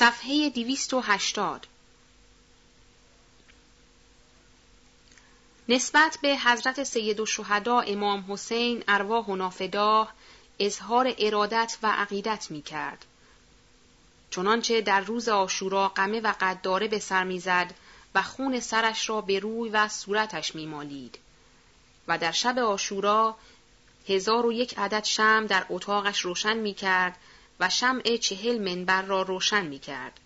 صفحه 280 نسبت به حضرت سید الشهدا امام حسین ارواح و نافداه اظهار ارادت و عقیدت می کرد. چنانچه در روز آشورا قمه و قداره به سر می‌زد و خون سرش را به روی و صورتش میمالید و در شب آشورا هزار و یک عدد شم در اتاقش روشن می کرد و شمع چهل منبر را روشن می کرد.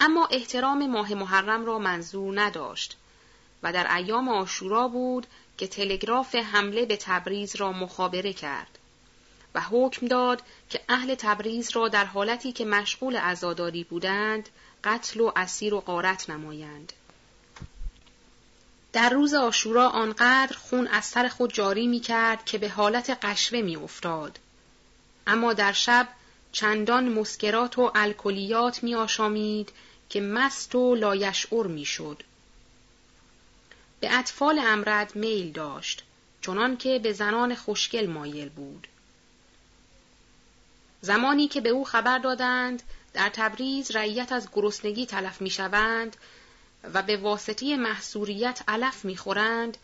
اما احترام ماه محرم را منظور نداشت و در ایام آشورا بود که تلگراف حمله به تبریز را مخابره کرد و حکم داد که اهل تبریز را در حالتی که مشغول عزاداری بودند قتل و اسیر و غارت نمایند. در روز آشورا آنقدر خون از سر خود جاری می کرد که به حالت قشوه می افتاد. اما در شب چندان مسکرات و الکلیات می آشامید که مست و لایشعر می شد. به اطفال امرد میل داشت چنان که به زنان خوشگل مایل بود. زمانی که به او خبر دادند در تبریز رعیت از گرسنگی تلف می شوند و به واسطه محصوریت علف می خورند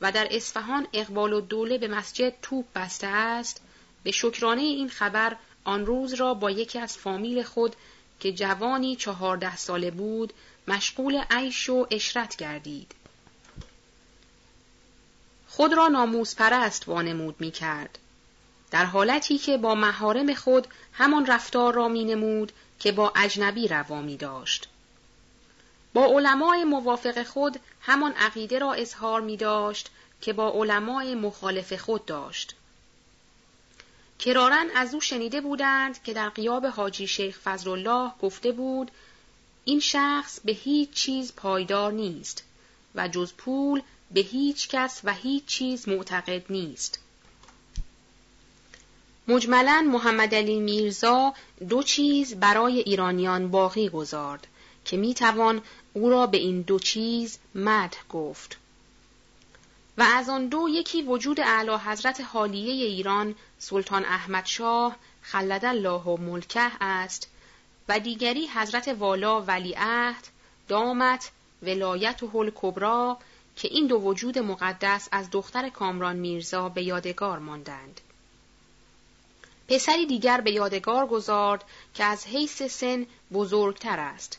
و در اصفهان اقبال و دوله به مسجد توپ بسته است به شکرانه این خبر آن روز را با یکی از فامیل خود که جوانی چهارده ساله بود مشغول عیش و اشرت گردید. خود را ناموز پرست وانمود می کرد. در حالتی که با مهارم خود همان رفتار را می نمود که با اجنبی روا می داشت. با علمای موافق خود همان عقیده را اظهار می داشت که با علمای مخالف خود داشت. کرارن از او شنیده بودند که در قیاب حاجی شیخ فضلالله گفته بود این شخص به هیچ چیز پایدار نیست و جز پول به هیچ کس و هیچ چیز معتقد نیست. مجملا محمد علی میرزا دو چیز برای ایرانیان باقی گذارد که می توان او را به این دو چیز مد گفت. و از آن دو یکی وجود اعلی حضرت حالیه ایران سلطان احمد شاه خلد الله و ملکه است و دیگری حضرت والا ولیعهد دامت ولایت و کبرا که این دو وجود مقدس از دختر کامران میرزا به یادگار ماندند. پسری دیگر به یادگار گذارد که از حیث سن بزرگتر است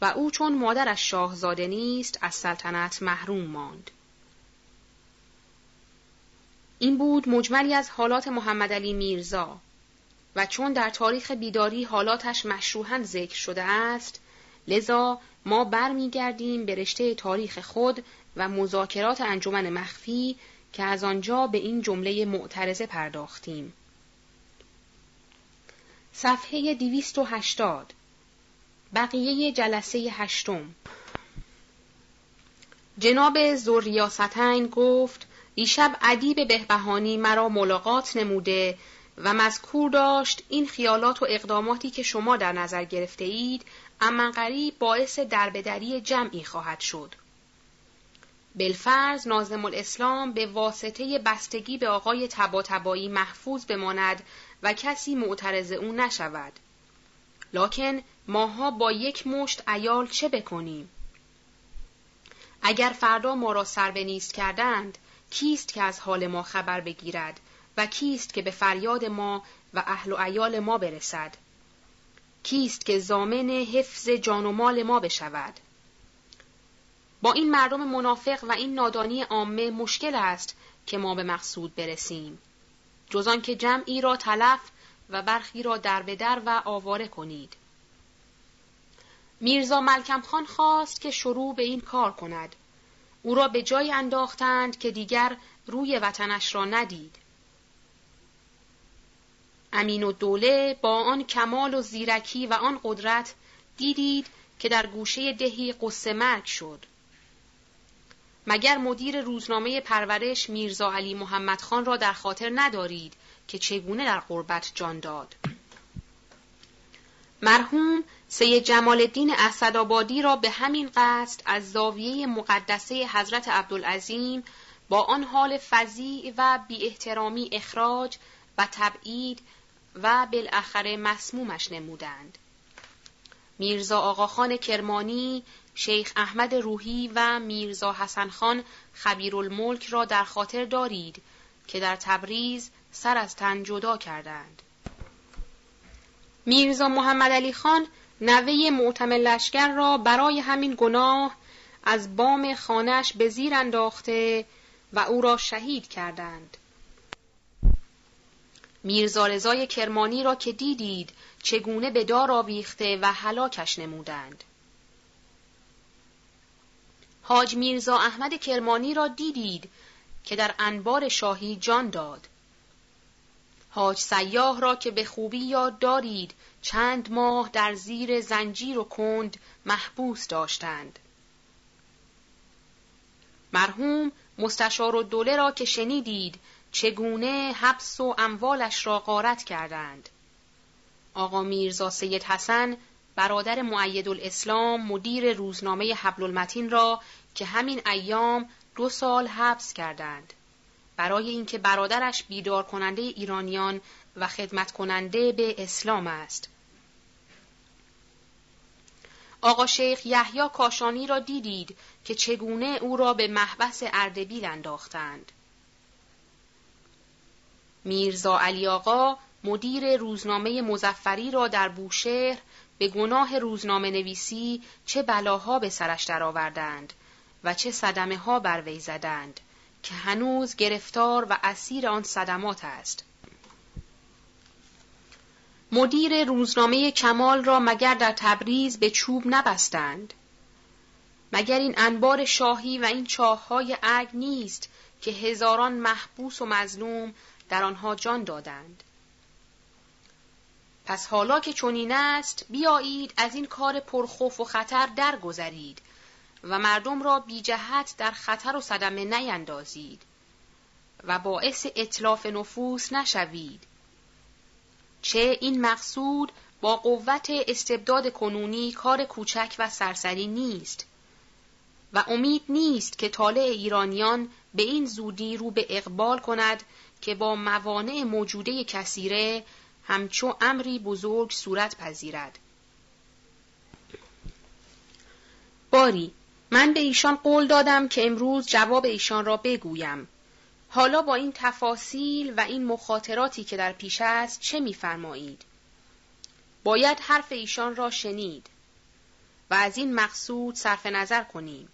و او چون مادرش شاهزاده نیست از سلطنت محروم ماند. این بود مجملی از حالات محمد علی میرزا و چون در تاریخ بیداری حالاتش مشروحا ذکر شده است لذا ما برمیگردیم به رشته تاریخ خود و مذاکرات انجمن مخفی که از آنجا به این جمله معترضه پرداختیم. صفحه 280 بقیه جلسه هشتم جناب زوریاستین گفت دیشب ادیب بهبهانی مرا ملاقات نموده و مذکور داشت این خیالات و اقداماتی که شما در نظر گرفته اید اما قریب باعث دربدری جمعی خواهد شد. بلفرز نازم الاسلام به واسطه بستگی به آقای تبا محفوظ بماند و کسی معترض او نشود. لکن ماها با یک مشت ایال چه بکنیم؟ اگر فردا ما را سر به نیست کردند، کیست که از حال ما خبر بگیرد و کیست که به فریاد ما و اهل و ایال ما برسد؟ کیست که زامن حفظ جان و مال ما بشود؟ با این مردم منافق و این نادانی عامه مشکل است که ما به مقصود برسیم. جز که جمعی را تلف و برخی را در به در و آواره کنید. میرزا ملکم خان خواست که شروع به این کار کند. او را به جای انداختند که دیگر روی وطنش را ندید. امین و دوله با آن کمال و زیرکی و آن قدرت دیدید که در گوشه دهی قصه مرگ شد. مگر مدیر روزنامه پرورش میرزا علی محمد خان را در خاطر ندارید که چگونه در قربت جان داد. مرحوم سید جمال الدین اسدآبادی را به همین قصد از زاویه مقدسه حضرت عبدالعظیم با آن حال فضیع و بی احترامی اخراج و تبعید و بالاخره مسمومش نمودند. میرزا آقاخان کرمانی، شیخ احمد روحی و میرزا حسن خان خبیرالملک را در خاطر دارید که در تبریز سر از تن جدا کردند. میرزا محمد علی خان نوه معتم لشکر را برای همین گناه از بام خانش به زیر انداخته و او را شهید کردند. میرزا رضای کرمانی را که دیدید چگونه به دار آویخته و هلاکش نمودند. حاج میرزا احمد کرمانی را دیدید که در انبار شاهی جان داد. حاج سیاه را که به خوبی یاد دارید چند ماه در زیر زنجیر و کند محبوس داشتند. مرحوم مستشار و دوله را که شنیدید چگونه حبس و اموالش را غارت کردند. آقا میرزا سید حسن برادر معید الاسلام مدیر روزنامه حبل المتین را که همین ایام دو سال حبس کردند. برای اینکه برادرش بیدار کننده ایرانیان و خدمت کننده به اسلام است. آقا شیخ یحیی کاشانی را دیدید که چگونه او را به محبس اردبیل انداختند. میرزا علی آقا مدیر روزنامه مزفری را در بوشهر به گناه روزنامه نویسی چه بلاها به سرش درآوردند و چه صدمه ها بر وی زدند که هنوز گرفتار و اسیر آن صدمات است. مدیر روزنامه کمال را مگر در تبریز به چوب نبستند؟ مگر این انبار شاهی و این چاههای اگ نیست که هزاران محبوس و مظلوم در آنها جان دادند؟ پس حالا که چنین است بیایید از این کار پرخوف و خطر درگذرید و مردم را بی جهت در خطر و صدمه نیندازید و باعث اطلاف نفوس نشوید. چه این مقصود با قوت استبداد کنونی کار کوچک و سرسری نیست و امید نیست که طالع ایرانیان به این زودی رو به اقبال کند که با موانع موجوده کثیره همچو امری بزرگ صورت پذیرد. باری من به ایشان قول دادم که امروز جواب ایشان را بگویم حالا با این تفاصیل و این مخاطراتی که در پیش است چه میفرمایید؟ باید حرف ایشان را شنید و از این مقصود صرف نظر کنیم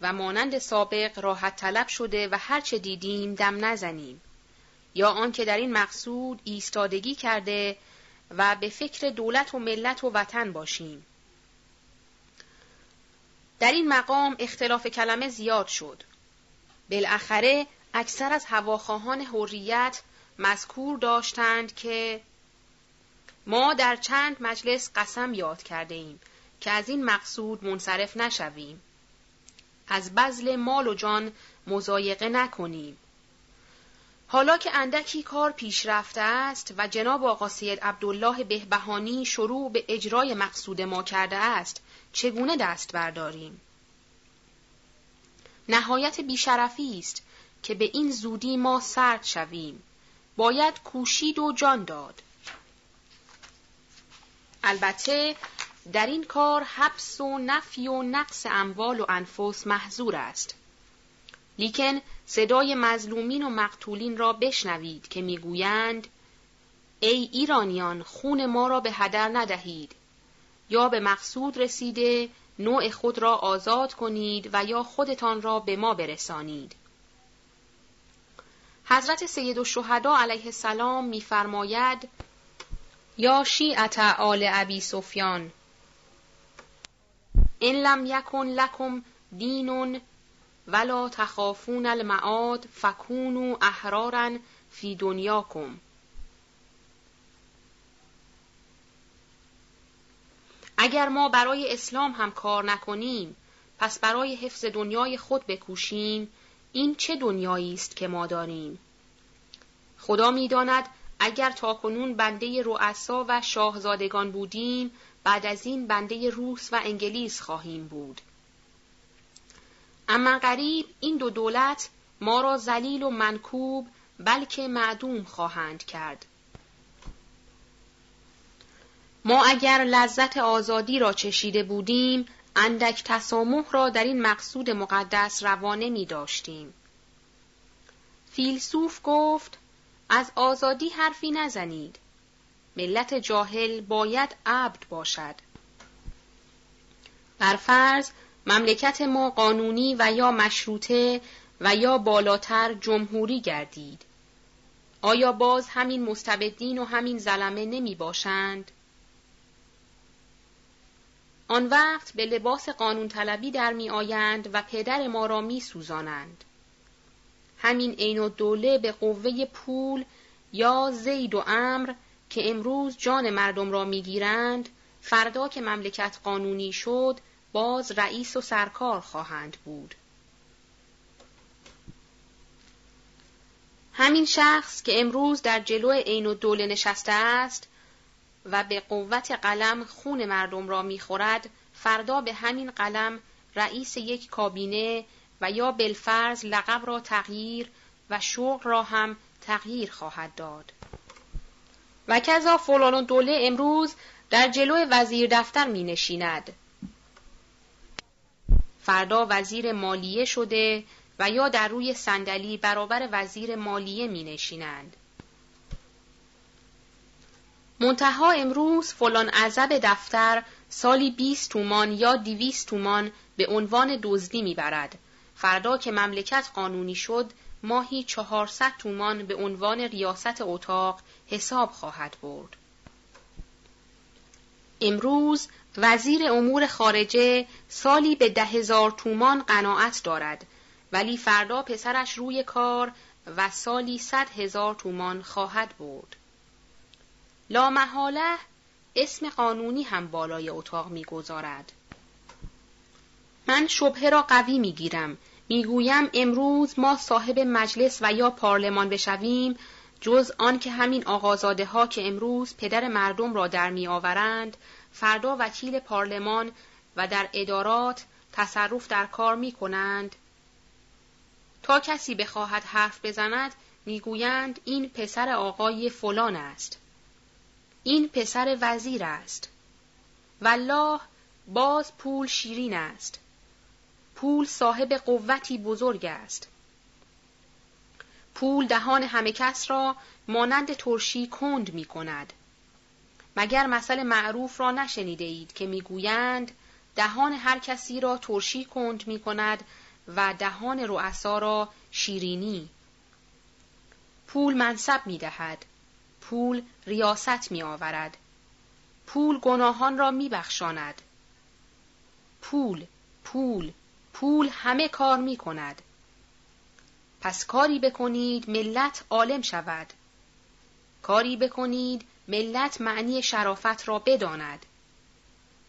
و مانند سابق راحت طلب شده و هرچه دیدیم دم نزنیم یا آنکه در این مقصود ایستادگی کرده و به فکر دولت و ملت و وطن باشیم. در این مقام اختلاف کلمه زیاد شد. بالاخره اکثر از هواخواهان حریت مذکور داشتند که ما در چند مجلس قسم یاد کرده ایم که از این مقصود منصرف نشویم. از بزل مال و جان مزایقه نکنیم. حالا که اندکی کار پیش رفته است و جناب آقا سید عبدالله بهبهانی شروع به اجرای مقصود ما کرده است چگونه دست برداریم؟ نهایت بیشرفی است. که به این زودی ما سرد شویم. باید کوشید و جان داد. البته در این کار حبس و نفی و نقص اموال و انفس محظور است. لیکن صدای مظلومین و مقتولین را بشنوید که می‌گویند ای ایرانیان خون ما را به هدر ندهید. یا به مقصود رسیده نوع خود را آزاد کنید و یا خودتان را به ما برسانید. حضرت سید الشهدا علیه السلام میفرماید یا شیعت آل ابی سفیان این لم یکن لکم دین ولا تخافون المعاد فکونو احرارا فی دنیاکم. اگر ما برای اسلام هم کار نکنیم پس برای حفظ دنیای خود بکوشیم این چه دنیایی است که ما داریم؟ خدا می‌داند اگر تاکنون بنده رؤسا و شاهزادگان بودیم بعد از این بنده روس و انگلیس خواهیم بود. اما قریب این دو دولت ما را ذلیل و منکوب بلکه معدوم خواهند کرد. ما اگر لذت آزادی را چشیده بودیم اندک تسامح را در این مقصود مقدس روانه می داشتیم. فیلسوف گفت از آزادی حرفی نزنید. ملت جاهل باید عبد باشد. بر فرض مملکت ما قانونی و یا مشروطه و یا بالاتر جمهوری گردید. آیا باز همین مستبدین و همین زلمه نمی باشند؟ آن وقت به لباس قانون طلبی در می آیند و پدر ما را می سوزانند. همین عین و دوله به قوه پول یا زید و امر که امروز جان مردم را می‌گیرند فردا که مملکت قانونی شد باز رئیس و سرکار خواهند بود. همین شخص که امروز در جلو عین و دوله نشسته است و به قوت قلم خون مردم را می‌خورد فردا به همین قلم رئیس یک کابینه و یا بلفرز لقب را تغییر و شغل را هم تغییر خواهد داد. و کذا فلان دوله امروز در جلو وزیر دفتر می نشیند. فردا وزیر مالیه شده و یا در روی صندلی برابر وزیر مالیه می نشینند. منتها امروز فلان عذب دفتر سالی 20 تومان یا 200 تومان به عنوان دزدی می‌برد. فردا که مملکت قانونی شد ماهی 400 تومان به عنوان ریاست اتاق حساب خواهد برد. امروز وزیر امور خارجه سالی به ده هزار تومان قناعت دارد ولی فردا پسرش روی کار و سالی صد هزار تومان خواهد برد. لا محاله اسم قانونی هم بالای اتاق می‌گذارد. من شبهه را قوی می‌گیرم. می‌گویم امروز ما صاحب مجلس و یا پارلمان بشویم جز آن که همین آقازاده ها که امروز پدر مردم را در می آورند فردا وکیل پارلمان و در ادارات تصرف در کار می کنند تا کسی بخواهد حرف بزند می‌گویند این پسر آقای فلان است. این پسر وزیر است. والله باز پول شیرین است. پول صاحب قوتی بزرگ است. پول دهان همه کس را مانند ترشی کند می کند. مگر مثل معروف را نشنیده اید که می‌گویند دهان هر کسی را ترشی کند می کند و دهان رؤسا را شیرینی. پول منصب می دهد. پول ریاست می آورد پول گناهان را می بخشاند پول پول پول همه کار می کند پس کاری بکنید ملت عالم شود. کاری بکنید ملت معنی شرافت را بداند.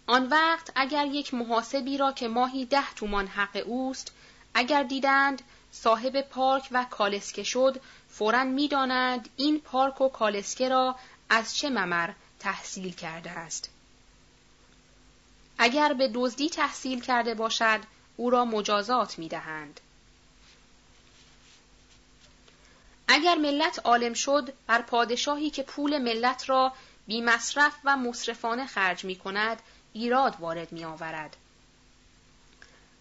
آن وقت اگر یک محاسبی را که ماهی ده تومان حق اوست اگر دیدند صاحب پارک و کالسکه شد فورا می‌دانند این پارک و کالسکه را از چه ممر تحصیل کرده است اگر به دزدی تحصیل کرده باشد او را مجازات می دهند. اگر ملت عالم شد بر پادشاهی که پول ملت را بی مصرف و مصرفانه خرج می کند ایراد وارد می آورد.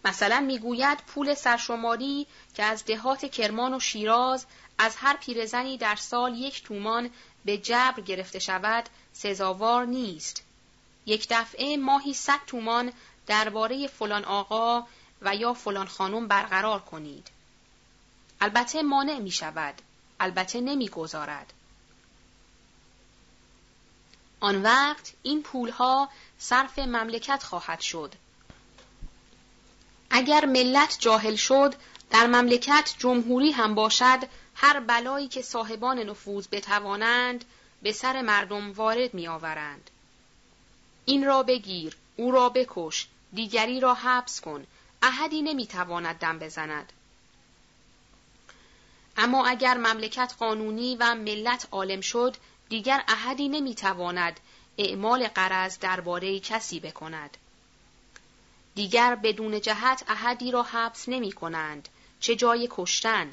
مثلا می‌گوید پول سرشماری که از دهات کرمان و شیراز از هر پیرزنی در سال یک تومان به جبر گرفته شود سزاوار نیست. یک دفعه ماهی صد تومان درباره فلان آقا و یا فلان خانم برقرار کنید. البته مانع می شود. البته نمی گذارد. آن وقت این پولها صرف مملکت خواهد شد اگر ملت جاهل شد در مملکت جمهوری هم باشد هر بلایی که صاحبان نفوذ بتوانند به سر مردم وارد می آورند. این را بگیر، او را بکش، دیگری را حبس کن، احدی نمی تواند دم بزند. اما اگر مملکت قانونی و ملت عالم شد، دیگر احدی نمی تواند اعمال قرض درباره کسی بکند. دیگر بدون جهت احدی را حبس نمی کنند چه جای کشتن.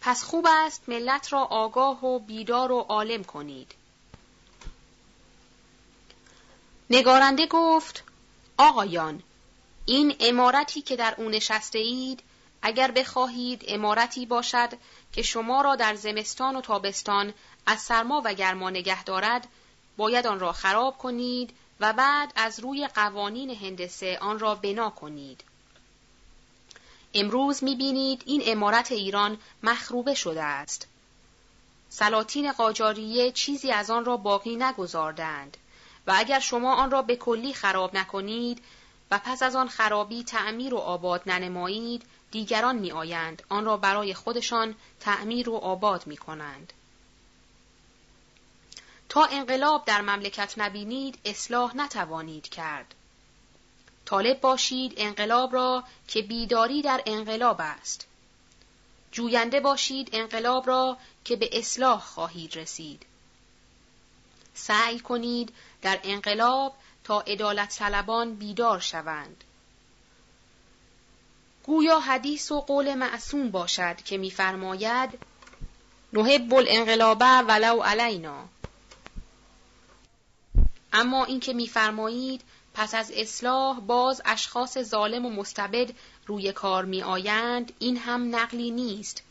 پس خوب است ملت را آگاه و بیدار و عالم کنید. نگارنده گفت آقایان این امارتی که در او نشسته اید اگر بخواهید امارتی باشد که شما را در زمستان و تابستان از سرما و گرما نگه دارد باید آن را خراب کنید و بعد از روی قوانین هندسه آن را بنا کنید امروز می‌بینید این امارت ایران مخروبه شده است سلاطین قاجاریه چیزی از آن را باقی نگذاردند و اگر شما آن را به کلی خراب نکنید و پس از آن خرابی تعمیر و آباد ننمایید دیگران می آیند آن را برای خودشان تعمیر و آباد می کنند. تا انقلاب در مملکت نبینید اصلاح نتوانید کرد. طالب باشید انقلاب را که بیداری در انقلاب است. جوینده باشید انقلاب را که به اصلاح خواهید رسید. سعی کنید در انقلاب تا عدالت طلبان بیدار شوند. گویا حدیث و قول معصوم باشد که میفرماید نحب الانقلاب ولو علینا اما اینکه میفرمایید پس از اصلاح باز اشخاص ظالم و مستبد روی کار می آیند این هم نقلی نیست.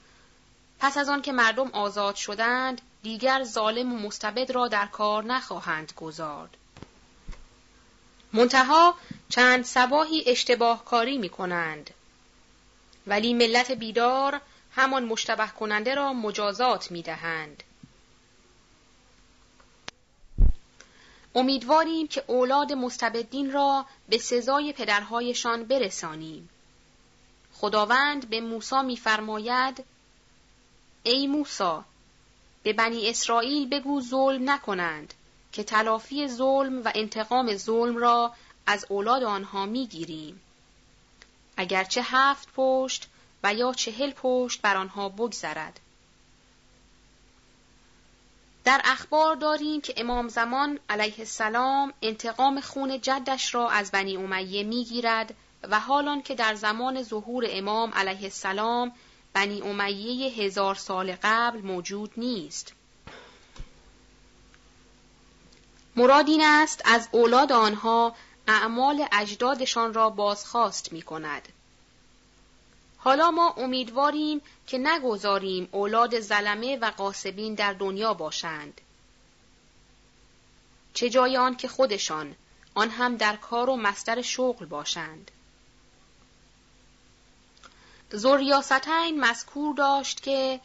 پس از آن که مردم آزاد شدند دیگر ظالم و مستبد را در کار نخواهند گذارد. منتها چند سباهی اشتباه کاری می کنند ولی ملت بیدار همان مشتبه کننده را مجازات می دهند. امیدواریم که اولاد مستبدین را به سزای پدرهایشان برسانیم. خداوند به موسی میفرماید ای موسی به بنی اسرائیل بگو ظلم نکنند که تلافی ظلم و انتقام ظلم را از اولاد آنها می‌گیریم اگرچه هفت پشت و یا چهل پشت بر آنها بگذرد در اخبار داریم که امام زمان علیه السلام انتقام خون جدش را از بنی امیه می‌گیرد و حالان که در زمان ظهور امام علیه السلام بنی امیه هزار سال قبل موجود نیست. مراد این است از اولاد آنها اعمال اجدادشان را بازخواست می کند. حالا ما امیدواریم که نگذاریم اولاد زلمه و قاسبین در دنیا باشند. چه جای آن که خودشان آن هم در کار و مستر شغل باشند. زوریاستین مذکور داشت که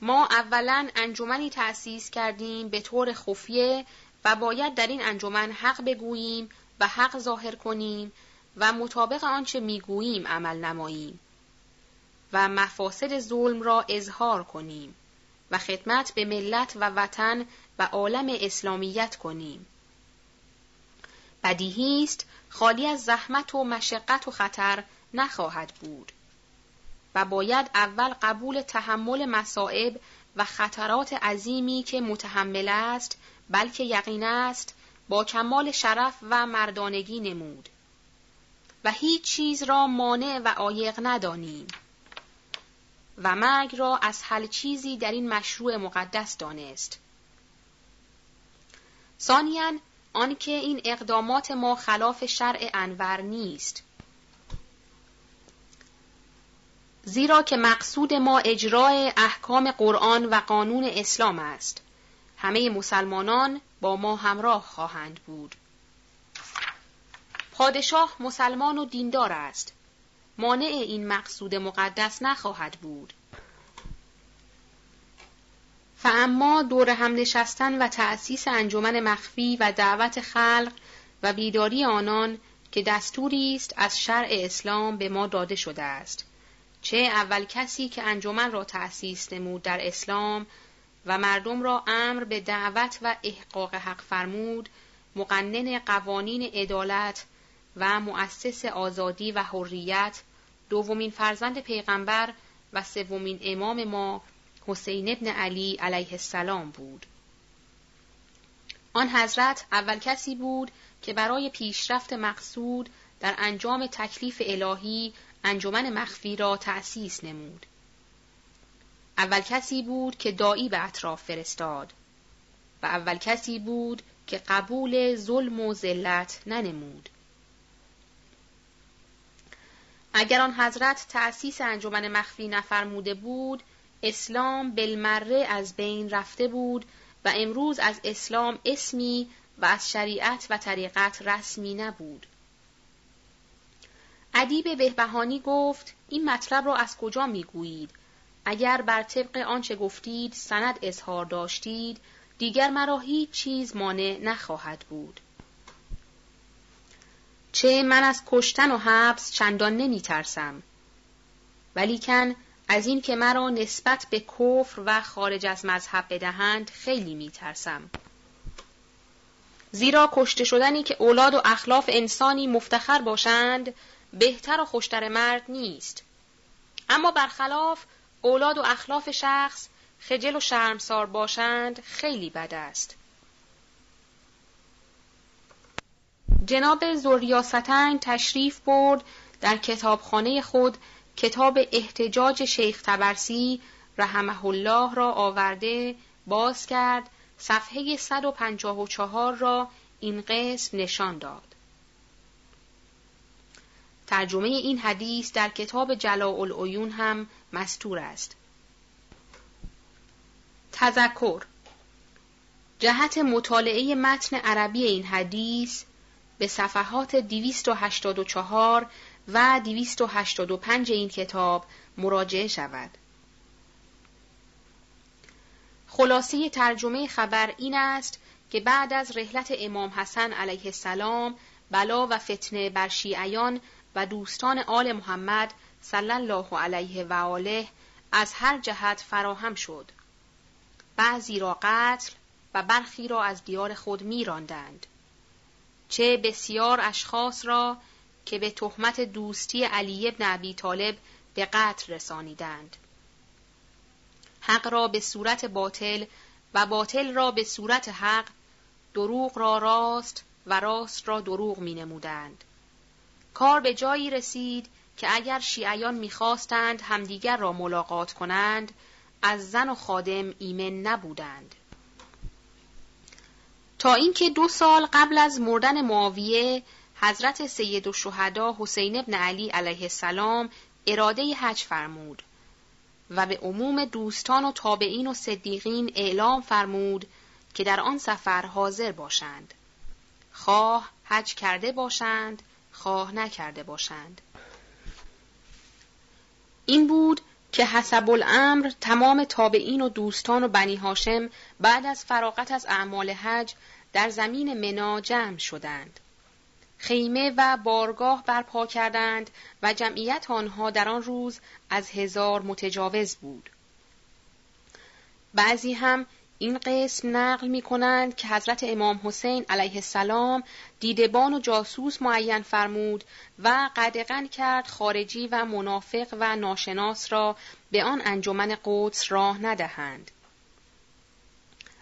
ما اولا انجمنی تأسیس کردیم به طور خفیه و باید در این انجمن حق بگوییم و حق ظاهر کنیم و مطابق آنچه می‌گوییم عمل نماییم و مفاسد ظلم را اظهار کنیم و خدمت به ملت و وطن و عالم اسلامیت کنیم. بدیهی است خالی از زحمت و مشقت و خطر نخواهد بود و باید اول قبول تحمل مصائب و خطرات عظیمی که متحمل است بلکه یقین است با کمال شرف و مردانگی نمود و هیچ چیز را مانع و عایق ندانیم و مرگ را از حل چیزی در این مشروع مقدس دانست. ثانیا آنکه این اقدامات ما خلاف شرع انور نیست. زیرا که مقصود ما اجرای احکام قرآن و قانون اسلام است. همه مسلمانان با ما همراه خواهند بود. پادشاه مسلمان و دیندار است مانع این مقصود مقدس نخواهد بود. فاما دور هم نشستن و تأسیس انجمن مخفی و دعوت خلق و بیداری آنان که دستوری است از شرع اسلام به ما داده شده است چه اول کسی که انجمن را تأسیس نمود در اسلام و مردم را امر به دعوت و احقاق حق فرمود مقنن قوانین عدالت و مؤسس آزادی و حریت دومین فرزند پیغمبر و سومین امام ما حسین ابن علی علیه السلام بود. آن حضرت اول کسی بود که برای پیشرفت مقصود در انجام تکلیف الهی انجمن مخفی را تأسیس نمود. اول کسی بود که دایی به اطراف فرستاد و اول کسی بود که قبول ظلم و ذلت ننمود اگر آن حضرت تأسیس انجمن مخفی نفرموده بود اسلام بالمره از بین رفته بود و امروز از اسلام اسمی و از شریعت و طریقت رسمی نبود. ادیب بهبهانی گفت این مطلب را از کجا می‌گویید اگر بر طبق آنچه گفتید سند اظهار داشتید دیگر مرا هیچ چیز مانع نخواهد بود چه من از کشتن و حبس چندان نمی ترسم ولیکن از این که مرا نسبت به کفر و خارج از مذهب بدهند خیلی می ترسم. زیرا کشته شدنی که اولاد و اخلاف انسانی مفتخر باشند بهتر و خوشتر مرد نیست. اما برخلاف اولاد و اخلاف شخص خجل و شرمسار باشند خیلی بد است. جناب زوریاستن تشریف برد در کتابخانه خود کتاب احتجاج شیخ تبرسی رحمه الله را آورده باز کرد صفحه 154 را این قسم نشان داد. ترجمه این حدیث در کتاب جلاء العیون هم مستور است. تذکر جهت مطالعه متن عربی این حدیث به صفحات 284 و 285 این کتاب مراجعه شود. خلاصه ترجمه خبر این است که بعد از رحلت امام حسن علیه السلام بلا و فتنه بر شیعیان و دوستان آل محمد صلی الله علیه و آله از هر جهت فراهم شد. بعضی را قتل و برخی را از دیار خود میراندند. چه بسیار اشخاص را که به تهمت دوستی علی ابن ابی طالب به قتل رسانیدند. حق را به صورت باطل و باطل را به صورت حق دروغ را راست و راست را دروغ می نمودند. کار به جایی رسید که اگر شیعیان می‌خواستند همدیگر را ملاقات کنند از زن و خادم ایمن نبودند. تا اینکه دو سال قبل از مردن معاویه حضرت سید و شهدا حسین ابن علی علیه السلام اراده حج فرمود و به عموم دوستان و تابعین و صدیقین اعلام فرمود که در آن سفر حاضر باشند. خواه حج کرده باشند، خواه نکرده باشند. این بود که حسب الامر تمام تابعین و دوستان و بنی هاشم بعد از فراغت از اعمال حج در زمین منا جمع شدند. خیمه و بارگاه برپا کردند و جمعیت آنها در آن روز از هزار متجاوز بود. بعضی هم این قسم نقل می کنند که حضرت امام حسین علیه السلام دیدبان و جاسوس معین فرمود و قدغن کرد خارجی و منافق و ناشناس را به آن انجمن قدس راه ندهند.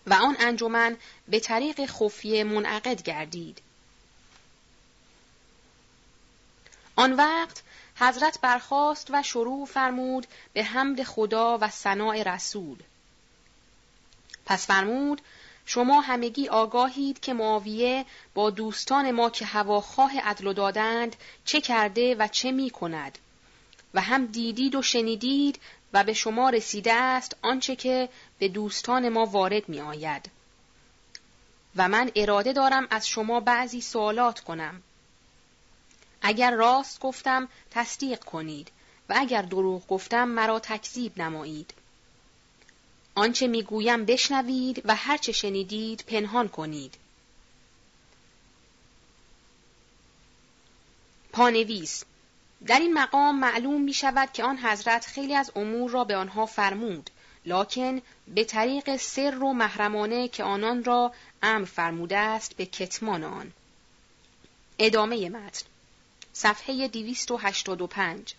و آن انجمن به طریق خفیه منعقد گردید. آن وقت حضرت برخاست و شروع فرمود به حمد خدا و ثناء رسول. پس فرمود شما همگی آگاهید که معاویه با دوستان ما که هواخواه عدل دادند چه کرده و چه می کند و هم دیدید و شنیدید و به شما رسیده است آنچه که به دوستان ما وارد می آید. و من اراده دارم از شما بعضی سوالات کنم. اگر راست گفتم تصدیق کنید و اگر دروغ گفتم مرا تکذیب نمایید. آنچه می‌گویم بشنوید و هرچه شنیدید پنهان کنید. پانویس. در این مقام معلوم می شود که آن حضرت خیلی از امور را به آنها فرمود لکن به طریق سر و محرمانه که آنان را امر فرموده است به کتمان آن. ادامه متن. صفحه 285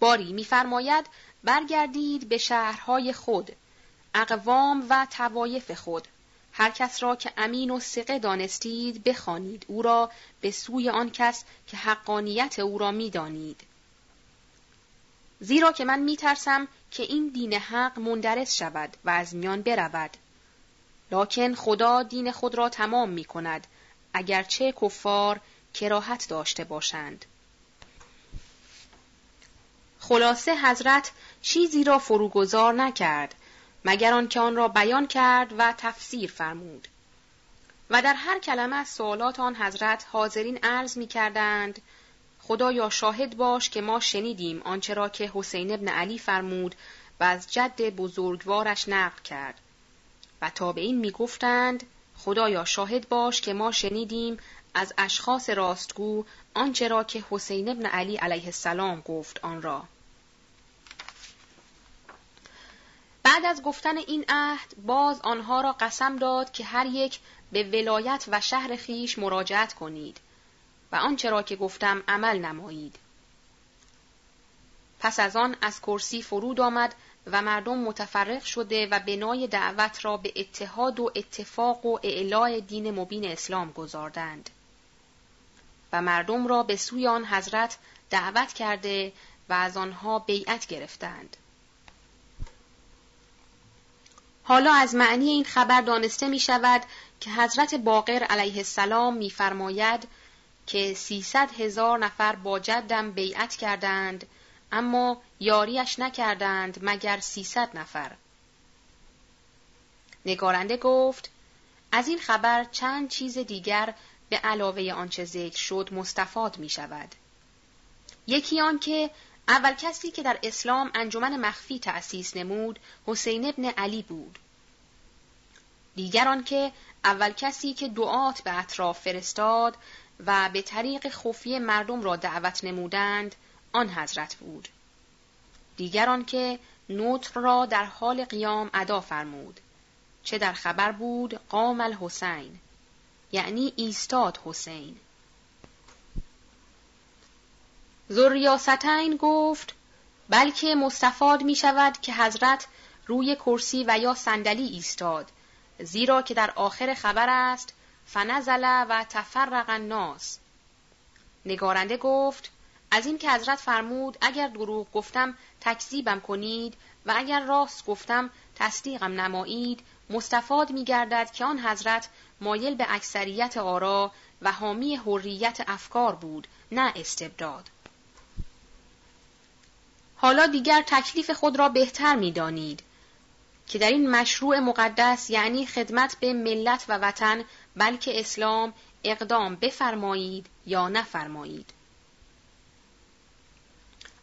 باری میفرماید برگردید به شهرهای خود اقوام و توایف خود. هر کس را که امین و سقه دانستید بخوانید. او را به سوی آن کس که حقانیت او را می‌دانید. زیرا که من میترسم که این دین حق مندرس شود و از میان برود. لکن خدا دین خود را تمام می کند اگرچه کفار کراهت داشته باشند. خلاصه حضرت چیزی را فروگذار نکرد مگر آنکه آن را بیان کرد و تفسیر فرمود. و در هر کلمه از سوالات آن حضرت حاضرین عرض می کردند خدایا شاهد باش که ما شنیدیم آنچه را که حسین ابن علی فرمود و از جد بزرگوارش نقل کرد. و تابعین می گفتند خدایا شاهد باش که ما شنیدیم از اشخاص راستگو آنچه را که حسین ابن علی علیه السلام گفت آن را. بعد از گفتن این عهد باز آنها را قسم داد که هر یک به ولایت و شهر خیش مراجعت کنید و آنچه را که گفتم عمل نمایید. پس از آن از کرسی فرود آمد و مردم متفرق شده و بنای دعوت را به اتحاد و اتفاق و اعلاء دین مبین اسلام گذاردند و مردم را به سوی آن حضرت دعوت کرده و از آنها بیعت گرفتند. حالا از معنی این خبر دانسته می شود که حضرت باقر علیه السلام میفرماید که سیصد هزار نفر با جدم بیعت کردند اما یاریش نکردند مگر سیصد نفر نگارنده گفت از این خبر چند چیز دیگر به علاوه آنچه ذکر شد مستفاد می شود. یکی آن که اول کسی که در اسلام انجمن مخفی تأسیس نمود حسین ابن علی بود. دیگر که اول کسی که دعات به اطراف فرستاد و به طریق خفی مردم را دعوت نمودند آن حضرت بود. دیگر که نوتر را در حال قیام ادا فرمود. چه در خبر بود قام الحسین یعنی ایستاد حسین. زریاستین گفت بلکه مستفاد می شود که حضرت روی کرسی و یا صندلی ایستاد زیرا که در آخر خبر است فنزل و تفرق الناس. نگارنده گفت از این که حضرت فرمود اگر دروغ گفتم تکذیبم کنید و اگر راست گفتم تصدیقم نمایید مستفاد می گردد که آن حضرت مایل به اکثریت آرا و حامی حریت افکار بود نه استبداد. حالا دیگر تکلیف خود را بهتر می دانید که در این مشروع مقدس یعنی خدمت به ملت و وطن بلکه اسلام اقدام بفرمایید یا نفرمایید.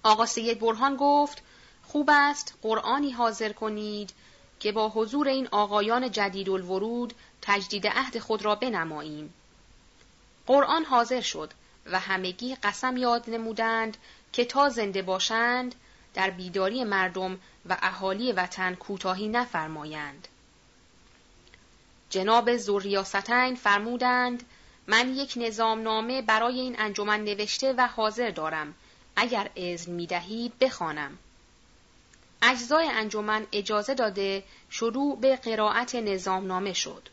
آقا سید برهان گفت خوب است قرآنی حاضر کنید که با حضور این آقایان جدید الورود تجدید عهد خود را بنماییم. قرآن حاضر شد و همگی قسم یاد نمودند که تا زنده باشند در بیداری مردم و اهالی وطن کوتاهی نفرمایند. جناب زوریاستین فرمودند من یک نظامنامه برای این انجمن نوشته و حاضر دارم اگر اذن می دهید بخوانم. اجزای انجمن اجازه داده شروع به قرائت نظامنامه شد.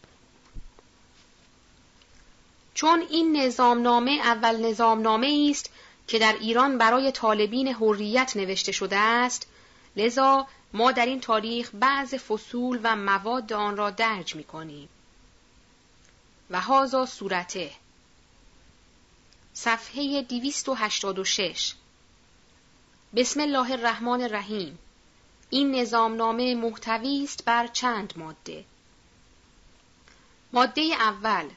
چون این نظامنامه اول نظامنامه است که در ایران برای طالبین حریت نوشته شده است لذا ما در این تاریخ بعض فصول و مواد آن را درج می کنیم. و هازا صورته. صفحه 286 بسم الله الرحمن الرحیم. این نظامنامه محتوی است بر چند ماده. ماده اول.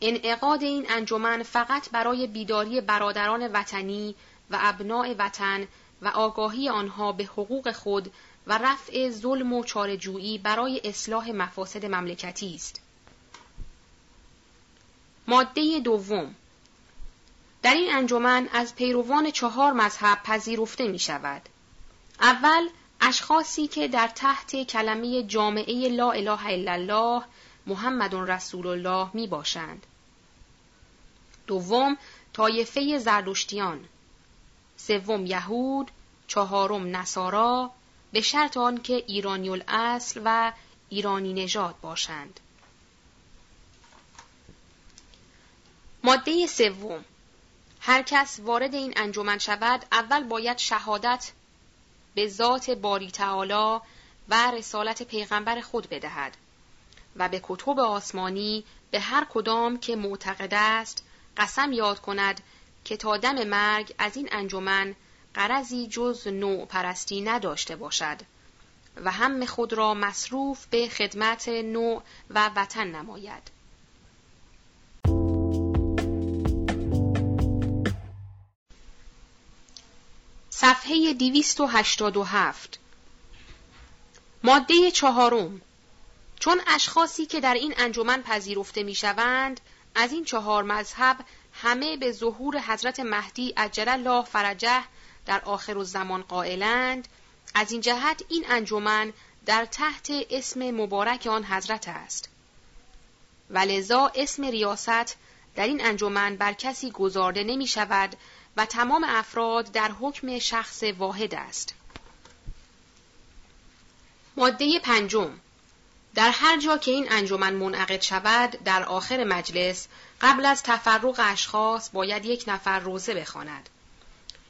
انعقاد این انجمن فقط برای بیداری برادران وطنی و ابناع وطن و آگاهی آنها به حقوق خود و رفع ظلم و چارجویی برای اصلاح مفاسد مملکتی است. ماده دوم در این انجمن از پیروان چهار مذهب پذیرفته می شود. اول اشخاصی که در تحت کلمه جامعه لا اله الا الله محمد رسول الله می باشند. دوم طایفه زردشتیان. سوم یهود. چهارم نصارا. به شرط آنکه ایرانی الاصل و ایرانی نژاد باشند. ماده سوم. هر کس وارد این انجمن شود اول باید شهادت به ذات باری تعالی و رسالت پیغمبر خود بدهد. و به کتب آسمانی به هر کدام که معتقد است قسم یاد کند که تا دم مرگ از این انجمن قرضی جز نوع پرستی نداشته باشد و هم خود را مصروف به خدمت نوع و وطن نماید. صفحه 287 ماده چهارم چون اشخاصی که در این انجمن پذیرفته می‌شوند از این چهار مذهب همه به ظهور حضرت مهدی عجل الله فرجه در آخر الزمان قائلند. از این جهت این انجمن در تحت اسم مبارک آن حضرت است. ولذا اسم ریاست در این انجمن بر کسی گذارده نمی شود و تمام افراد در حکم شخص واحد است. ماده پنجم. در هر جا که این انجمن منعقد شود در آخر مجلس قبل از تفرق اشخاص باید یک نفر روزه بخواند.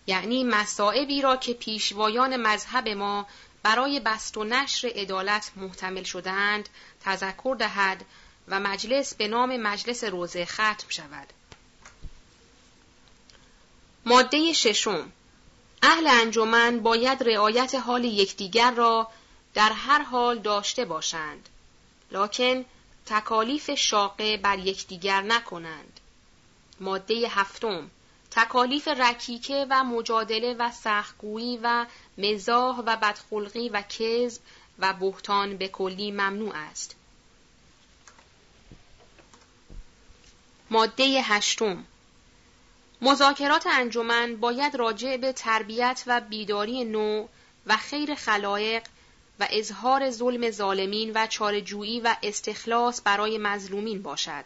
یعنی مسائبی را که پیشوایان مذهب ما برای بست و نشر عدالت محتمل شدهاند تذکر دهد و مجلس به نام مجلس روزه ختم شود. ماده ششم. اهل انجمن باید رعایت حال یکدیگر را در هر حال داشته باشند لکن تکالیف شاقه بر یکدیگر نکنند ماده هفتم تکالیف رکیکه و مجادله و سخگویی و مزاح و بدخلقی و کذب و بهتان به کلی ممنوع است. ماده هشتم مذاکرات انجمن باید راجع به تربیت و بیداری نوع و خیر خلایق و اظهار ظلم ظالمین و چارجویی و استخلاص برای مظلومین باشد.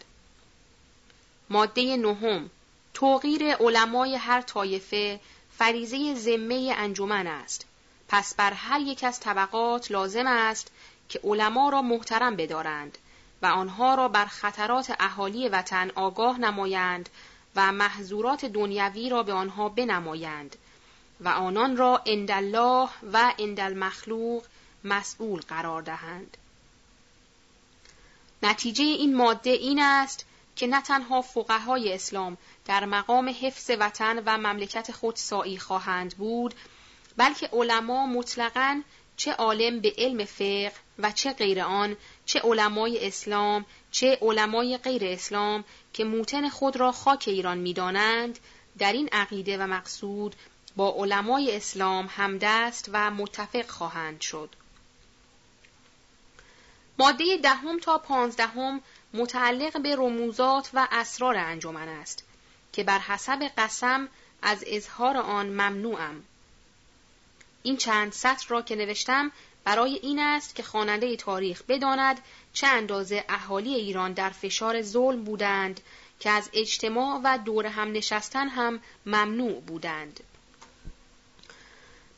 ماده نهم توقیر علمای هر طایفه فریزه ذمه انجمن است. پس بر هر یک از طبقات لازم است که علما را محترم بدارند و آنها را بر خطرات اهالی وطن آگاه نمایند و محظورات دنیوی را به آنها بنمایند و آنان را اندالله و اندالمخلوق مسئول قرار دهند. نتیجه این ماده این است که نه تنها فقهای اسلام در مقام حفظ وطن و مملکت خود سایی خواهند بود بلکه علما مطلقاً چه عالم به علم فقه و چه غیر آن چه علمای اسلام چه علمای غیر اسلام که موتن خود را خاک ایران می‌دانند در این عقیده و مقصود با علمای اسلام همدست و متفق خواهند شد. ماده دهم تا پانزدهم متعلق به رموزات و اسرار انجمن است که بر حسب قسم از اظهار آن ممنوعم. این چند سطر را که نوشتم برای این است که خواننده تاریخ بداند چه اندازه اهالی ایران در فشار ظلم بودند که از اجتماع و دور هم نشستن هم ممنوع بودند.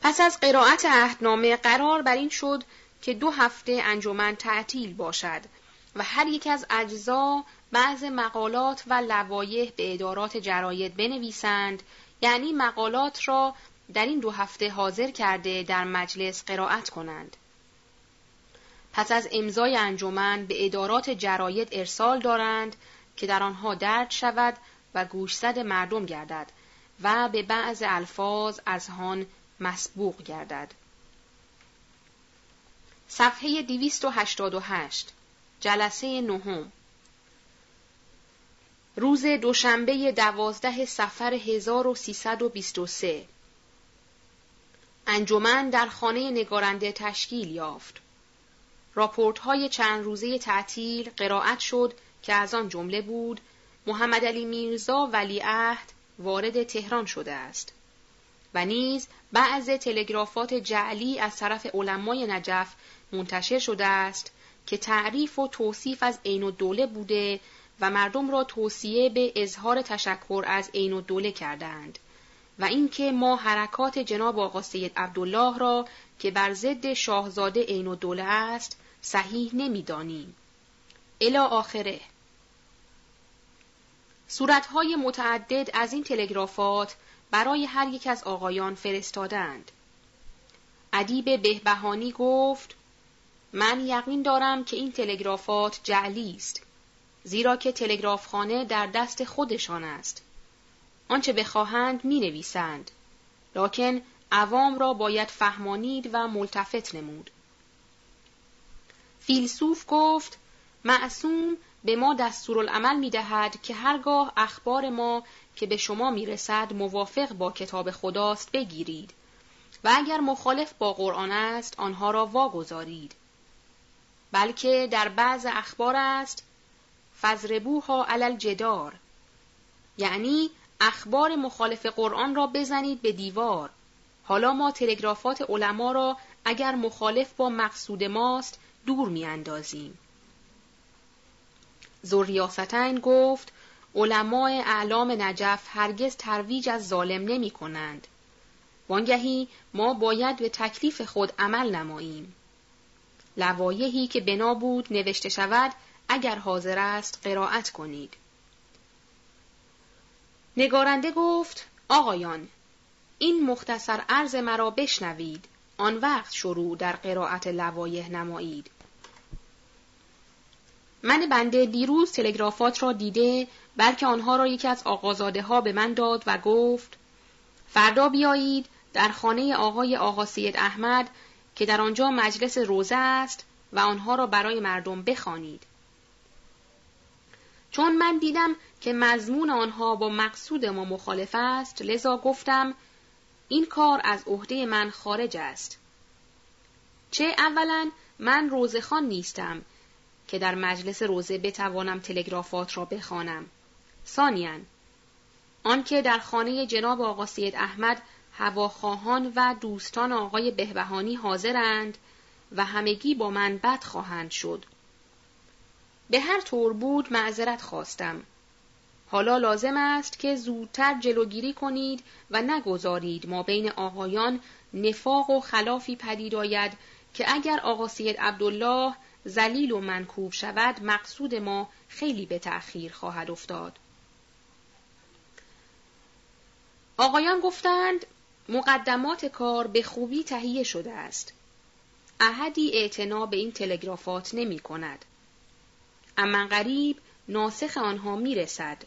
پس از قرائت عهدنامه قرار بر این شد که دو هفته انجمن تعطیل باشد و هر یک از اجزا بعض مقالات و لوایح به ادارات جراید بنویسند یعنی مقالات را در این دو هفته حاضر کرده در مجلس قرائت کنند. پس از امضای انجمن به ادارات جراید ارسال دارند که در آنها درد شود و گوشزد مردم گردد و به بعض الفاظ از هان مسبوق گردد. صفحه 288 جلسه نهم. روز دوشنبه دوازده سفر 1323 انجمن در خانه نگارنده تشکیل یافت. راپورت های چند روزه تعطیل قرائت شد که از آن جمله بود محمد علی میرزا ولیعهد وارد تهران شده است. و نیز بعض تلگرافات جعلی از طرف علمای نجف منتشر شده است که تعریف و توصیف از عین الدوله بوده و مردم را توصیه به اظهار تشکر از عین الدوله کردند و اینکه ما حرکات جناب آقا سید عبدالله را که بر ضد شاهزاده عین الدوله است صحیح نمی‌دانیم. الی آخره صورتهای متعدد از این تلگرافات برای هر یک از آقایان فرستادند. ادیب بهبهانی گفت من یقین دارم که این تلگرافات جعلی است زیرا که تلگرافخانه در دست خودشان است آنچه بخواهند می نویسند لکن عوام را باید فهمانید و ملتفت نمود فیلسوف گفت معصوم به ما دستورالعمل می دهد که هرگاه اخبار ما که به شما می رسد موافق با کتاب خداست بگیرید. و اگر مخالف با قرآن است آنها را واگذارید. بلکه در بعض اخبار است فزربوها علل جدار یعنی اخبار مخالف قرآن را بزنید به دیوار. حالا ما تلگرافات علما را اگر مخالف با مقصود ماست دور میاندازیم. زوریاستین گفت علمای اعلام نجف هرگز ترویج از ظالم نمی کنند. وانگهی ما باید به تکلیف خود عمل نماییم. لوایحی که بنا بود نوشته شود اگر حاضر است قرائت کنید. نگارنده گفت آقایان این مختصر عرض مرا بشنوید آن وقت شروع در قرائت لوایح نمایید من بنده دیروز تلگرافات را دیده بلکه آنها را یکی از آقازاده ها به من داد و گفت فردا بیایید در خانه آقای آقا سید احمد که در آنجا مجلس روزه است و آنها را برای مردم بخوانید. چون من دیدم که مضمون آنها با مقصود ما مخالف است لذا گفتم این کار از عهده من خارج است. چه اولا من روزخان نیستم که در مجلس روزه بتوانم تلگرافات را بخوانم. ثانیا آنکه در خانه جناب آقا سید احمد هواخواهان و دوستان آقای بهبهانی حاضرند و همگی با من بد خواهند شد. به هر طور بود معذرت خواستم. حالا لازم است که زودتر جلوگیری کنید و نگذارید ما بین آقایان نفاق و خلافی پدید آید که اگر آقا سید عبدالله زلیل و منکوب شود مقصود ما خیلی به تأخیر خواهد افتاد. آقایان گفتند مقدمات کار به خوبی تهیه شده است. احدی اعتنا به این تلگرافات نمی کند. اما غریب ناسخ آنها می رسد.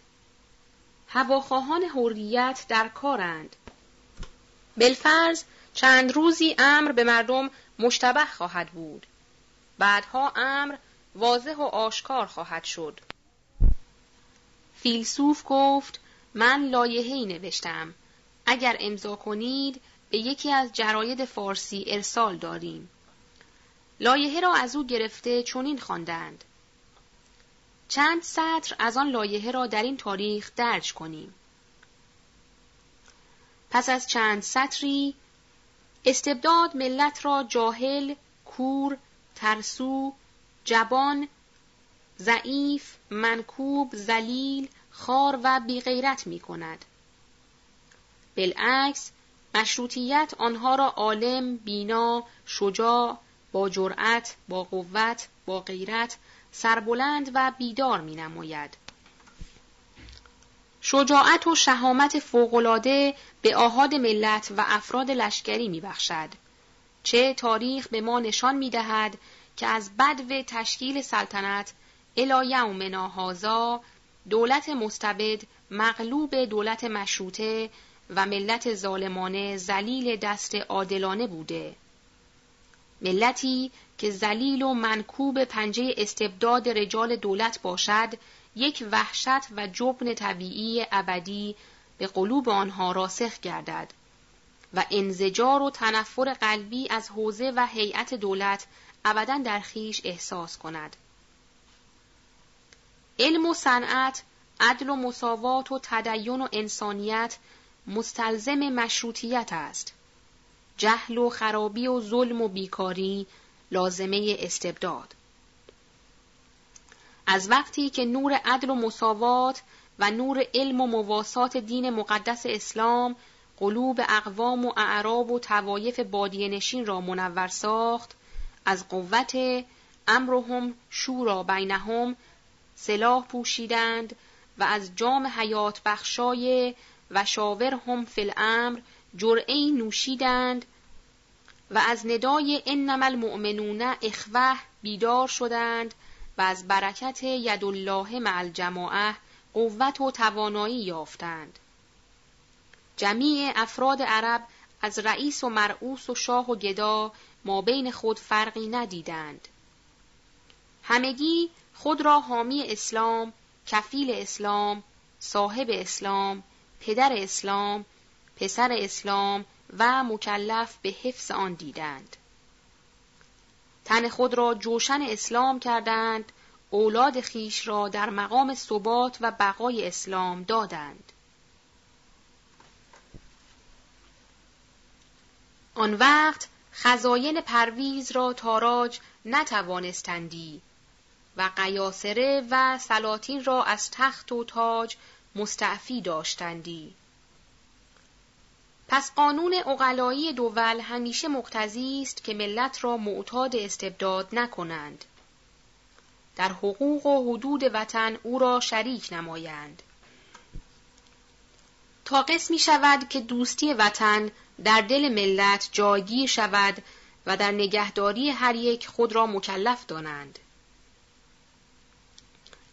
هواخواهان حریت در کارند. بلفرز چند روزی امر به مردم مشتبه خواهد بود. بعدها امر واضح و آشکار خواهد شد. فیلسوف گفت من لایحه‌ای نوشتم. اگر امضا کنید به یکی از جراید فارسی ارسال داریم. لایحه را از او گرفته چنین خواندند. چند سطر از آن لایحه را در این تاریخ درج کنیم. پس از چند سطری استبداد ملت را جاهل، کور، ترسو، جبان، ضعیف، منکوب، زلیل، خار و بیغیرت می کند. بالعکس مشروطیت آنها را عالم، بینا، شجاع، با جرأت، با قوت، با غیرت، سربلند و بیدار می نماید. شجاعت و شهامت فوقالعاده به آهاد ملت و افراد لشکری می بخشد. چه تاریخ به ما نشان می دهد که از بدو تشکیل سلطنت الی یومنا هازا دولت مستبد مغلوب دولت مشروطه و ملت ظالمانه زلیل دست عادلانه بوده. ملتی که زلیل و منکوب پنجه استبداد رجال دولت باشد یک وحشت و جبن طبیعی ابدی به قلوب آنها راسخ گردد و انزجار و تنفر قلبی از حوزه و هیئت دولت ابدا در خیش احساس کند. علم و صنعت عدل و مساوات و تدین و انسانیت مستلزم مشروطیت است. جهل و خرابی و ظلم و بیکاری لازمه استبداد. از وقتی که نور عدل و مساوات و نور علم و مواسات دین مقدس اسلام قلوب اقوام و اعراب و توایف بادیه نشین را منور ساخت از قوت امرهم شورا بینهم سلاح پوشیدند و از جام حیات بخشای و شاورهم فی الامر جرعی نوشیدند و از ندای انما المؤمنون اخوه بیدار شدند و از برکت یدالله مع الجماعه قوت و توانایی یافتند. جمیع افراد عرب از رئیس و مرعوس و شاه و گدا ما بین خود فرقی ندیدند. همگی خود را حامی اسلام، کفیل اسلام، صاحب اسلام، پدر اسلام، پسر اسلام و مکلف به حفظ آن دیدند. تن خود را جوشن اسلام کردند، اولاد خیش را در مقام ثبات و بقای اسلام دادند. آن وقت خزاین پرویز را تاراج نتوانستندی و قیاسره و سلاطین را از تخت و تاج مستعفی داشتندی. پس قانون اقلایی دول همیشه مقتضی است که ملت را معتاد استبداد نکنند. در حقوق و حدود وطن او را شریک نمایند. تا قسمی شود که دوستی وطن در دل ملت جایگیر شود و در نگهداری هر یک خود را مکلف دانند.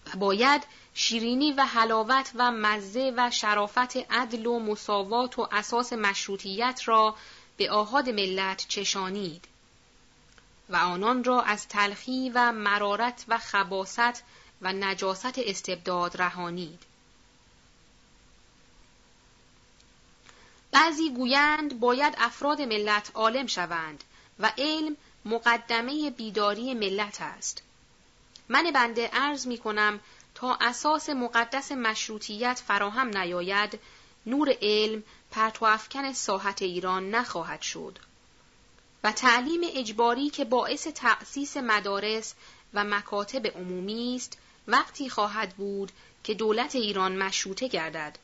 و باید شیرینی و حلاوت و مزه و شرافت عدل و مساوات و اساس مشروطیت را به آهاد ملت چشانید و آنان را از تلخی و مرارت و خباست و نجاست استبداد رهانید. بعضی گویند باید افراد ملت عالم شوند و علم مقدمه بیداری ملت است. من بنده عرض می کنم تا اساس مقدس مشروطیت فراهم نیاید نور علم پرتو افکن ساحت ایران نخواهد شد. و تعلیم اجباری که باعث تأسیس مدارس و مکاتب عمومی است وقتی خواهد بود که دولت ایران مشروطه گردد.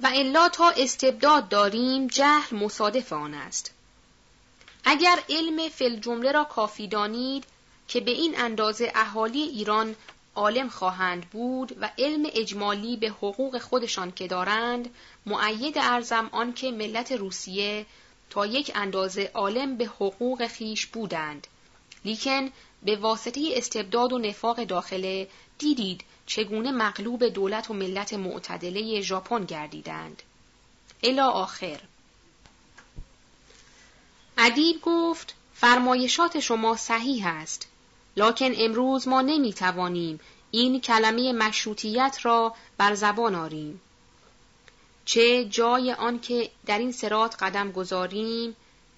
و الا تا استبداد داریم جهل مصادف آن است. اگر علم فل جمله را کافی دانید که به این اندازه اهالی ایران عالم خواهند بود و علم اجمالی به حقوق خودشان که دارند معید ارزم آن که ملت روسیه تا یک اندازه عالم به حقوق خیش بودند. لیکن به واسطه استبداد و نفاق داخله دیدید چگونه مغلوب دولت و ملت معتدله ژاپن گردیدند. الا آخر. ادیب گفت فرمایشات شما صحیح است. لکن امروز ما نمی توانیم این کلمه مشروطیت را بر زبان آریم. چه جای آن که در این سرات قدم گذاریم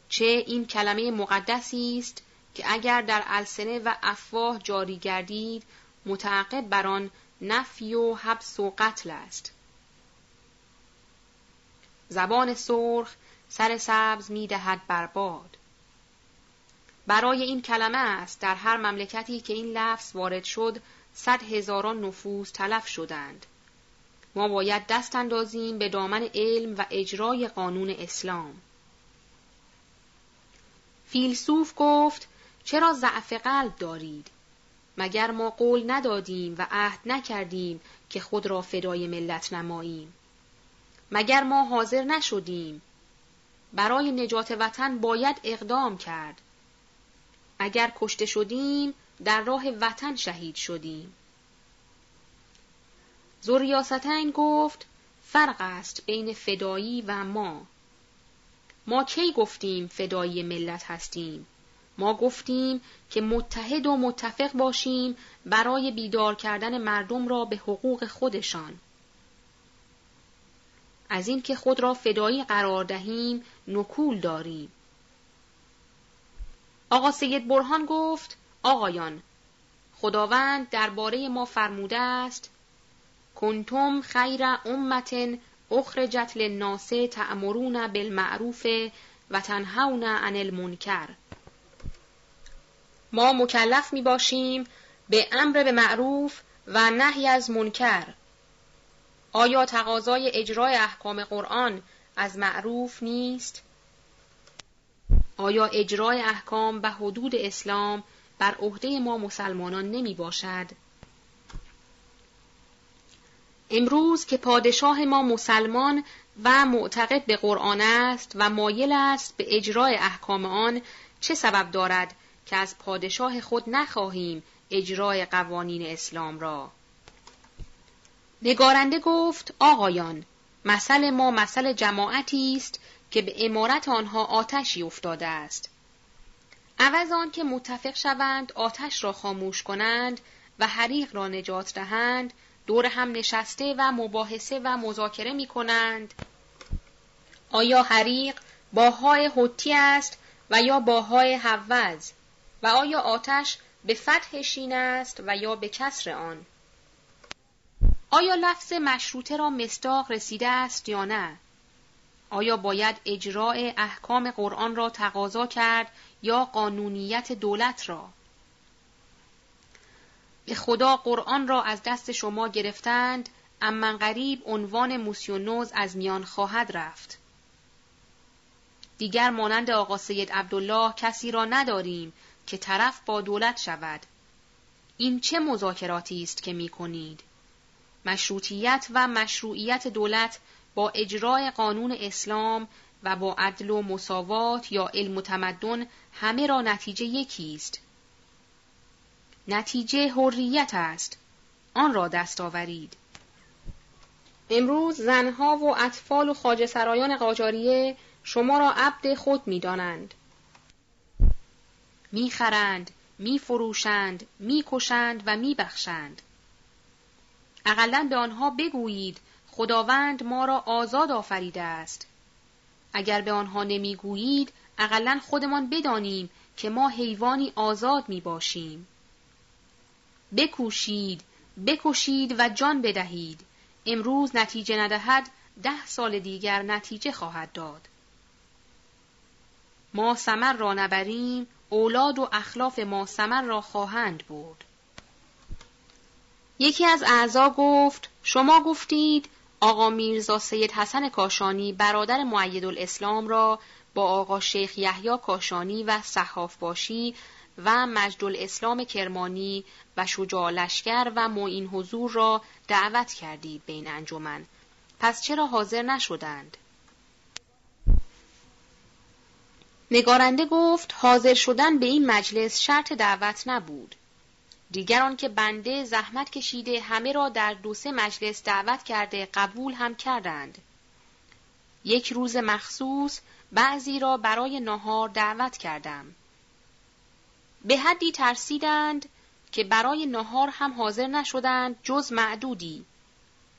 چه این کلمه مقدسی است که اگر در السنه و افواه جاری گردید متعقب بر آن نفی و حبس و قتل است زبان سرخ سر سبز می دهد برباد برای این کلمه است در هر مملکتی که این لفظ وارد شد صد هزاران نفوس تلف شدند. ما باید دست اندازیم به دامن علم و اجرای قانون اسلام. فیلسوف گفت چرا ضعف قلب دارید؟ مگر ما قول ندادیم و عهد نکردیم که خود را فدای ملت نماییم؟ مگر ما حاضر نشدیم؟ برای نجات وطن باید اقدام کرد. اگر کشته شدیم در راه وطن شهید شدیم. زوریاستین گفت فرق است بین فدایی و ما. ما کی گفتیم فدایی ملت هستیم؟ ما گفتیم که متحد و متفق باشیم برای بیدار کردن مردم را به حقوق خودشان. از اینکه خود را فدایی قرار دهیم نکول داریم. آقا سید برهان گفت آقایان خداوند درباره ما فرموده است کنتم خیر امت اخرجت للناس تأمرون بالمعروف و تنهون عن المنکر ما مکلف می باشیم به امر به معروف و نهی از منکر آیا تقاضای اجرای احکام قرآن از معروف نیست؟ آیا اجرای احکام و حدود اسلام بر عهده ما مسلمانان نمی باشد؟ امروز که پادشاه ما مسلمان و معتقد به قرآن است و مایل است به اجرای احکام آن چه سبب دارد که از پادشاه خود نخواهیم اجرای قوانین اسلام را نگارنده گفت آقایان مثل ما مثل جماعتی است که به امارت آنها آتشی افتاده است. عوض آن که متفق شوند آتش را خاموش کنند و حریق را نجات دهند دور هم نشسته و مباحثه و مذاکره می کنند. آیا حریق باهای حتی است و یا باهای حوز و آیا آتش به فتح شین است و یا به کسر آن؟ آیا لفظ مشروطه را مستاق رسیده است یا نه؟ آیا باید اجراع احکام قرآن را تقاضا کرد یا قانونیت دولت را؟ به خدا قرآن را از دست شما گرفتند اما غریب عنوان موسیونوز از میان خواهد رفت. دیگر مانند آقا سید عبدالله کسی را نداریم که طرف با دولت شود. این چه مذاکراتی است که می کنید؟ مشروطیت و مشروعیت دولت با اجرای قانون اسلام و با عدل و مساوات یا علم و تمدن همه را نتیجه یکی است. نتیجه حریت است. آن را دست آورید. امروز زنها و اطفال و خاج سرایان قاجاریه شما را عبد خود می دانند. می خرند، می فروشند، می کشند و می بخشند. اقلا به آنها بگویید خداوند ما را آزاد آفریده است. اگر به آنها نمی‌گویید اقلا خودمان بدانیم که ما حیوانی آزاد می باشیم. بکوشید، بکشید و جان بدهید. امروز نتیجه ندهد ده سال دیگر نتیجه خواهد داد. ما سمر را نبریم اولاد و اخلاف ما سمر را خواهند برد. یکی از اعضا گفت شما گفتید آقا میرزا سید حسن کاشانی برادر معید الاسلام را با آقا شیخ یحیی کاشانی و صحاف باشی و مجد الاسلام کرمانی و شجاع لشکر و معین حضور را دعوت کردید بین انجمن. پس چرا حاضر نشدند؟ نگارنده گفت حاضر شدن به این مجلس شرط دعوت نبود. دیگران که بنده زحمت کشیده همه را در دو سه مجلس دعوت کرده قبول هم کردند. یک روز مخصوص بعضی را برای نهار دعوت کردم. به حدی ترسیدند که برای نهار هم حاضر نشدند جز معدودی.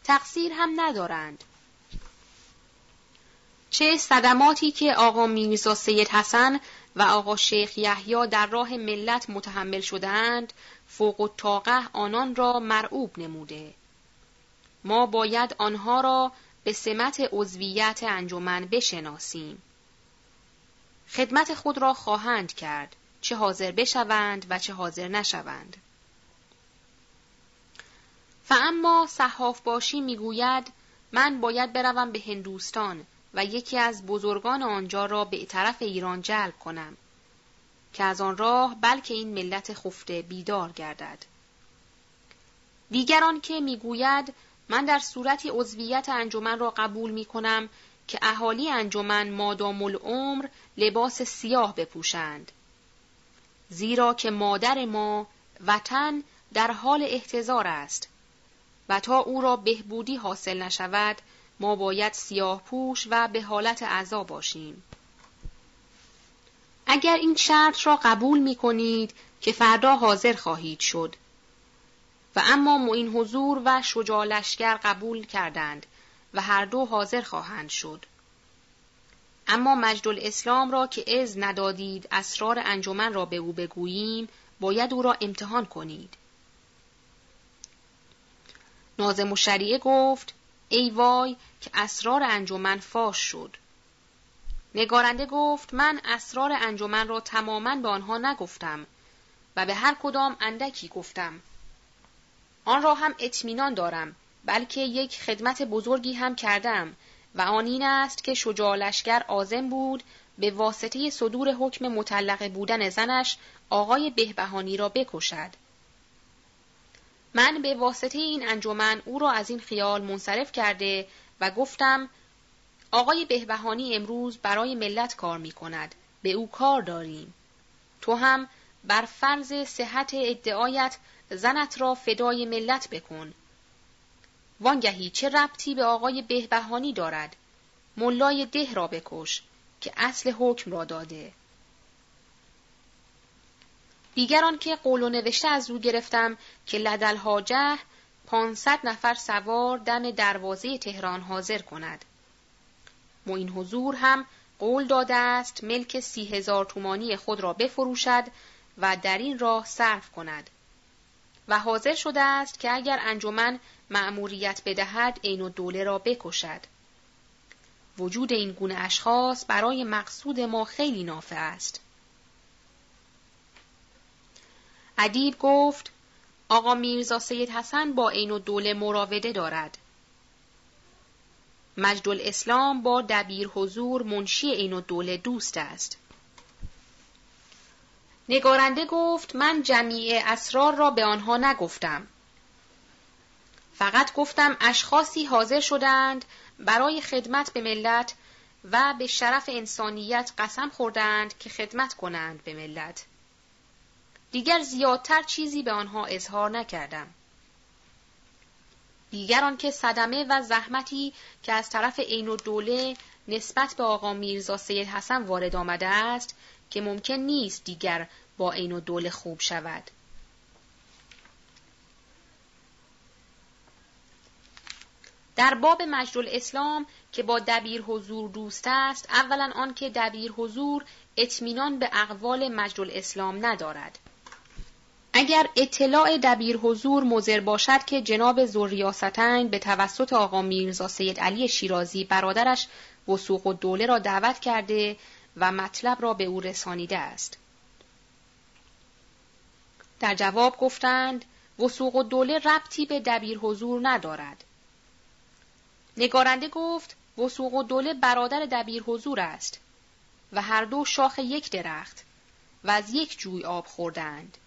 تقصیر هم ندارند. چه صدماتی که آقا میرزا سید حسن و آقا شیخ یحیی در راه ملت متحمل شدند فوق الطاقه آنان را مرعوب نموده. ما باید آنها را به سمت عضویت انجمن بشناسیم. خدمت خود را خواهند کرد چه حاضر بشوند و چه حاضر نشوند. اما صحاف باشی می‌گوید من باید بروم به هندوستان و یکی از بزرگان آنجا را به طرف ایران جلب کنم. که از آن راه بلکه این ملت خفته بیدار گردد. دیگران که می‌گوید من در صورت عضویت انجمن را قبول می کنم که اهالی انجمن مادام العمر لباس سیاه بپوشند. زیرا که مادر ما وطن در حال احتضار است و تا او را بهبودی حاصل نشود ما باید سیاه پوش و به حالت عذا باشیم. اگر این شرط را قبول می کنید که فردا حاضر خواهید شد. و اما معین حضور و شجاع لشکر قبول کردند و هر دو حاضر خواهند شد. اما مجد الاسلام را که از ندادید اسرار انجمن را به او بگوییم باید او را امتحان کنید. نازم و شریعه گفت ای وای که اسرار انجمن فاش شد. نگارنده گفت من اسرار انجمن را تماما به آنها نگفتم و به هر کدام اندکی گفتم. آن را هم اطمینان دارم بلکه یک خدمت بزرگی هم کردم و آن این است که شجاع لشکر آزم بود به واسطه صدور حکم مطلقه بودن زنش آقای بهبهانی را بکشد. من به واسطه این انجمن او را از این خیال منصرف کرده و گفتم آقای بهبهانی امروز برای ملت کار می کند. به او کار داریم. تو هم بر فرض صحت ادعایت زنت را فدای ملت بکن. وانگهی چه ربطی به آقای بهبهانی دارد؟ ملای ده را بکش که اصل حکم را داده. دیگران که قول و نوشته از او گرفتم که لدل حاجه پانصد نفر سوار دم دروازه تهران حاضر کند. معین حضور هم قول داده است ملک سی هزار تومانی خود را بفروشد و در این راه صرف کند و حاضر شده است که اگر انجمن مأموریت بدهد عین و دوله را بکشد. وجود این گونه اشخاص برای مقصود ما خیلی نافع است. ادیب گفت آقا میرزا سید حسن با عین و دوله مراوده دارد. مجد الاسلام با دبیر حضور منشی عین و دوله دوست است. نگارنده گفت من جمیع اسرار را به آنها نگفتم. فقط گفتم اشخاصی حاضر شدند برای خدمت به ملت و به شرف انسانیت قسم خوردند که خدمت کنند به ملت. دیگر زیادتر چیزی به آنها اظهار نکردم. دیگر که صدمه و زحمتی که از طرف عین دوله نسبت به آقا میرزا سید حسن وارد آمده است که ممکن نیست دیگر با عین دوله خوب شود. در باب مجد اسلام که با دبیر حضور دوست است اولا آنکه دبیر حضور اطمینان به اقوال مجد اسلام ندارد اگر اطلاع دبیر حضور مزر باشد که جناب زوریاستین به توسط آقا میرزا سید علی شیرازی برادرش وسوق و دوله را دعوت کرده و مطلب را به او رسانیده است. در جواب گفتند وسوق و دوله ربطی به دبیر حضور ندارد. نگارنده گفت وسوق و دوله برادر دبیر حضور است و هر دو شاخ یک درخت و از یک جوی آب خوردند.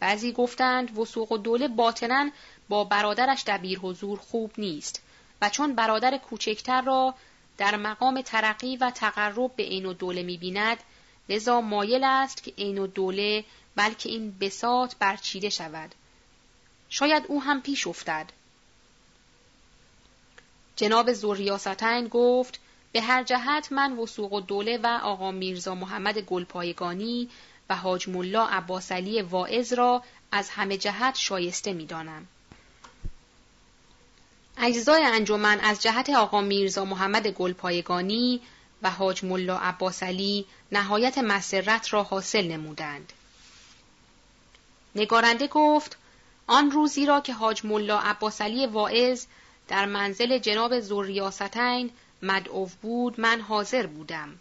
بعضی گفتند وسوق و دوله باطنا با برادرش دبیر حضور خوب نیست و چون برادر کوچکتر را در مقام ترقی و تقرب به عین دوله می‌بیند لذا مایل است که عین دوله بلکه این بساط برچیده شود. شاید او هم پیش افتد. جناب زوریاستین گفت به هر جهت من وسوق و دوله و آقا میرزا محمد گلپایگانی و حاج ملا عباس علی واعظ را از همه جهت شایسته می دانم. اجزای انجمن از جهت آقا میرزا محمد گلپایگانی و حاج ملا عباس علی نهایت مسرت را حاصل نمودند. نگارنده گفت آن روزی را که حاج ملا عباس علی واعظ در منزل جناب زوریاستین مدعو بود من حاضر بودم.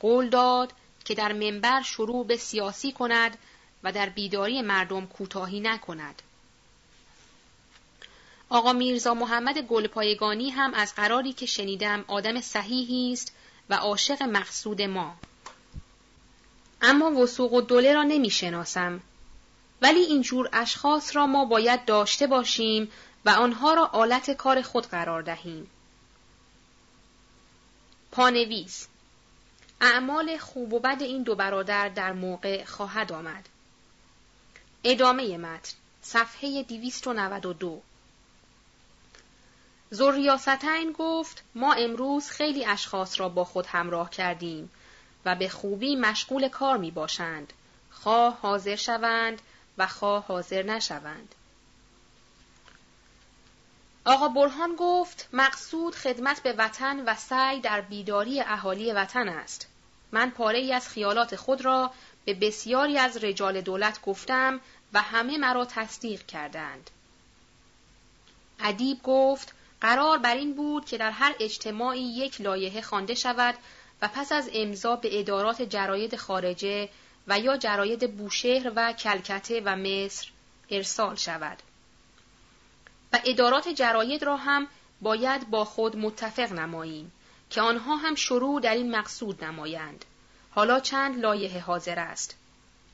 قول داد که در منبر شروع به سیاسی کند و در بیداری مردم کوتاهی نکند. آقا میرزا محمد گلپایگانی هم از قراری که شنیدم آدم صحیحی است و عاشق مقصود ما. اما وسوق و دوله را نمی شناسم. ولی اینجور اشخاص را ما باید داشته باشیم و آنها را آلت کار خود قرار دهیم. پانویس اعمال خوب و بد این دو برادر در موقع خواهد آمد. ادامه متن صفحه 292 زوریاستین گفت ما امروز خیلی اشخاص را با خود همراه کردیم و به خوبی مشغول کار می باشند. خواه حاضر شوند و خواه حاضر نشوند. آقا برهان گفت مقصود خدمت به وطن و سعی در بیداری اهالی وطن است. من پاره ای از خیالات خود را به بسیاری از رجال دولت گفتم و همه مرا تصدیق کردند. ادیب گفت قرار بر این بود که در هر اجتماعی یک لایحه خوانده شود و پس از امضا به ادارات جراید خارجه و یا جراید بوشهر و کلکته و مصر ارسال شود. و ادارات جراید را هم باید با خود متفق نماییم. که آنها هم شروع در این مقصود نمایند. حالا چند لایه حاضر است.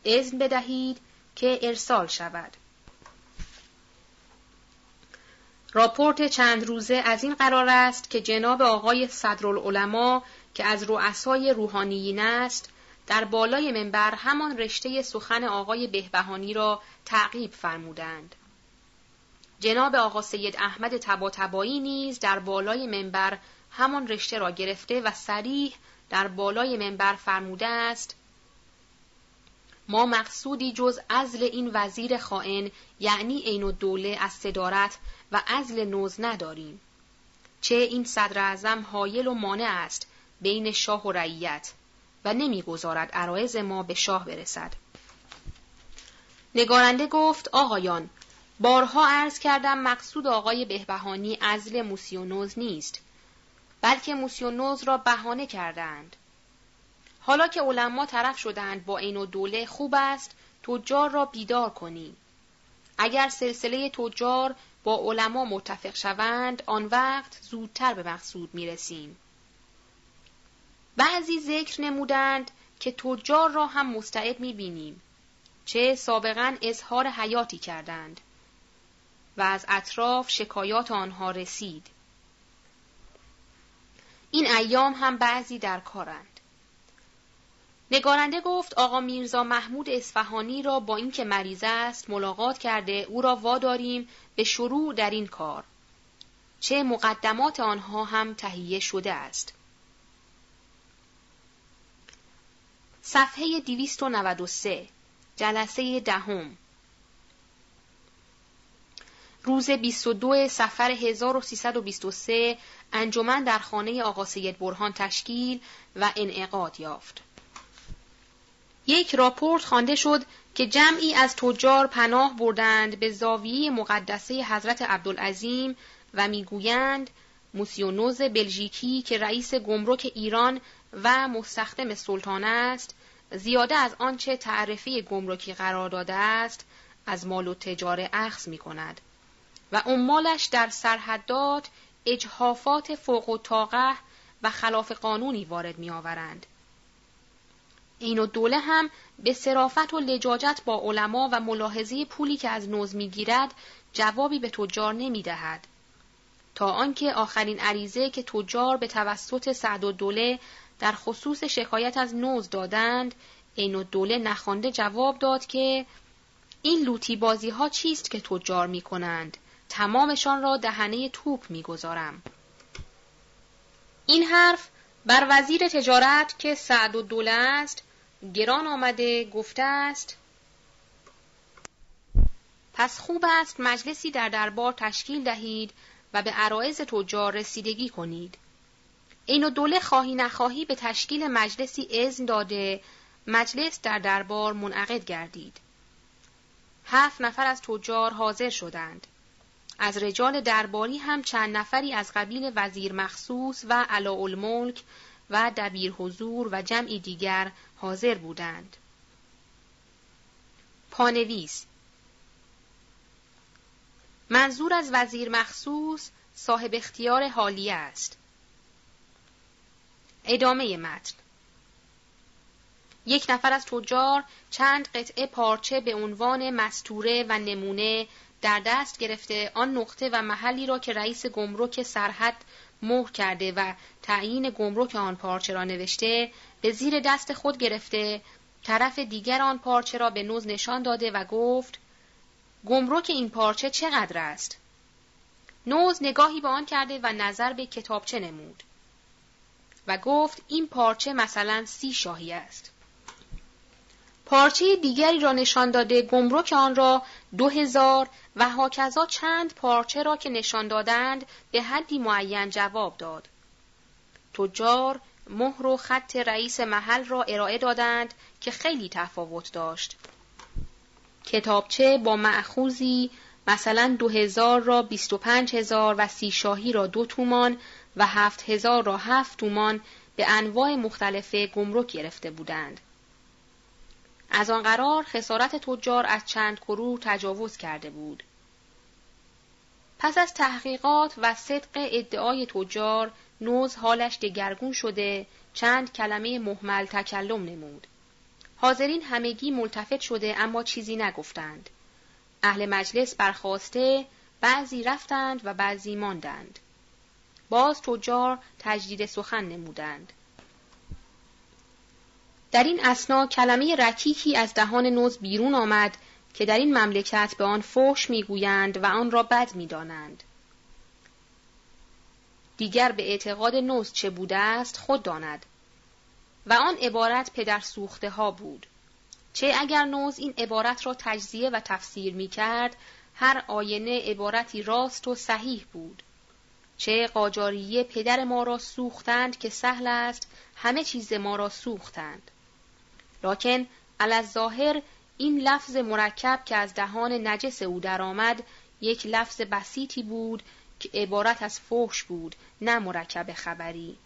اذن بدهید که ارسال شود. راپورت چند روزه از این قرار است که جناب آقای صدرالعلماء که از رؤسای روحانیین است در بالای منبر همان رشته سخن آقای بهبهانی را تعقیب فرمودند. جناب آقا سید احمد تباتبایی نیز در بالای منبر همان رشته را گرفته و سریح در بالای منبر فرموده است ما مقصودی جز ازل این وزیر خائن یعنی عین الدوله از صدارت و ازل نوز نداریم. چه این صدر اعظم حایل و مانع است بین شاه و رعیت و نمی‌گذارد عرایز ما به شاه برسد. نگارنده گفت آقایان بارها عرض کردم مقصود آقای بهبهانی ازل موسیونوز نیست. بلکه موسیونوز را بهانه کردند حالا که علما طرف شدند با این و دوله خوب است تجار را بیدار کنیم اگر سلسله تجار با علما متفق شوند آن وقت زودتر به مقصود می رسیم. بعضی ذکر نمودند که تجار را هم مستعد می بینیم. چه سابقا اظهار حیاتی کردند و از اطراف شکایات آنها رسید. این ایام هم بعضی در کارند. نگارنده گفت آقا میرزا محمود اصفهانی را با اینکه مریض است ملاقات کرده او را واداریم به شروع در این کار. چه مقدمات آنها هم تهیه شده است. صفحه 293 جلسه دهم روز 22 سفر 1323 انجمن در خانه آقا سید برهان تشکیل و انعقاد یافت. یک راپورت خوانده شد که جمعی از تجار پناه بردند به زاویه مقدسه حضرت عبدالعظیم و می‌گویند موسیونوز بلژیکی که رئیس گمرک ایران و مستخدم سلطان است زیاده از آنچه تعرفه گمرکی قرار داده است از مال و تجاره اخذ می کند و عمالش در سرحدات اجحافات فوق و طاقه و خلاف قانونی وارد می آورند. این و دوله هم به صرافت و لجاجت با علما و ملاحظه پولی که از نوز می‌گیرد جوابی به تجار نمی دهد. تا آنکه آخرین عریضه که تجار به توسط سعد و دوله در خصوص شکایت از نوز دادند این و دوله نخوانده جواب داد که این لوتی بازی ها چیست که تجار می کنند تمامشان را دهنه توپ می‌گذارم. این حرف بر وزیر تجارت که سعد و دوله است گران آمده گفته است پس خوب است مجلسی در دربار تشکیل دهید و به عرایز تجار رسیدگی کنید. این و دوله خواهی نخواهی به تشکیل مجلسی اذن داده مجلس در دربار منعقد گردید. هفت نفر از تجار حاضر شدند. از رجال درباری هم چند نفری از قبیل وزیر مخصوص و الملک و دبیر حضور و جمعی دیگر حاضر بودند. پانویس منظور از وزیر مخصوص صاحب اختیار حالیه است. ادامه متن یک نفر از تجار چند قطعه پارچه به عنوان مستوره و نمونه در دست گرفته آن نقطه و محلی را که رئیس گمرک سرحد مهر کرده و تعیین گمرک آن پارچه را نوشته به زیر دست خود گرفته طرف دیگر آن پارچه را به نوز نشان داده و گفت گمرک این پارچه چقدر است؟ نوز نگاهی به آن کرده و نظر به کتابچه نمود و گفت این پارچه مثلا سی شاهی است. پارچه دیگری را نشان داده گمرک آن را دو هزار و هاکذا چند پارچه را که نشان دادند به حدی معین جواب داد. تجار مهر و خط رئیس محل را ارائه دادند که خیلی تفاوت داشت. کتابچه با معخوزی مثلا دو هزار را بیست و پنج هزار و سی شاهی را دو تومان و هفت هزار را هفت تومان به انواع مختلف گمرک گرفته بودند. از آن قرار خسارت تجار از چند کرو تجاوز کرده بود. پس از تحقیقات و صدق ادعای تجار نوز حالش دگرگون شده چند کلمه محمل تکلم نمود. حاضرین همگی ملتفت شده اما چیزی نگفتند. اهل مجلس برخواسته بعضی رفتند و بعضی ماندند باز تجار تجدید سخن نمودند در این اسنا کلمه رکیکی از دهان نوز بیرون آمد که در این مملکت به آن فوش می‌گویند و آن را بد می‌دانند. دیگر به اعتقاد نوز چه بوده است خود داند. و آن عبارت پدر سوخته ها بود. چه اگر نوز این عبارت را تجزیه و تفسیر می کرد هر آینه عبارتی راست و صحیح بود. چه قاجاریه پدر ما را سوختند که سهل است همه چیز ما را سوختند. لکن ظاهر این لفظ مرکب که از دهان نجس او درآمد یک لفظ بسیطی بود که عبارت از فحش بود نه مرکب خبری.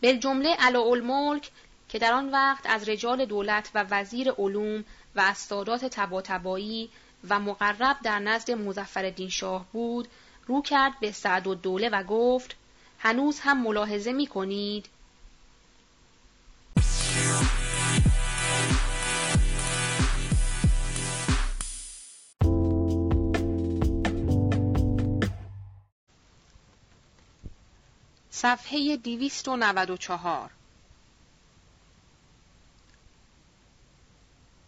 به جمله الملک که در آن وقت از رجال دولت و وزیر علوم و از سادات تباتبایی و مقرب در نزد مزفر شاه بود رو کرد به سعد و دوله و گفت هنوز هم ملاحظه می کنید صفحه 294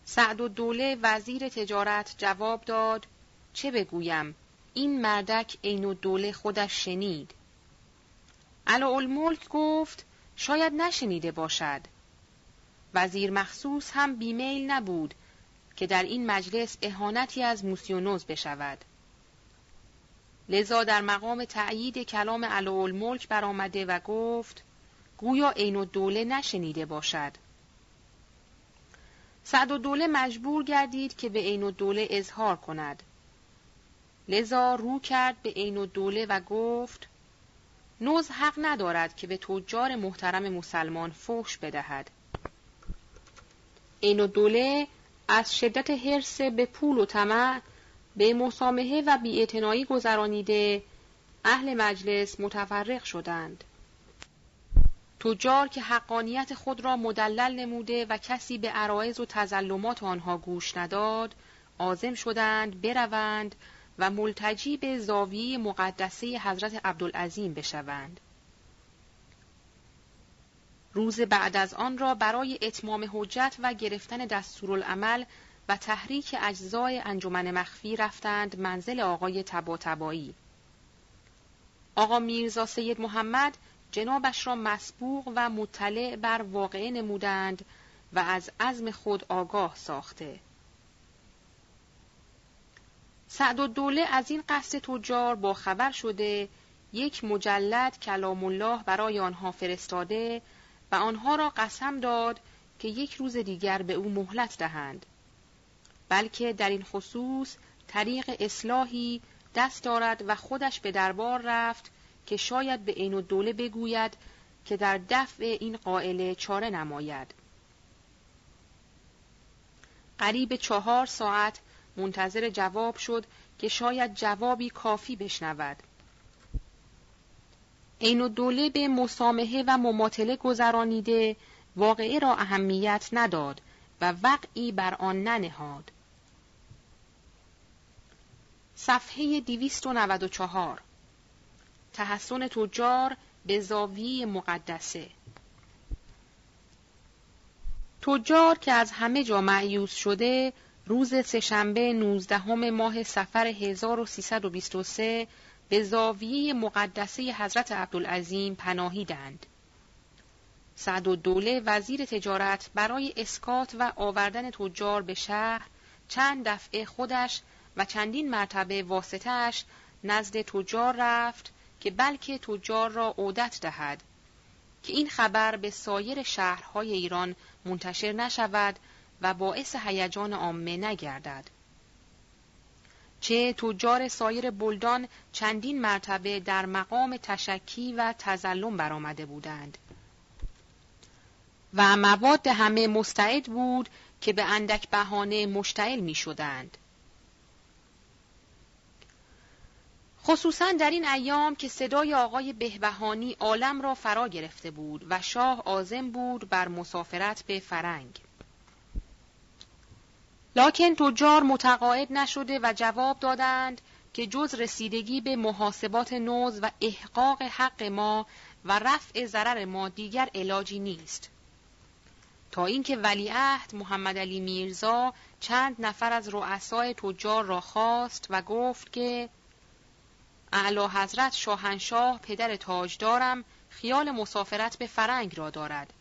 سعد و دوله وزیر تجارت جواب داد چه بگویم؟ این مردک عین و دوله خودش شنید. الملک گفت شاید نشنیده باشد. وزیر مخصوص هم بیمیل نبود که در این مجلس اهانتی از موسیونوز بشود. لذا در مقام تأیید کلام الملک برآمده و گفت گویا عین و دوله نشنیده باشد. سعد و دوله مجبور گردید که به عین و دوله اظهار کند. لذا رو کرد به عین و دوله و گفت نوز حق ندارد که به تجار محترم مسلمان فحش بدهد. عین و دوله از شدت حرس به پول و طمع به مسامحه و بیاعتنایی گذرانیده اهل مجلس متفرق شدند. تجار که حقانیت خود را مدلل نموده و کسی به عرایز و تزلمات آنها گوش نداد عازم شدند بروند و ملتجی به زاویه مقدسه حضرت عبدالعظیم بشوند. روز بعد از آن را برای اتمام حجت و گرفتن دستورالعمل و تحریک اجزای انجمن مخفی رفتند منزل آقای تباتبایی. آقا میرزا سید محمد جنابش را مسبوق و مطلع بر واقعه نمودند و از عزم خود آگاه ساخته. سعد و دوله از این قصد تجار با خبر شده یک مجلد کلام الله برای آنها فرستاده و آنها را قسم داد که یک روز دیگر به او مهلت دهند بلکه در این خصوص طریق اصلاحی دست دارد و خودش به دربار رفت که شاید به عین دوله بگوید که در دفع این قائله چاره نماید. قریب چهار ساعت منتظر جواب شد که شاید جوابی کافی بشنود. عین دوله به مسامحه و مماطله گذرانیده واقعه را اهمیت نداد و وقعی بر آن ننهاد. صفحه 294 تحسن تجار به زاویه مقدسه تجار که از همه جا معیوس شده روز سهشنبه 19 ماه سفر 1323 به زاویه مقدسه حضرت عبدالعظیم پناهیدند. سعد و دوله وزیر تجارت برای اسکات و آوردن تجار به شهر چند دفعه خودش و چندین مرتبه واسطهش نزد تجار رفت که بلکه تجار را عودت دهد که این خبر به سایر شهرهای ایران منتشر نشود و باعث هیجان عامه نگردد چه تجار سایر بلدان چندین مرتبه در مقام تشکی و تزلم برآمده بودند و مواد همه مستعد بود که به اندک بهانه مشتعل می شدند. خصوصا در این ایام که صدای آقای بهبهانی عالم را فرا گرفته بود و شاه آزم بود بر مسافرت به فرنگ. لاکن تجار متقاعد نشده و جواب دادند که جز رسیدگی به محاسبات نوز و احقاق حق ما و رفع ضرر ما دیگر علاجی نیست تا اینکه ولیعهد محمد علی میرزا چند نفر از رؤسای تجار را خواست و گفت که اعلی حضرت شاهنشاه پدر تاجدارم خیال مسافرت به فرنگ را دارد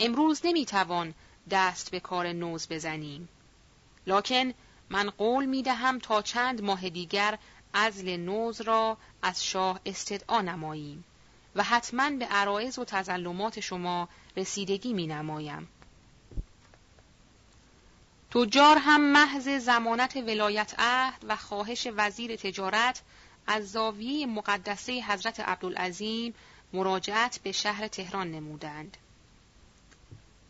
امروز نمی‌توان دست به کار نوز بزنیم لکن من قول می دهم تا چند ماه دیگر ازل نوز را از شاه استدعا نماییم و حتما به عرایز و تظلمات شما رسیدگی می نمایم. تجار هم محض زمانت ولایت عهد و خواهش وزیر تجارت از زاویه مقدسه حضرت عبدالعظیم مراجعت به شهر تهران نمودند.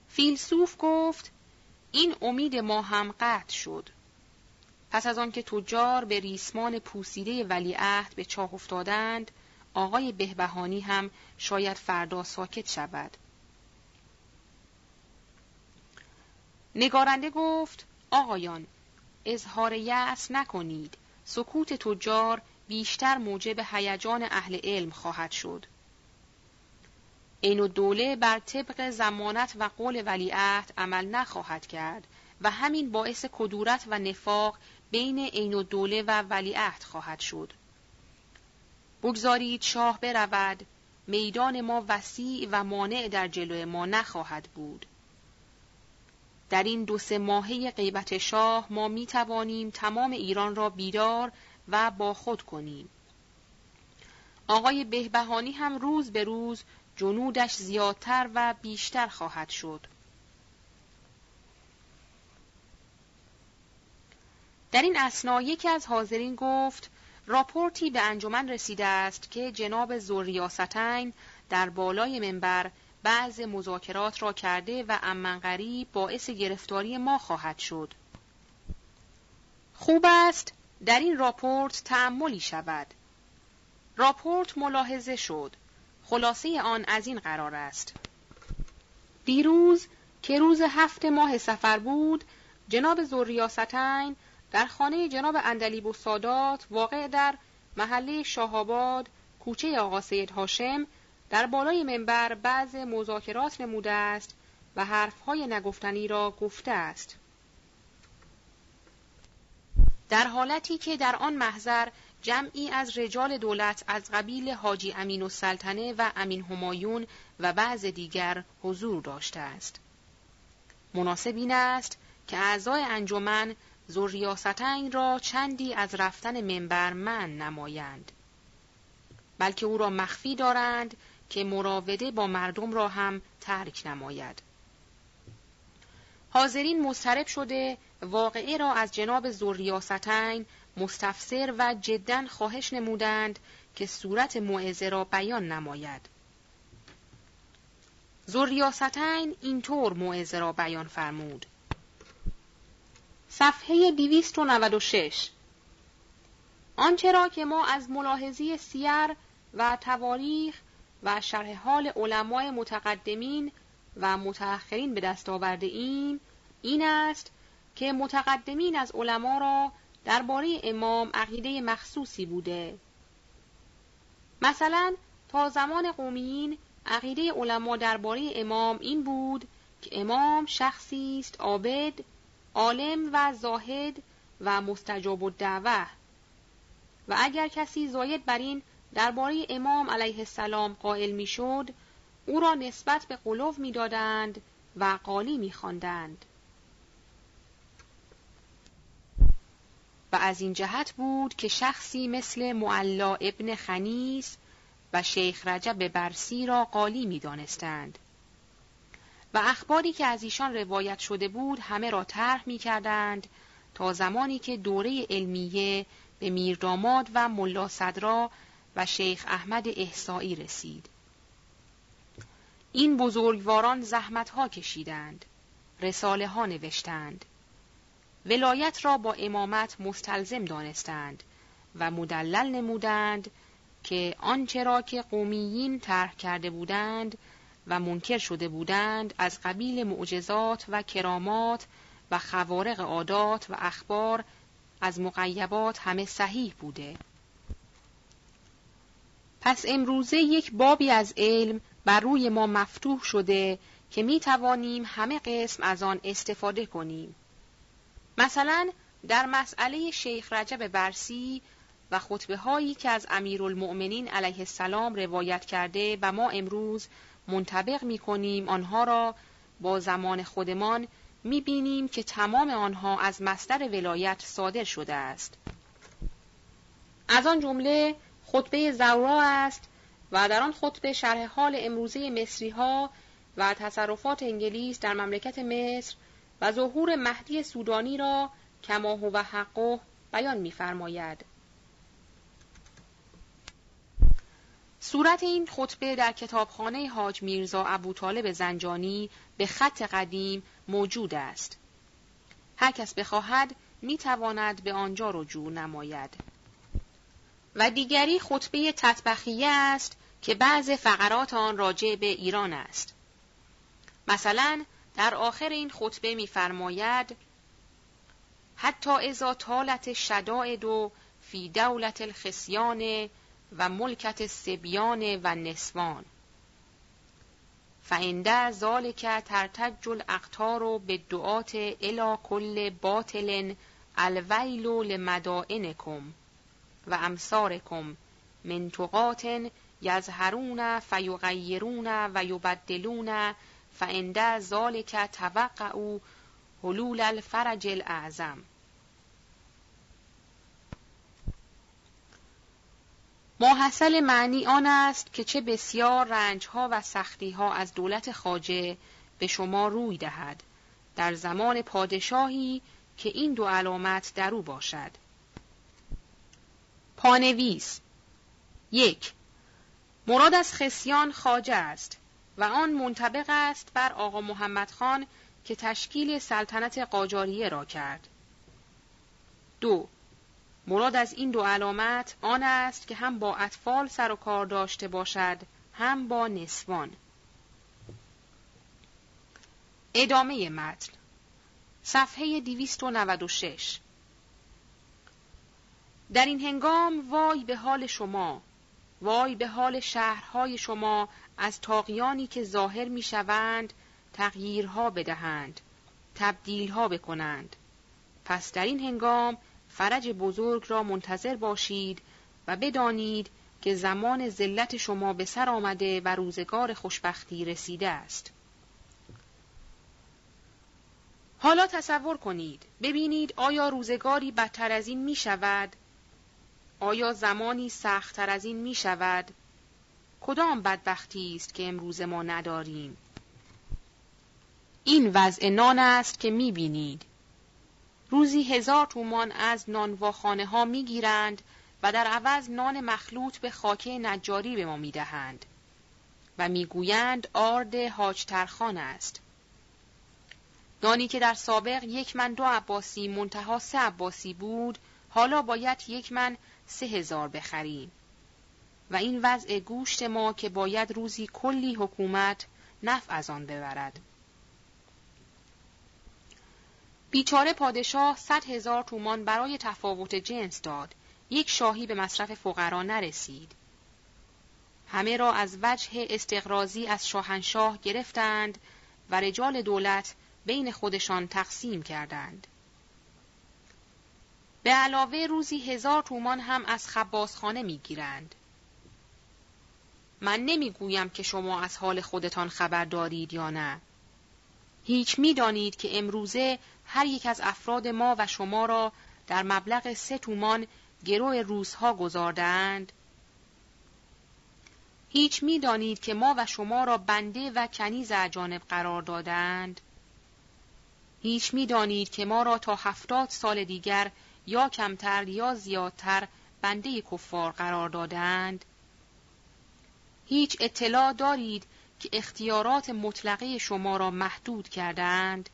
فیلسوف گفت این امید ما هم قطع شد. پس از آنکه تجار به ریسمان پوسیده ولیعهد به چاه افتادند، آقای بهبهانی هم شاید فردا ساکت شود. نگارنده گفت آقایان اظهار یأس نکنید سکوت تجار بیشتر موجب هیجان اهل علم خواهد شد. عین دوله بر طبق زمانت و قول ولیعهد عمل نخواهد کرد و همین باعث کدورت و نفاق بین عین دوله و ولیعهد خواهد شد. بگذارید شاه برود میدان ما وسیع و مانع در جلو ما نخواهد بود. در این دو سه ماهه غیبت شاه ما می توانیم تمام ایران را بیدار و با خود کنیم. آقای بهبهانی هم روز به روز جنودش زیادتر و بیشتر خواهد شد. در این اسنا یکی از حاضرین گفت راپورتی به انجمن رسیده است که جناب زوریاستین در بالای منبر بعض مذاکرات را کرده و امن غریب باعث گرفتاری ما خواهد شد. خوب است در این راپورت تعملی شود. راپورت ملاحظه شد. خلاصه آن از این قرار است. دیروز که روز هفت ماه سفر بود، جناب زوریاستین در خانه جناب اندلیب و سادات واقع در محله شاهآباد کوچه آقا سید هاشم در بالای منبر بعض مذاکرات نموده است و حرفهای نگفتنی را گفته است. در حالتی که در آن محضر جمعی از رجال دولت از قبیل حاجی امین و سلطنه و امین همایون و بعض دیگر حضور داشته است. مناسب این است که اعضای انجمن زوریاستین را چندی از رفتن منبر من نمایند. بلکه او را مخفی دارند که مراوده با مردم را هم ترک نماید. حاضرین مضطرب شده واقعه را از جناب زوریاستین مستفسر و جدا خواهش نمودند که صورت موعظه را بیان نماید. زوریاستین اینطور موعظه را بیان فرمود. صفحه 296 آنچه را که ما از ملاحظی سیر و تواریخ و شرح حال علمای متقدمین و متأخرین به دست آورده ایم این است که متقدمین از علما را درباره امام عقیده مخصوصی بوده. مثلا تا زمان قومیین عقیده علما درباره امام این بود که امام شخصی است عابد عالم و زاهد و مستجاب الدعوه. و اگر کسی زاید بر این درباره امام علیه السلام قائل می‌شد او را نسبت به قلوب می‌دادند و قالی میخواندند. و از این جهت بود که شخصی مثل معلا ابن خنیس و شیخ رجب برسی را قالی می‌دانستند و اخباری که از ایشان روایت شده بود همه را طرح می کردند تا زمانی که دوره علمیه به میرداماد و ملا صدرا و شیخ احمد احسایی رسید. این بزرگواران زحمت ها کشیدند. رساله ها نوشتند. ولایت را با امامت مستلزم دانستند و مدلل نمودند که آنچه را که قومیین طرح کرده بودند و منکر شده بودند از قبیل معجزات و کرامات و خوارق عادات و اخبار از مقیبات همه صحیح بوده پس امروزه یک بابی از علم بر روی ما مفتوح شده که می توانیم همه قسم از آن استفاده کنیم. مثلا در مسئله شیخ رجب برسی و خطبه هایی که از امیرالمؤمنین علیه السلام روایت کرده و ما امروز منطبق می کنیم آنها را با زمان خودمان می بینیم که تمام آنها از مصدر ولایت صادر شده است. از آن جمله خطبه زورا است و در آن خطبه شرح حال امروزه مصری ها و تصرفات انگلیس در مملکت مصر و ظهور مهدی سودانی را کما و حقه بیان می‌فرماید. صورت این خطبه در کتابخانه حاج میرزا ابو طالب زنجانی به خط قدیم موجود است. هر کس بخواهد می تواند به آنجا رجوع نماید. و دیگری خطبه تطبخیه است که بعض فقرات آن راجع به ایران است. مثلا در آخر این خطبه می‌فرماید حتی ازا طالت شدائد و فی دولت الخسیان و ملکت سبیان و نسوان فعنده ذالک ترتج الاقتار به دعات الی کل باطل الویل لمدائنکم و امثارکم من تقات یظهرون فیغیرون و یبدلون فعند ذالک توقعوا حلول الفرج الاعظم ماحصل معنی آن است که چه بسیار رنجها و سختیها از دولت خاجه به شما روی دهد. در زمان پادشاهی که این دو علامت در او باشد. پانویس. یک. مراد از خسیان خاجه است. و آن منطبق است بر آقا محمد خان که تشکیل سلطنت قاجاریه را کرد. دو مراد از این دو علامت آن است که هم با اطفال سر و کار داشته باشد هم با نسوان. ادامه متن صفحه 296 در این هنگام وای به حال شما وای به حال شهرهای شما از تاقیانی که ظاهر می شوند تغییرها بدهند تبدیلها بکنند. پس در این هنگام فرج بزرگ را منتظر باشید و بدانید که زمان ذلت شما به سر آمده و روزگار خوشبختی رسیده است. حالا تصور کنید ببینید آیا روزگاری بدتر از این می شود آیا زمانی سختتر از این می شود؟ کدام بدبختی است که امروز ما نداریم؟ این وضع نان است که می بینید. روزی هزار تومان از نانواخانه ها می گیرند و در عوض نان مخلوط به خاکه نجاری به ما می دهند و می گویند آرد حاج ترخان است. نانی که در سابق یک من دو عباسی منتها سه عباسی بود حالا باید یک من سه هزار بخریم و این وضع گوشت ما که باید روزی کلی حکومت نفع از آن ببرد. بیچاره پادشاه صد هزار تومان برای تفاوت جنس داد. یک شاهی به مصرف فقرا نرسید. همه را از وجه استقرازی از شاهنشاه گرفتند و رجال دولت بین خودشان تقسیم کردند. به علاوه روزی هزار تومان هم از خبازخانه می گیرند. من نمی‌گویم که شما از حال خودتان خبر دارید یا نه. هیچ می‌دانید که امروزه هر یک از افراد ما و شما را در مبلغ سه تومان گروه روزها گذاردند؟ هیچ می‌دانید که ما و شما را بنده و کنیز اجانب قرار دادند؟ هیچ می‌دانید که ما را تا هفتاد سال دیگر یا کمتر یا زیادتر بنده کفار قرار دادند هیچ اطلاع دارید که اختیارات مطلقه شما را محدود کردند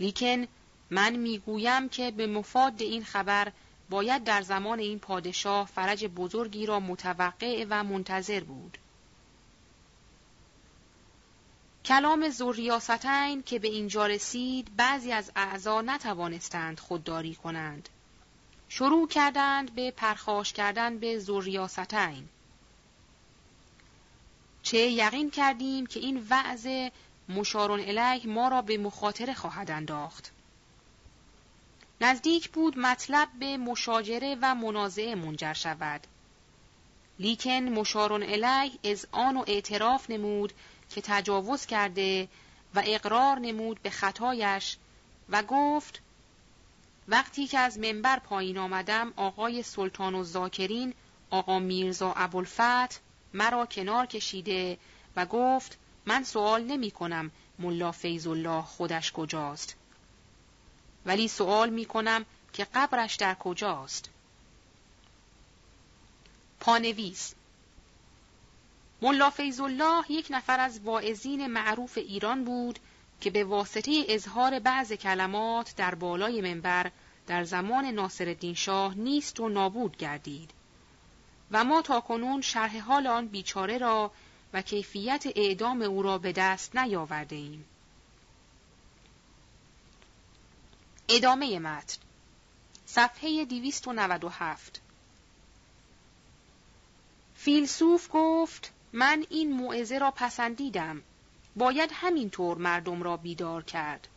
لیکن من می‌گویم که به مفاد این خبر باید در زمان این پادشاه فرج بزرگی را متوقع و منتظر بود کلام زوریاستین که به اینجا رسید بعضی از اعضا نتوانستند خودداری کنند. شروع کردند به پرخاش کردن به زوریاستین. چه یقین کردیم که این وعظ مشارون الیه ما را به مخاطره خواهد انداخت. نزدیک بود مطلب به مشاجره و منازعه منجر شود. لیکن مشارون الیه از آن و اعتراف نمود که تجاوز کرده و اقرار نمود به خطایش و گفت وقتی که از منبر پایین آمدم آقای سلطان و زاکرین آقا میرزا ابوالفتح مرا کنار کشیده و گفت من سوال نمی کنم ملا فیض الله خودش کجاست. ولی سوال می کنم که قبرش در کجاست. پانویس ملا فیض الله یک نفر از واعظین معروف ایران بود که به واسطه اظهار بعض کلمات در بالای منبر در زمان ناصرالدین شاه نیست و نابود گردید. و ما تا کنون شرح حال آن بیچاره را و کیفیت اعدام او را به دست نیاورده ایم. ادامه متن. صفحه 297 فیلسوف گفت من این موعظه را پسندیدم. باید همینطور مردم را بیدار کرد.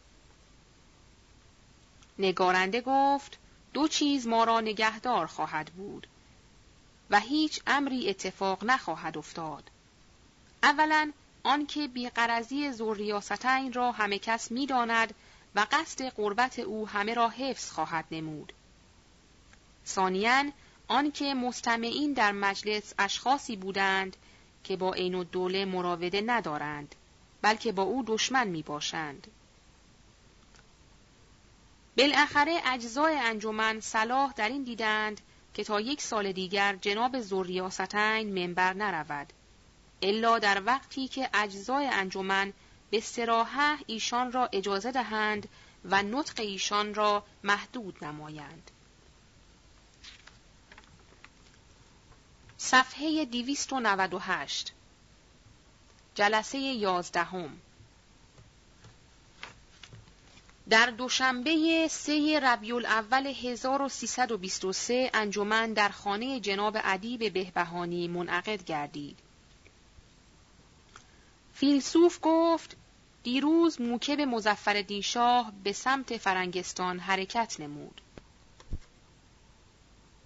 نگارنده گفت دو چیز ما را نگهدار خواهد بود. و هیچ امری اتفاق نخواهد افتاد اولا آنکه بیقرضی زوریاستین را همه کس می‌داند و قصد قربت او همه را حفظ خواهد نمود ثانیا آنکه مستمعین در مجلس اشخاصی بودند که با عین دوله مراوده ندارند بلکه با او دشمن می باشند. بالاخره اجزای انجمن صلاح در این دیدند که تا یک سال دیگر جناب زوریاستین منبر نرود. الا در وقتی که اجزای انجمن به سراحه ایشان را اجازه دهند و نطق ایشان را محدود نمایند. صفحه 298 جلسه یازدهم. در دوشنبه سه ربیع الاول 1323 انجمن در خانه جناب ادیب بهبهانی منعقد گردید. فیلسوف گفت دیروز موکب مزفر شاه به سمت فرنگستان حرکت نمود.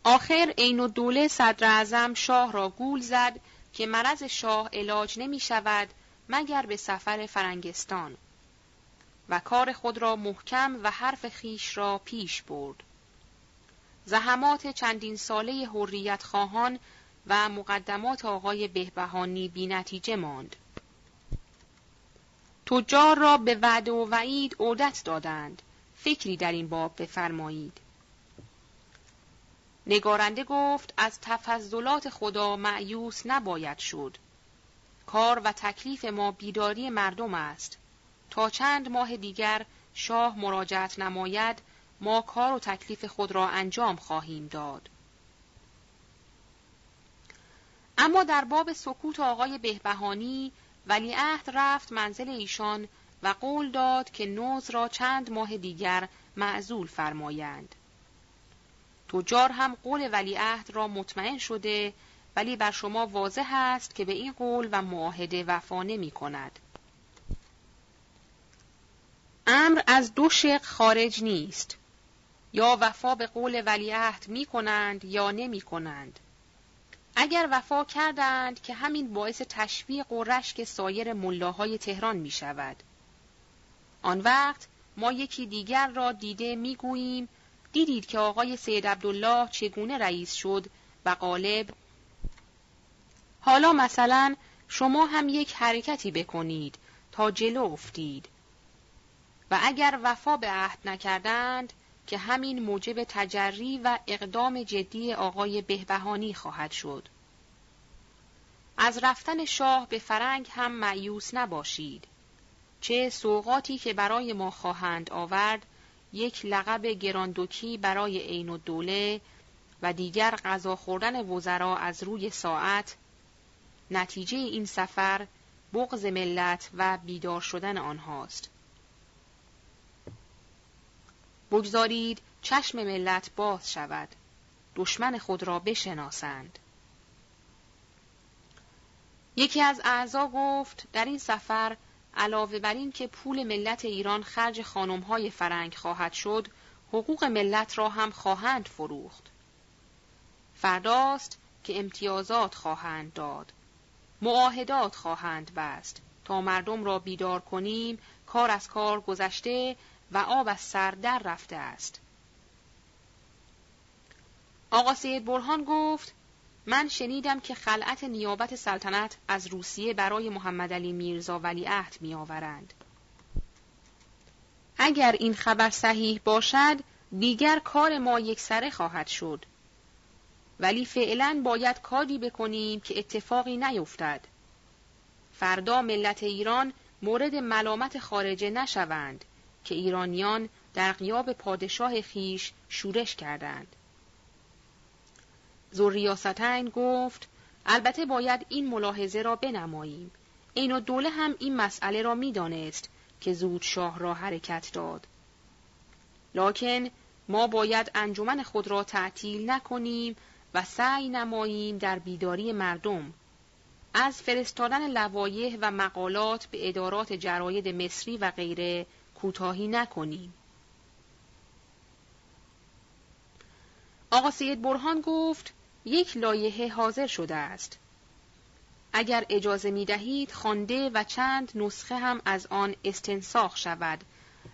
آخر عین دوله صدر اعظم شاه را گول زد که مرض شاه علاج نمی شود مگر به سفر فرنگستان و کار خود را محکم و حرف خیش را پیش برد. زحمات چندین ساله حریت خواهان و مقدمات آقای بهبهانی بی نتیجه ماند. تجار را به وعده و وعید عودت دادند. فکری در این باب بفرمایید. نگارنده گفت از تفضلات خدا معیوس نباید شد. کار و تکلیف ما بیداری مردم است. تا چند ماه دیگر شاه مراجعت نماید ما کار و تکلیف خود را انجام خواهیم داد. اما در باب سکوت آقای بهبهانی ولیعهد رفت منزل ایشان و قول داد که نوز را چند ماه دیگر معزول فرمایند. تجار هم قول ولیعهد را مطمئن شده ولی بر شما واضح است که به این قول و معاهده وفا نمی کند. امر از دو شق خارج نیست. یا وفا به قول ولیعهد می کنند یا نمی کنند. اگر وفا کردند که همین باعث تشویق و رشک سایر ملاهای تهران می شود. آن وقت ما یکی دیگر را دیده می گوییم دیدید که آقای سید عبدالله چگونه رئیس شد و غالب حالا مثلا شما هم یک حرکتی بکنید تا جلو افتید و اگر وفا به عهد نکردند که همین موجب تجری و اقدام جدی آقای بهبهانی خواهد شد. از رفتن شاه به فرنگ هم معیوس نباشید. چه سوقاتی که برای ما خواهند آورد یک لقب گراندوکی برای عین دوله و دیگر غذا خوردن وزرا از روی ساعت نتیجه این سفر بغض ملت و بیدار شدن آنهاست. بگذارید چشم ملت باز شود. دشمن خود را بشناسند. یکی از اعضا گفت در این سفر علاوه بر این که پول ملت ایران خرج خانمهای فرنگ خواهد شد، حقوق ملت را هم خواهند فروخت. فرداست که امتیازات خواهند داد. معاهدات خواهند بست تا مردم را بیدار کنیم کار از کار گذشته و آب از سر در رفته است. آقا سید برهان گفت من شنیدم که خلعت نیابت سلطنت از روسیه برای محمد علی میرزا ولیعهد می آورند. اگر این خبر صحیح باشد دیگر کار ما یک سره خواهد شد. ولی فعلا باید کاری بکنیم که اتفاقی نیفتد. فردا ملت ایران مورد ملامت خارجه نشوند که ایرانیان در قیاب پادشاه خیش شورش کردند. زوریاستین گفت البته باید این ملاحظه را بنماییم. این دوله هم این مسئله را می‌دانست که زود شاه را حرکت داد. لکن ما باید انجمن خود را تعطیل نکنیم و سعی نماییم در بیداری مردم از فرستادن لوایح و مقالات به ادارات جراید مصری و غیره کوتاهی نکنیم. آقا سید برهان گفت یک لایحه حاضر شده است. اگر اجازه می دهید خانده و چند نسخه هم از آن استنساخ شود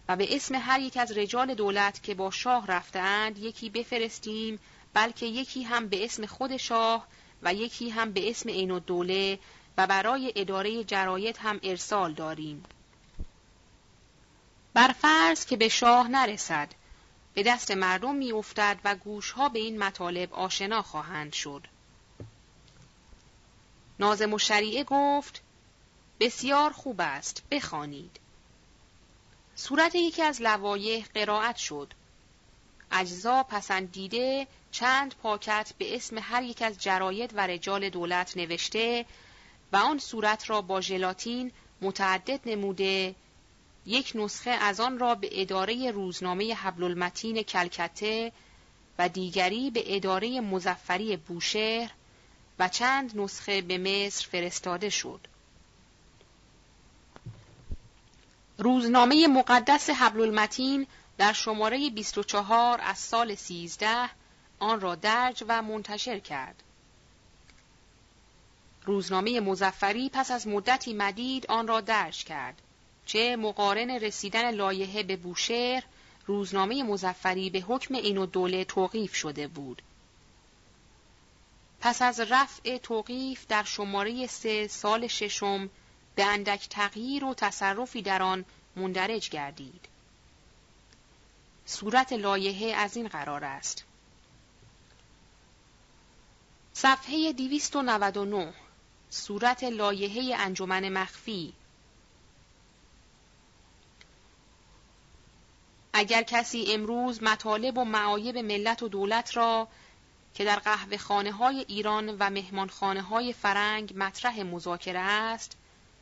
و به اسم هر یک از رجال دولت که با شاه رفتهاند یکی بفرستیم بلکه یکی هم به اسم خود شاه و یکی هم به اسم عین الدوله و برای اداره جراید هم ارسال داریم. بر فرض که به شاه نرسد به دست مردم میافتد و گوشها به این مطالب آشنا خواهند شد. نازم و شریعه گفت بسیار خوب است بخوانید. صورت یکی از لوایح قرائت شد. اجزا پسندیده چند پاکت به اسم هر یک از جراید و رجال دولت نوشته و آن صورت را با ژلاتین متعدد نموده یک نسخه از آن را به اداره روزنامه حبل المتین کلکته و دیگری به اداره مزفری بوشهر و چند نسخه به مصر فرستاده شد. روزنامه مقدس حبل المتین در شماره 24 از سال 13 آن را درج و منتشر کرد. روزنامه مزفری پس از مدتی مدید آن را درج کرد. چه مقارن رسیدن لایحه به بوشهر روزنامه مزفری به حکم این و دوله توقیف شده بود. پس از رفع توقیف در شماره سه سال ششم به اندک تغییر و تصرفی در آن مندرج گردید. صورت لایحه از این قرار است. صفحه 299 صورت لایحه انجمن مخفی اگر کسی امروز مطالب و معایب ملت و دولت را که در قهوه خانه های ایران و مهمان خانه های فرنگ مطرح مذاکره است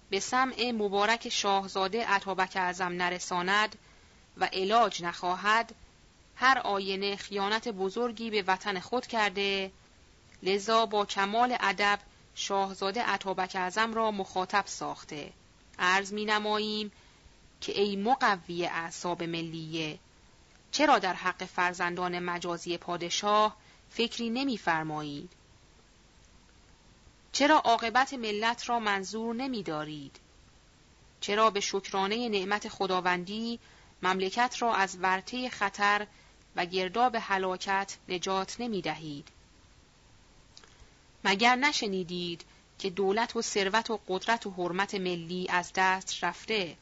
به سمع مبارک شاهزاده عطابک اعظم نرساند و علاج نخواهد هر آینه خیانت بزرگی به وطن خود کرده لذا با کمال ادب شاهزاده عطابک اعظم را مخاطب ساخته. عرض می نماییم که ای مقوی اعصاب ملیه چرا در حق فرزندان مجازی پادشاه فکری نمیفرمایید چرا عاقبت ملت را منظور نمی دارید؟ چرا به شکرانه نعمت خداوندی مملکت را از ورطه خطر و گرداب هلاکت نجات نمی دهید؟ مگر نشنیدید که دولت و ثروت و قدرت و حرمت ملی از دست رفته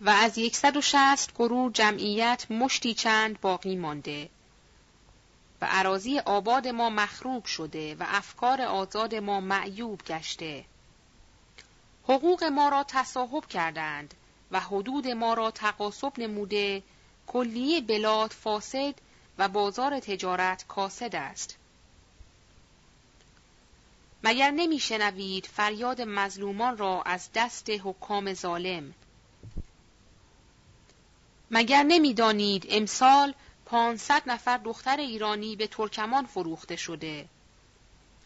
و از یکصد و شست گروه جمعیت مشتی چند باقی مانده و عراضی آباد ما مخروب شده و افکار آزاد ما معیوب گشته. حقوق ما را تصاحب کردند و حدود ما را تقاسب نموده. کلیه بلاد فاسد و بازار تجارت کاسد است. مگر نمیشنوید فریاد مظلومان را از دست حکام ظالم مگر نمی‌دانید امسال پانصد نفر دختر ایرانی به ترکمان فروخته شده؟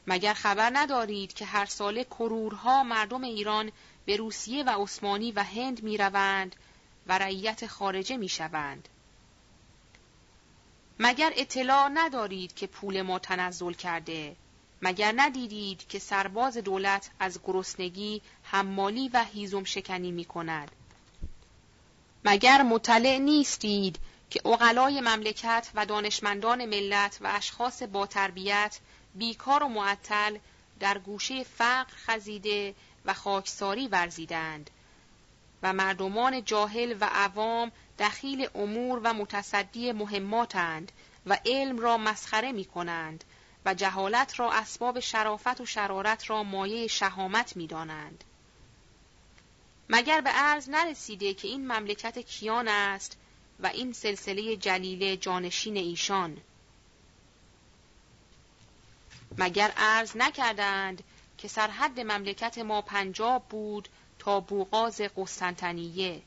مگر خبر ندارید که هر ساله کرورها مردم ایران به روسیه و عثمانی و هند می روند و رعیت خارجه می شوند. مگر اطلاع ندارید که پول ما تنزل کرده؟ مگر ندیدید که سرباز دولت از گرسنگی حمالی و هیزم شکنی می کند مگر مطلع نیستید که اقلای مملکت و دانشمندان ملت و اشخاص با تربیت بیکار و معطل در گوشه فقر خزیده و خاکساری ورزیدند و مردمان جاهل و عوام دخیل امور و متصدی مهماتند و علم را مسخره می کنند و جهالت را اسباب شرافت و شرارت را مایه شهامت می دانند. مگر به عرض نرسیده که این مملکت کیان است و این سلسله جلیل جانشین ایشان؟ مگر عرض نکردند که سرحد مملکت ما پنجاب بود تا بوغاز قسطنطنیه؟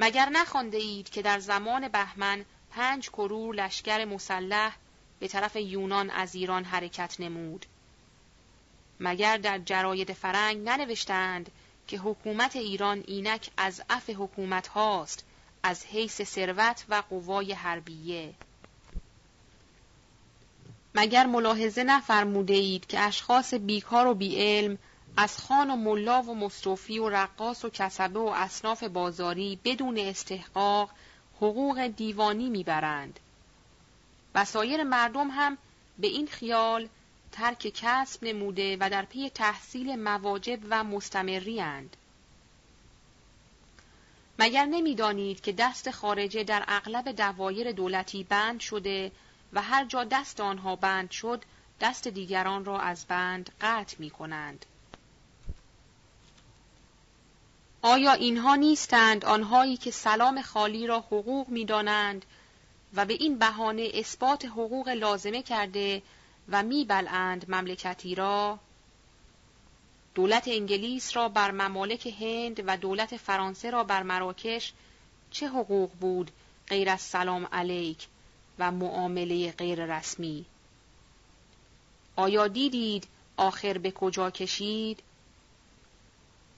مگر نخوانده اید که در زمان بهمن پنج کرور لشکر مسلح به طرف یونان از ایران حرکت نمود؟ مگر در جراید فرنگ ننوشتند که حکومت ایران اینک از اف حکومت هاست از حیث ثروت و قوای حربیه. مگر ملاحظه نفرموده اید که اشخاص بیکار و بیعلم از خان و ملا و مصطفی و رقاص و کسبه و اصناف بازاری بدون استحقاق حقوق دیوانی می‌برند؟ و سایر مردم هم به این خیال ترک کسب نموده و در پی تحصیل مواجب و مستمری اند. مگر نمی‌دانید که دست خارجه در اغلب دوایر دولتی بند شده و هر جا دست آنها بند شد دست دیگران را از بند قطع می کنند. آیا اینها نیستند آنهایی که سلام خالی را حقوق می دانند و به این بهانه اثبات حقوق لازمه کرده و میبلند مملکتی را. دولت انگلیس را بر ممالک هند و دولت فرانسه را بر مراکش چه حقوق بود غیر از سلام علیک و معامله غیر رسمی؟ آیا دیدید آخر به کجا کشید؟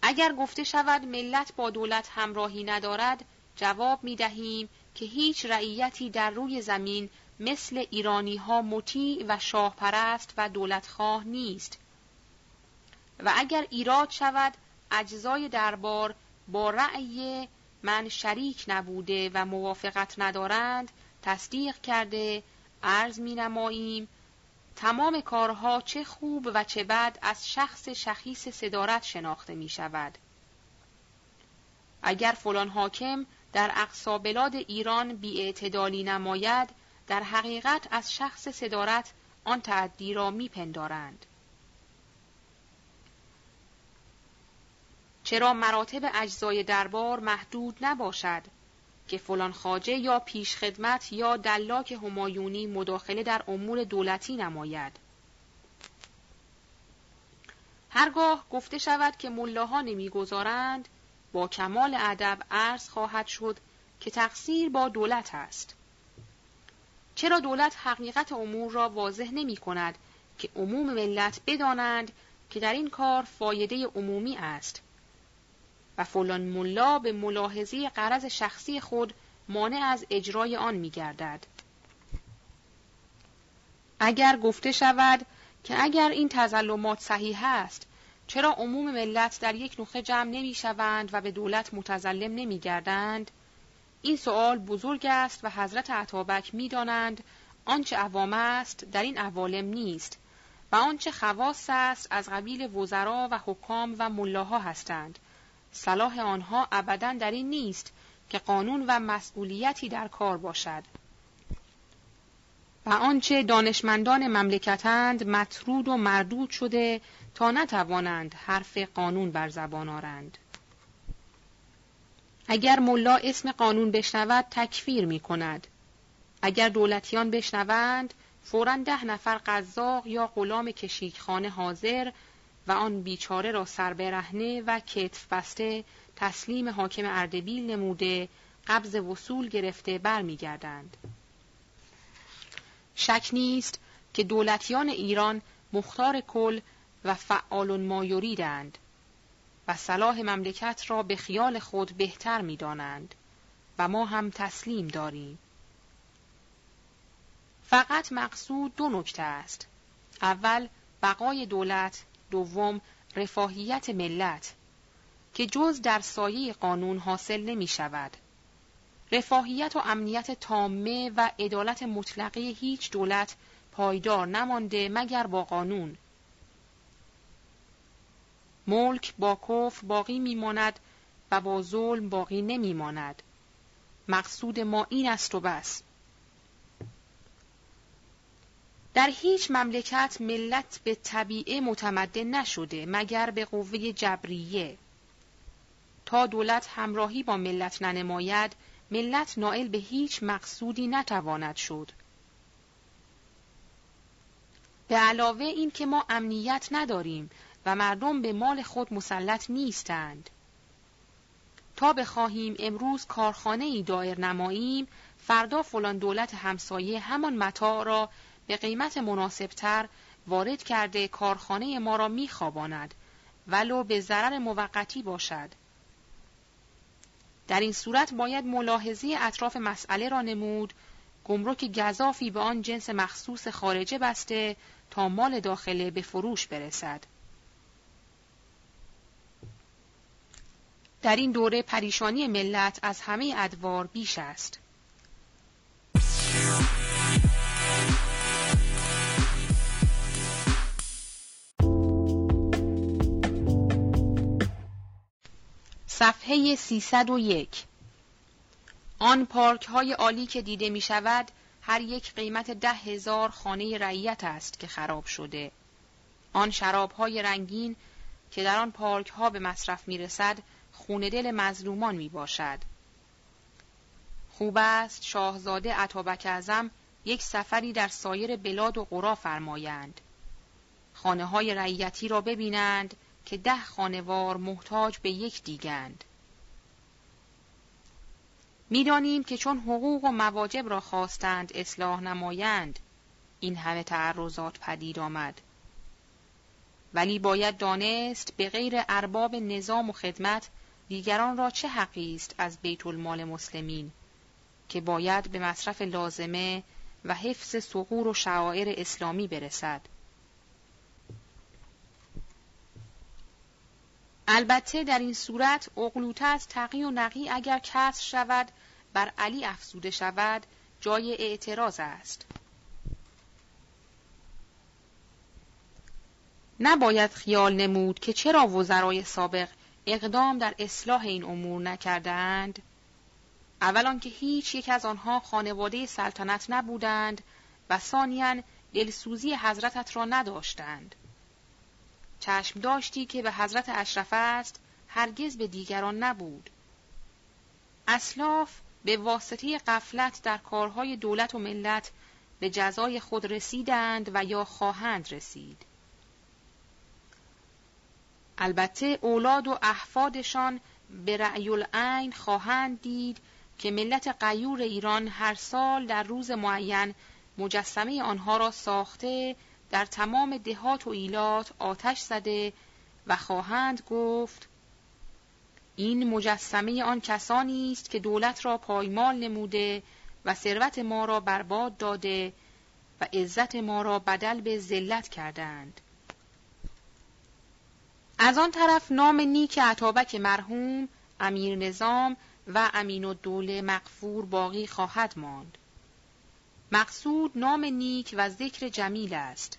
اگر گفته شود ملت با دولت همراهی ندارد جواب می دهیم که هیچ رعیتی در روی زمین مثل ایرانی ها مطیع و شاهپرست و دولتخواه نیست و اگر ایراد شود اجزای دربار با رأی من شریک نبوده و موافقت ندارند تصدیق کرده عرض می نماییم تمام کارها چه خوب و چه بد از شخص شخیص صدارت شناخته می شود. اگر فلان حاکم در اقصا بلاد ایران بیاعتدالی نماید در حقیقت از شخص صدارت آن تعدی را میپندارند. چرا مراتب اجزای دربار محدود نباشد که فلان خاجه یا پیشخدمت یا دلاک همایونی مداخله در امور دولتی نماید؟ هرگاه گفته شود که ملاها نمی‌گذارند با کمال ادب عرض خواهد شد که تقصیر با دولت است. چرا دولت حقیقت امور را واضح نمی کند که عموم ملت بدانند که در این کار فایده عمومی است و فلان ملا به ملاحظه قرض شخصی خود مانع از اجرای آن می گردد. اگر گفته شود که اگر این تظلمات صحیح است چرا عموم ملت در یک نقطه جمع نمی شوند و به دولت متظلم نمی گردند؟ این سؤال بزرگ است و حضرت عطابک می دانند آنچه عوام است در این عوالم نیست و آنچه خواص است از قبیل وزرا و حکام و ملاها هستند. صلاح آنها ابدا در این نیست که قانون و مسئولیتی در کار باشد. و آنچه دانشمندان مملکتند مطرود و مردود شده تا نتوانند حرف قانون بر زبان آرند. اگر ملا اسم قانون بشنود تکفیر می کند. اگر دولتیان بشنوند فورا ده نفر قزاق یا غلام کشیکخانه حاضر و آن بیچاره را سر برهنه و کتف بسته تسلیم حاکم اردبیل نموده قبض وصول گرفته برمیگردند. شک نیست که دولتیان ایران مختار کل و فعال مایوریدند صلاح مملکت را به خیال خود بهتر می‌دانند و ما هم تسلیم داریم. فقط مقصود دو نکته است. اول بقای دولت، دوم رفاهیت ملت که جز در سایه قانون حاصل نمی شود. رفاهیت و امنیت تامه و عدالت مطلقه هیچ دولت پایدار نمانده مگر با قانون. ملک با کفر باقی میماند و با ظلم باقی نمیماند. مقصود ما این است و بس. در هیچ مملکت ملت به طبیعه متمدن نشده مگر به قوه جبریه. تا دولت همراهی با ملت ننماید ملت نائل به هیچ مقصودی نتواند شد. به علاوه این که ما امنیت نداریم و مردم به مال خود مسلط نیستند. تا بخواهیم امروز کارخانه ای دایر نماییم فردا فلان دولت همسایه همان متاع را به قیمت مناسبتر وارد کرده کارخانه ما را میخواباند ولو به ضرر موقتی باشد در این صورت باید ملاحظه اطراف مسئله را نمود گمرک گذافی به آن جنس مخصوص خارجه بسته تا مال داخله به فروش برسد در این دوره پریشانی ملت از همه ادوار بیش است صفحه 301 آن پارک های عالی که دیده می شود هر یک قیمت ده هزار خانه رعیت است که خراب شده. آن شراب های رنگین که در آن پارک ها به مصرف می رسد خون دل مظلومان می باشد. خوب است شاهزاده عطابک اعظم یک سفری در سایر بلاد و قرا فرمایند. خانه های رعیتی را ببینند که ده خانوار محتاج به یک دیگند. می‌دانیم که چون حقوق و مواجب را خواستند اصلاح نمایند این همه تعرضات پدید آمد ولی باید دانست به غیر ارباب نظام و خدمت دیگران را چه حقی است از بیت المال مسلمین که باید به مصرف لازمه و حفظ سقور و شعائر اسلامی برسد؟ البته در این صورت از تقی و نقی اگر کسر شود بر علی افزوده شود جای اعتراض است. نباید خیال نمود که چرا وزرای سابق اقدام در اصلاح این امور نکردند. اول که هیچ یک از آنها خانواده سلطنت نبودند و ثانیا دلسوزی حضرتت را نداشتند. چشم داشتی که به حضرت اشرف است هرگز به دیگران نبود. اسلاف به واسطه قفلت در کارهای دولت و ملت به جزای خود رسیدند و یا خواهند رسید. البته اولاد و احفادشان به رأی العین خواهند دید که ملت قیور ایران هر سال در روز معین مجسمه آنها را ساخته در تمام دهات و ایلات آتش زده و خواهند گفت این مجسمه آن کسانی است که دولت را پایمال نموده و ثروت ما را برباد داده و عزت ما را بدل به ذلت کردند. از آن طرف نام نیک عطابک مرحوم امیر نظام و امین و دوله مقفور باقی خواهد ماند. مقصود نام نیک و ذکر جمیل است.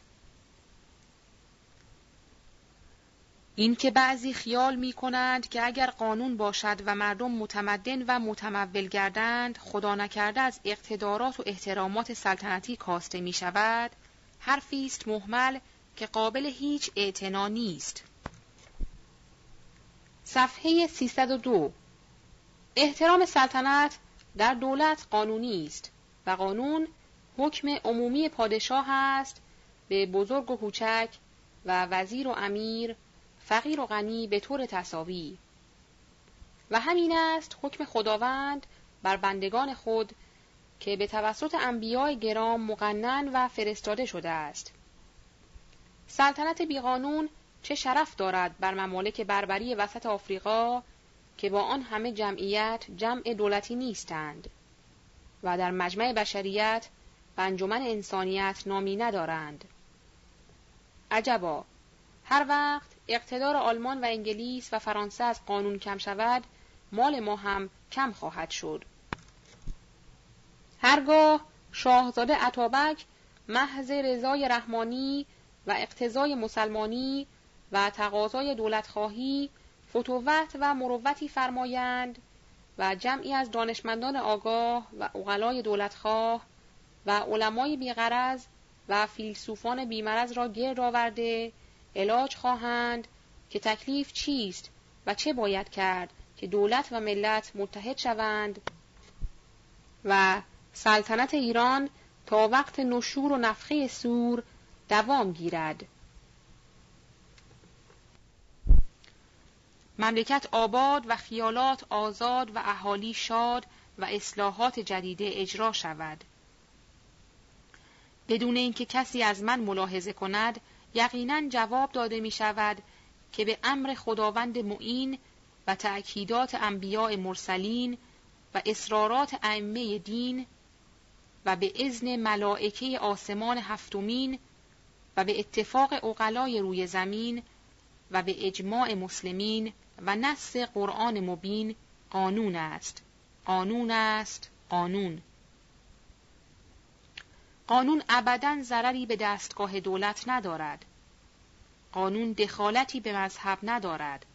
این که بعضی خیال می کنند که اگر قانون باشد و مردم متمدن و متمول گردند خدا نکرده از اقتدارات و احترامات سلطنتی کاسته می شود حرفی است محمل که قابل هیچ اعتنا نیست. صفحه 302 احترام سلطنت در دولت قانونی است و قانون حکم عمومی پادشاه است به بزرگ و کوچک و وزیر و امیر فقیر و غنی به طور تصاوی و همین است حکم خداوند بر بندگان خود که به توسط انبیای گرام مقنن و فرستاده شده است. سلطنت بیقانون چه شرف دارد بر ممالک بربری وسط آفریقا که با آن همه جمعیت جمع دولتی نیستند و در مجمع بشریت و انجمن انسانیت نامی ندارند. عجبا هر وقت اقتدار آلمان و انگلیس و فرانسه از قانون کم شود مال ما هم کم خواهد شد. هرگاه شاهزاده عطابک محض رضای رحمانی و اقتضای مسلمانی و تقاضای دولتخواهی فتوت و مروتی فرمایند و جمعی از دانشمندان آگاه و اغلای دولتخواه و علمای بیغرز و فیلسوفان بیمرز را گرد آورده علاج خواهند که تکلیف چیست و چه باید کرد که دولت و ملت متحد شوند و سلطنت ایران تا وقت نشور و نفخه سور دوام گیرد. مملکت آباد و خیالات آزاد و اهالی شاد و اصلاحات جدیده اجرا شود. بدون اینکه کسی از من ملاحظه کند یقینا جواب داده می شود که به امر خداوند معین و تأکیدات انبیاء مرسلین و اصرارات ائمه دین و به ازن ملائکه آسمان هفتمین و به اتفاق اقلای روی زمین و به اجماع مسلمین و نص قرآن مبین قانون است. قانون است قانون. قانون ابدا ضرری به دستگاه دولت ندارد. قانون دخالتی به مذهب ندارد.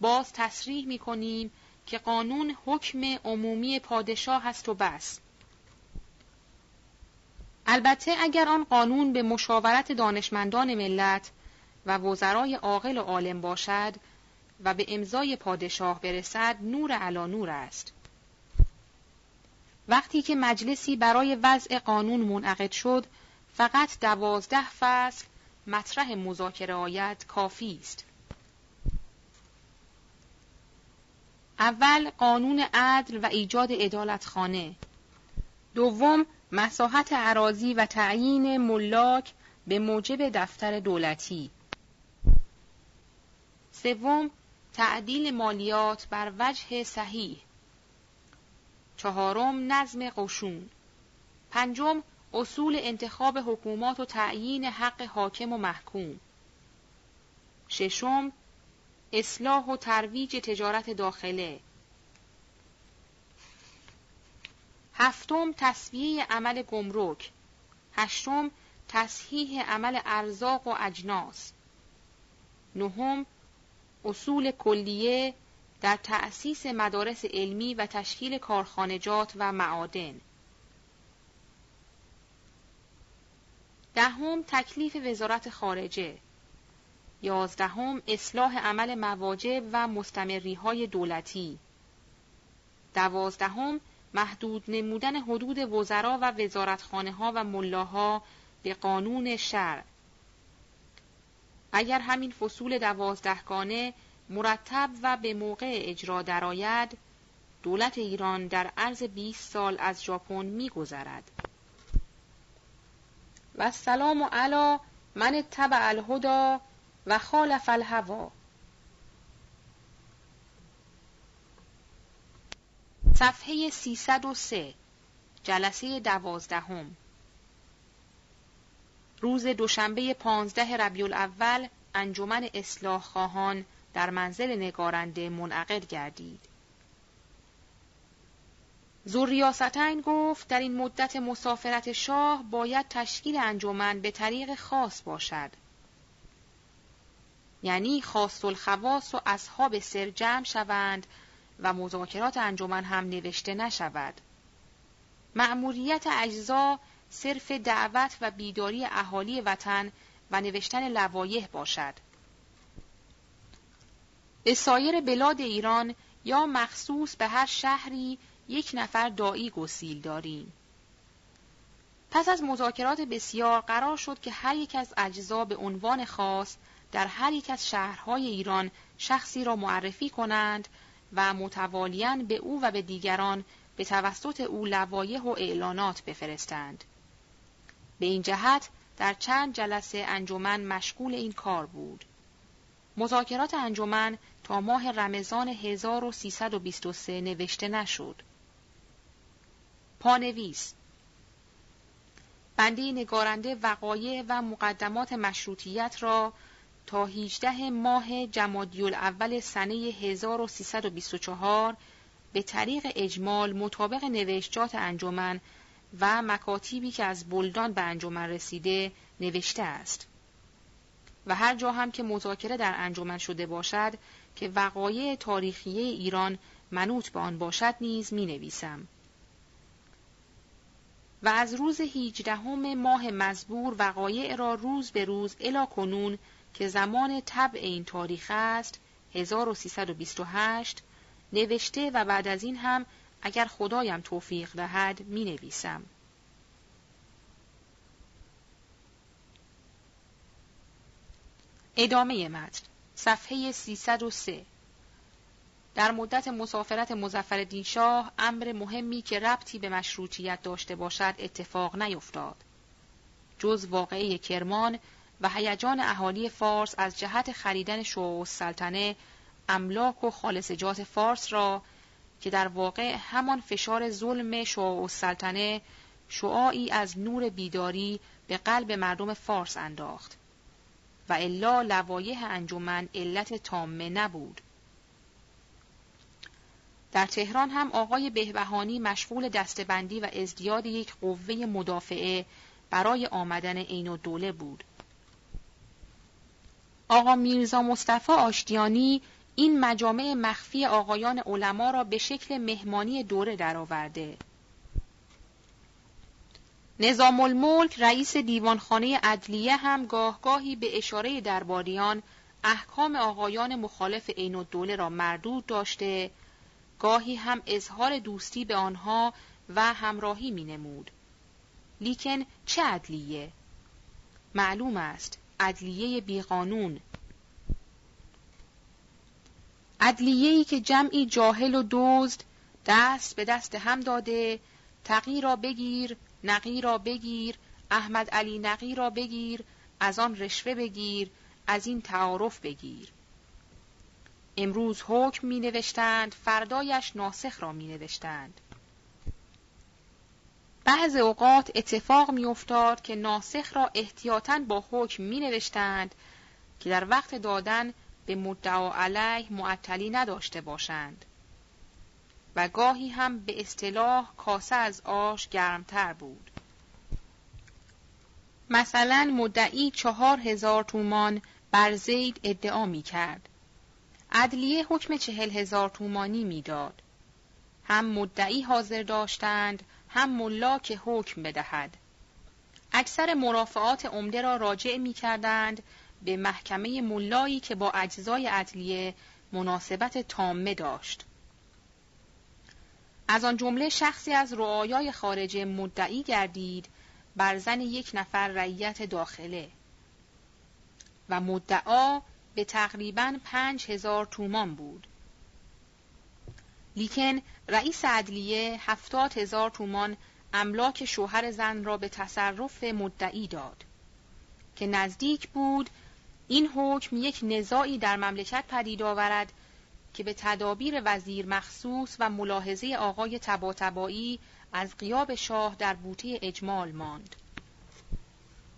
باز تصریح می کنیم که قانون حکم عمومی پادشاه است و بس. البته اگر آن قانون به مشاورت دانشمندان ملت و وزرای عاقل و عالم باشد و به امضای پادشاه برسد نور علا نور است. وقتی که مجلسی برای وضع قانون منعقد شد فقط دوازده فصل مطرح مذاکره آید کافی است. اول قانون عدل و ایجاد عدالت خانه دوم مساحت عراضی و تعیین ملاک به موجب دفتر دولتی. سوم تعدیل مالیات بر وجه صحیح. چهارم نظم قشون. پنجم اصول انتخاب حکومات و تعیین حق حاکم و محکوم. ششم اصلاح و ترویج تجارت داخله. هفتم تصویه عمل گمرک. هشتم تصحیح عمل ارزاق و اجناس. نهم اصول کلیه در تأسیس مدارس علمی و تشکیل کارخانجات و معادن. دهم تکلیف وزارت خارجه. یازدهم اصلاح عمل مواجب و مستمری های دولتی. دوازدهم محدود نمودن حدود وزرا و وزارتخانه ها و ملاها به قانون شرع. اگر همین فصول دوازدهگانه مرتب و به موقع اجرا درآید دولت ایران در عرض 20 سال از ژاپن میگذرد. و السلام علی من تبع الهدا و خالف الهوا صفحه 303 جلسه دوازدهم. روز دوشنبه پانزده ربیع الاول انجمن اصلاح خواهان در منزل نگارنده منعقد گردید. زوریاستین گفت در این مدت مسافرت شاه باید تشکیل انجمن به طریق خاص باشد. یعنی خاص الخواص و اصحاب سر جمع شوند و مذاکرات انجمن هم نوشته نشود. مأموریت اجزا صرف دعوت و بیداری اهالی وطن و نوشتن لوایح باشد. به سایر بلاد ایران یا مخصوص به هر شهری یک نفر دایی گسیل داریم. پس از مذاکرات بسیار قرار شد که هر یک از اجزا به عنوان خاص در هر یک از شهرهای ایران شخصی را معرفی کنند و متوالیاً به او و به دیگران به توسط او لوایح و اعلانات بفرستند. به این جهت در چند جلسه انجمن مشغول این کار بود. مذاکرات انجمن تا ماه رمضان 1323 نوشته نشد. پانویس بنده نگارنده وقایع و مقدمات مشروطیت را تا 18 ماه جمادی اول سنه 1324 به طریق اجمال مطابق نوشتجات انجمن و مکاتیبی که از بلدان به انجمن رسیده نوشته است و هر جا هم که مذاکره در انجمن شده باشد که وقایع تاریخی ایران منوط به آن باشد نیز می نویسم. و از روز هیجدهم ماه مزبور وقایع را روز به روز الا کنون که زمان طبع این تاریخ است 1328 نوشته و بعد از این هم اگر خدایم توفیق دهد می نویسم. ادامه متن صفحه 303 در مدت مسافرت مزفر شاه امر مهمی که ربطی به مشروطیت داشته باشد اتفاق نیفتاد. جز واقعه کرمان و هیجان اهالی فارس از جهت خریدن شوع السلطنه املاک و خالصجات فارس را که در واقع همان فشار ظلم شوع السلطنه شعاعی از نور بیداری به قلب مردم فارس انداخت. و الا لوایح انجمن علت تامه نبود. در تهران هم آقای بهبهانی مشغول دستبندی و ازدیاد یک قوه مدافعه برای آمدن عین الدوله بود. آقا میرزا مصطفی آشتیانی این مجامع مخفی آقایان علما را به شکل مهمانی دوره درآورده. نظام الملک رئیس دیوانخانه عدلیه هم گاهگاهی به اشاره درباریان احکام آقایان مخالف عین الدوله را مردود داشته گاهی هم اظهار دوستی به آنها و همراهی می نمود. لیکن چه عدلیه؟ معلوم است عدلیه بیقانون عدلیه‌ای که جمعی جاهل و دزد دست به دست هم داده تقی را بگیر نقی را بگیر احمد علی نقی را بگیر از آن رشوه بگیر از این تعارف بگیر. امروز حکم می نوشتند فردایش ناسخ را می نوشتند. بعض اوقات اتفاق می افتاد که ناسخ را احتیاطاً با حکم می نوشتند که در وقت دادن به مدعا علیه معطلی نداشته باشند و گاهی هم به اصطلاح کاسه از آش گرمتر بود. مثلا مدعی چهار هزار تومان بر زید ادعا می کرد. عدلیه حکم چهل هزار تومانی می‌داد. هم مدعی حاضر داشتند هم ملا که حکم بدهد. اکثر مرافعات عمده را راجع می کردند به محکمه ملایی که با اجزای عدلیه مناسبت تامه داشت. از آن جمله شخصی از رعایای خارجه مدعی گردید بر زن یک نفر رعیت داخله و مدعا به تقریبا پنج هزار تومان بود. لیکن رئیس عدلیه هفتاد هزار تومان املاک شوهر زن را به تصرف مدعی داد که نزدیک بود این حکم یک نزاعی در مملکت پدید آورد که به تدابیر وزیر مخصوص و ملاحظه آقای تباتبایی از قیاب شاه در بوته اجمال ماند.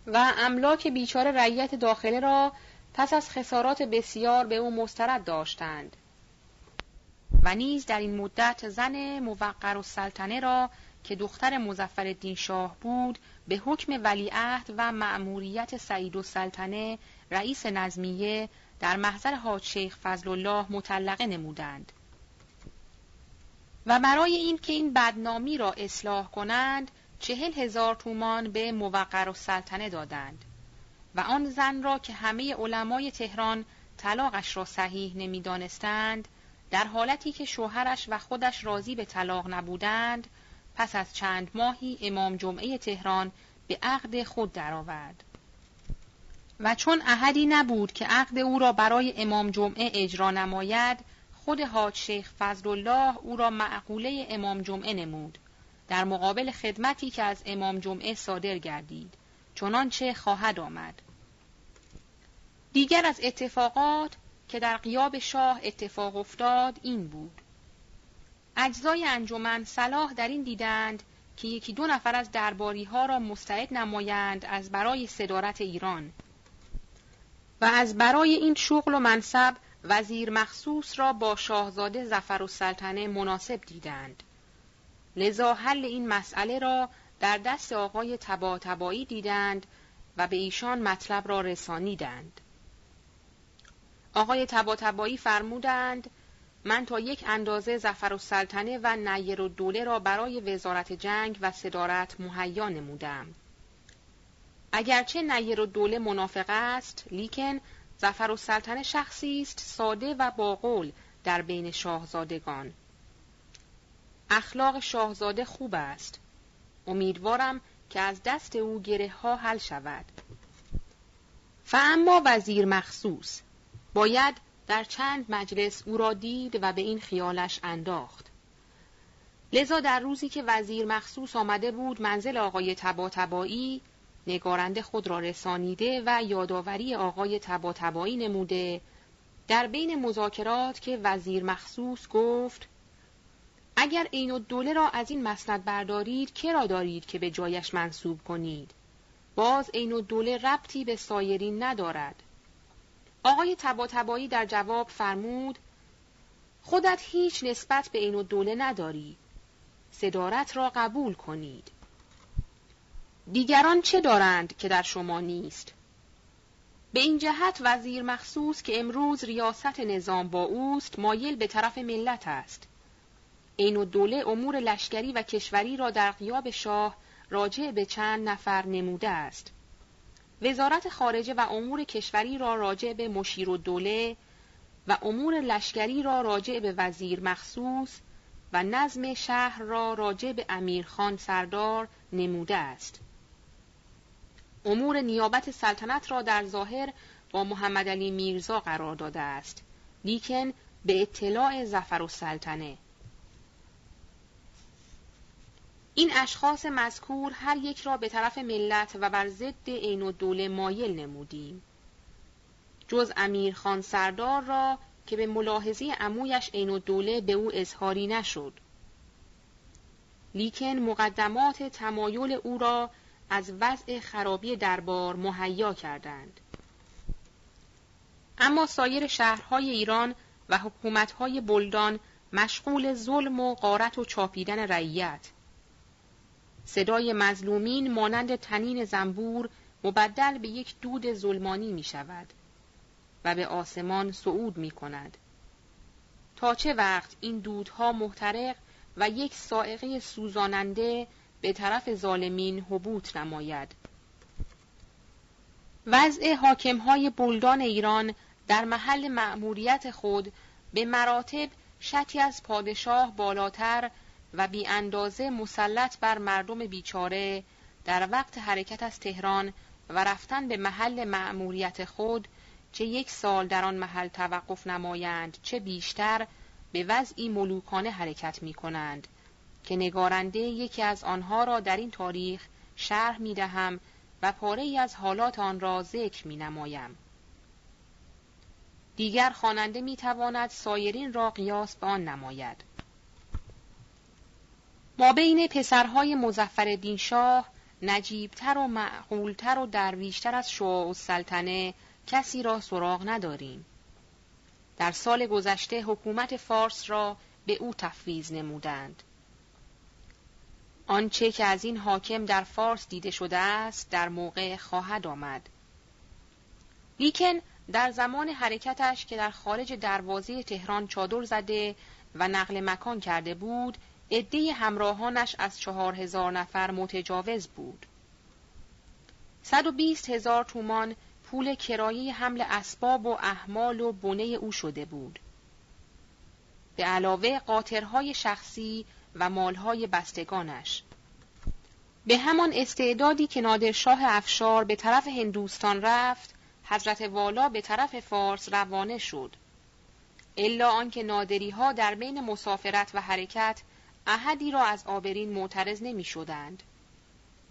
و املاک بیچاره رعیت داخله را پس از خسارات بسیار به او مسترد داشتند و نیز در این مدت زن موقر و سلطنه را که دختر مزفر شاه بود به حکم ولیعهد و مأموریت سعید و سلطنه رئیس نظمیه در محضر حاج شیخ فضل الله مطلقه نمودند و برای این که این بدنامی را اصلاح کنند چهل هزار تومان به موقر و سلطنه دادند و آن زن را که همه علمای تهران طلاقش را صحیح نمی‌دانستند در حالتی که شوهرش و خودش راضی به طلاق نبودند پس از چند ماهی امام جمعه تهران به عقد خود درآورد. و چون احدی نبود که عقد او را برای امام جمعه اجرا نماید خود حاج شیخ فضل الله او را معقوله امام جمعه نمود. در مقابل خدمتی که از امام جمعه صادر گردید. چنانچه خواهد آمد. دیگر از اتفاقات که در قیاب شاه اتفاق افتاد این بود. اجزای انجمن صلاح در این دیدند که یکی دو نفر از درباری ها را مستعد نمایند از برای صدارت ایران. و از برای این شغل و منصب وزیر مخصوص را با شاهزاده زفر و سلطنه مناسب دیدند. لذا حل این مسئله را در دست آقای تبا تبایی دیدند و به ایشان مطلب را رسانیدند. آقای تبا تبایی فرمودند من تا یک اندازه زفر و سلطنه و نیر و دوله را برای وزارت جنگ و صدارت مهیا نمودم. اگرچه نیر و دوله منافق است لیکن زفر و سلطنه شخصی است ساده و باقول در بین شاهزادگان. اخلاق شاهزاده خوب است. امیدوارم که از دست او گره ها حل شود. اما وزیر مخصوص باید در چند مجلس او را دید و به این خیالش انداخت. لذا در روزی که وزیر مخصوص آمده بود منزل آقای تبا تبایی نگارنده خود را رسانیده و یادآوری آقای تبا تبایی نموده. در بین مذاکرات که وزیر مخصوص گفت اگر عین الدوله را از این مسند بردارید که را دارید که به جایش منصوب کنید؟ باز عین الدوله ربطی به سایرین ندارد. آقای تبا تبایی در جواب فرمود خودت هیچ نسبت به عین الدوله نداری. صدارت را قبول کنید. دیگران چه دارند که در شما نیست؟ به این جهت وزیر مخصوص که امروز ریاست نظام با اوست مایل به طرف ملت است. این و دوله امور لشکری و کشوری را در قیاب شاه راجع به چند نفر نموده است. وزارت خارجه و امور کشوری را راجع به مشیر و دوله و امور لشکری را راجع به وزیر مخصوص و نظم شهر را راجع به امیرخان سردار نموده است. امور نیابت سلطنت را در ظاهر با محمد علی میرزا قرار داده است. لیکن به اطلاع زفر و سلطنه این اشخاص مذکور هر یک را به طرف ملت و بر ضد عین و دوله مایل نمودیم. جز امیر خان سردار را که به ملاحظه عمویش عین و دوله به او اظهاری نشد. لیکن مقدمات تمایل او را از وضع خرابی دربار مهیا کردند. اما سایر شهرهای ایران و حکومتهای بلدان مشغول ظلم و غارت و چاپیدن رعیت صدای مظلومین مانند تنین زنبور مبدل به یک دود ظلمانی می شود و به آسمان صعود می کند. تا چه وقت این دودها محترق و یک سائقه سوزاننده به طرف ظالمین حبوط نماید. وضع حاکمهای بلدان ایران در محل مأموریت خود به مراتب شکی از پادشاه بالاتر و بی اندازه مسلط بر مردم بیچاره در وقت حرکت از تهران و رفتن به محل مأموریت خود چه یک سال در آن محل توقف نمایند چه بیشتر به وضعی ملوکانه حرکت می کنند که نگارنده یکی از آنها را در این تاریخ شرح می دهم و پاره ای از حالات آن را ذکر می نمایم. دیگر خواننده می تواند سایرین را قیاس به آن نماید. ما بین پسرهای مزفر شاه نجیبتر و معقولتر و درویشتر از شعاع و سلطنه کسی را سراغ نداریم. در سال گذشته حکومت فارس را به او تفویض نمودند. آنچه که از این حاکم در فارس دیده شده است در موقع خواهد آمد. لیکن در زمان حرکتش که در خارج دروازه تهران چادر زده و نقل مکان کرده بود عده همراهانش از چهار هزار نفر متجاوز بود. صد و بیست هزار تومان پول کرایه حمل اسباب و احمال و بنه او شده بود. به علاوه قاطرهای شخصی و مالهای بستگانش به همان استعدادی که نادرشاه افشار به طرف هندوستان رفت حضرت والا به طرف فارس روانه شد الا آنکه نادری ها در بین مسافرت و حرکت احدی را از آبرین معترض نمی شدند.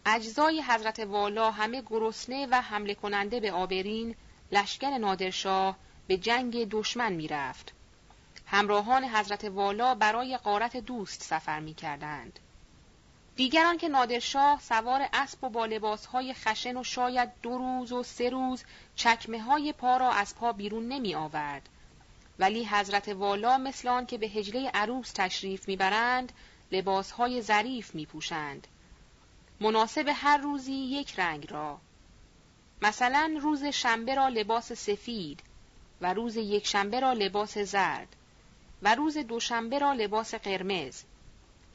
اجزای حضرت والا همه گرسنه و حمله کننده به آبرین لشکر نادرشاه به جنگ دشمن می رفت. همراهان حضرت والا برای قارت دوست سفر می کردند. دیگران که نادرشاه سوار اسب و با لباسهای خشن و شاید دو روز و سه روز چکمه های پا را از پا بیرون نمی آورد. ولی حضرت والا مثل آن که به هجله عروس تشریف می‌برند لباسهای ظریف میپوشند مناسب هر روزی یک رنگ را مثلا روز شنبه را لباس سفید و روز یک شنبه را لباس زرد و روز دوشنبه را لباس قرمز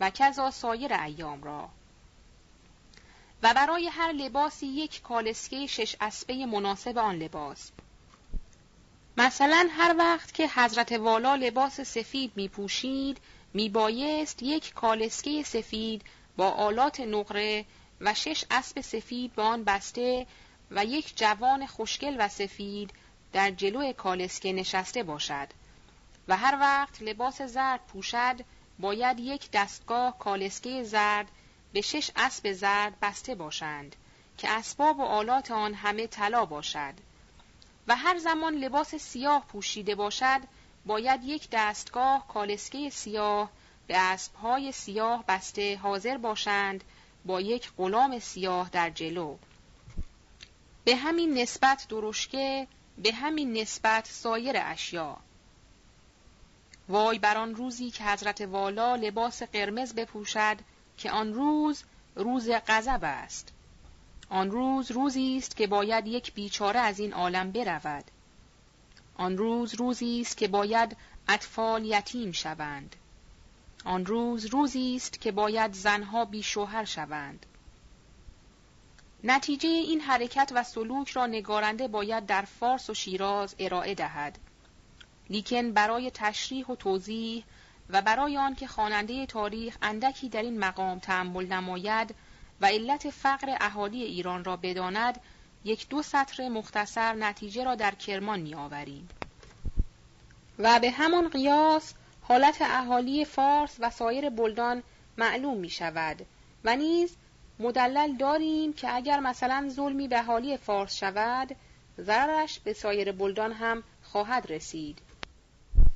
و کذا سایر ایام را. و برای هر لباسی یک کالسکه شش اسبه مناسب آن لباس. مثلا هر وقت که حضرت والا لباس سفید می پوشید می بایست یک کالسکه سفید با آلات نقره و شش اسب سفید به آن بسته و یک جوان خوشگل و سفید در جلو کالسکه نشسته باشد. و هر وقت لباس زرد پوشد باید یک دستگاه کالسکه زرد به شش اسب زرد بسته باشند که اسباب و آلات آن همه طلا باشد. و هر زمان لباس سیاه پوشیده باشد باید یک دستگاه کالسکه سیاه به اسبهای سیاه بسته حاضر باشند با یک غلام سیاه در جلو. به همین نسبت درشکه به همین نسبت سایر اشیا. وای بر آن روزی که حضرت والا لباس قرمز بپوشد که آن روز روز غضب است. آن روز روزی است که باید یک بیچاره از این عالم برود. آن روز روزی است که باید اطفال یتیم شوند. آن روز روزی است که باید زنها بی شوهر شوند. نتیجه این حرکت و سلوک را نگارنده باید در فارس و شیراز ارائه دهد. لیکن برای تشریح و توضیح و برای آنکه خواننده تاریخ اندکی در این مقام تأمل نماید و علت فقر اهالی ایران را بداند یک دو سطر مختصر نتیجه را در کرمان می آوریم. و به همان قیاس حالت اهالی فارس و سایر بلدان معلوم می شود و نیز مدلل داریم که اگر مثلا ظلمی به اهالی فارس شود ضررش به سایر بلدان هم خواهد رسید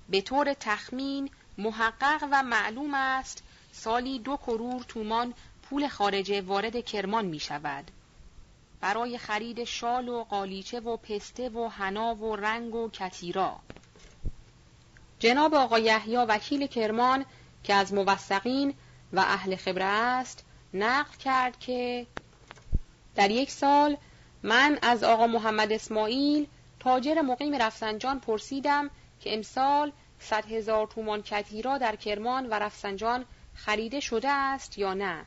به طور تخمین محقق و معلوم است سالی دو کرور تومان پول خارجه وارد کرمان می شود. برای خرید شال و قالیچه و پسته و حنا و رنگ و کتیرا جناب آقای یحیی وکیل کرمان که از موثقین و اهل خبره است نقل کرد که در یک سال من از آقا محمد اسماعیل تاجر مقیم رفسنجان پرسیدم که امسال صد هزار تومان کتیرا در کرمان و رفسنجان خریده شده است یا نه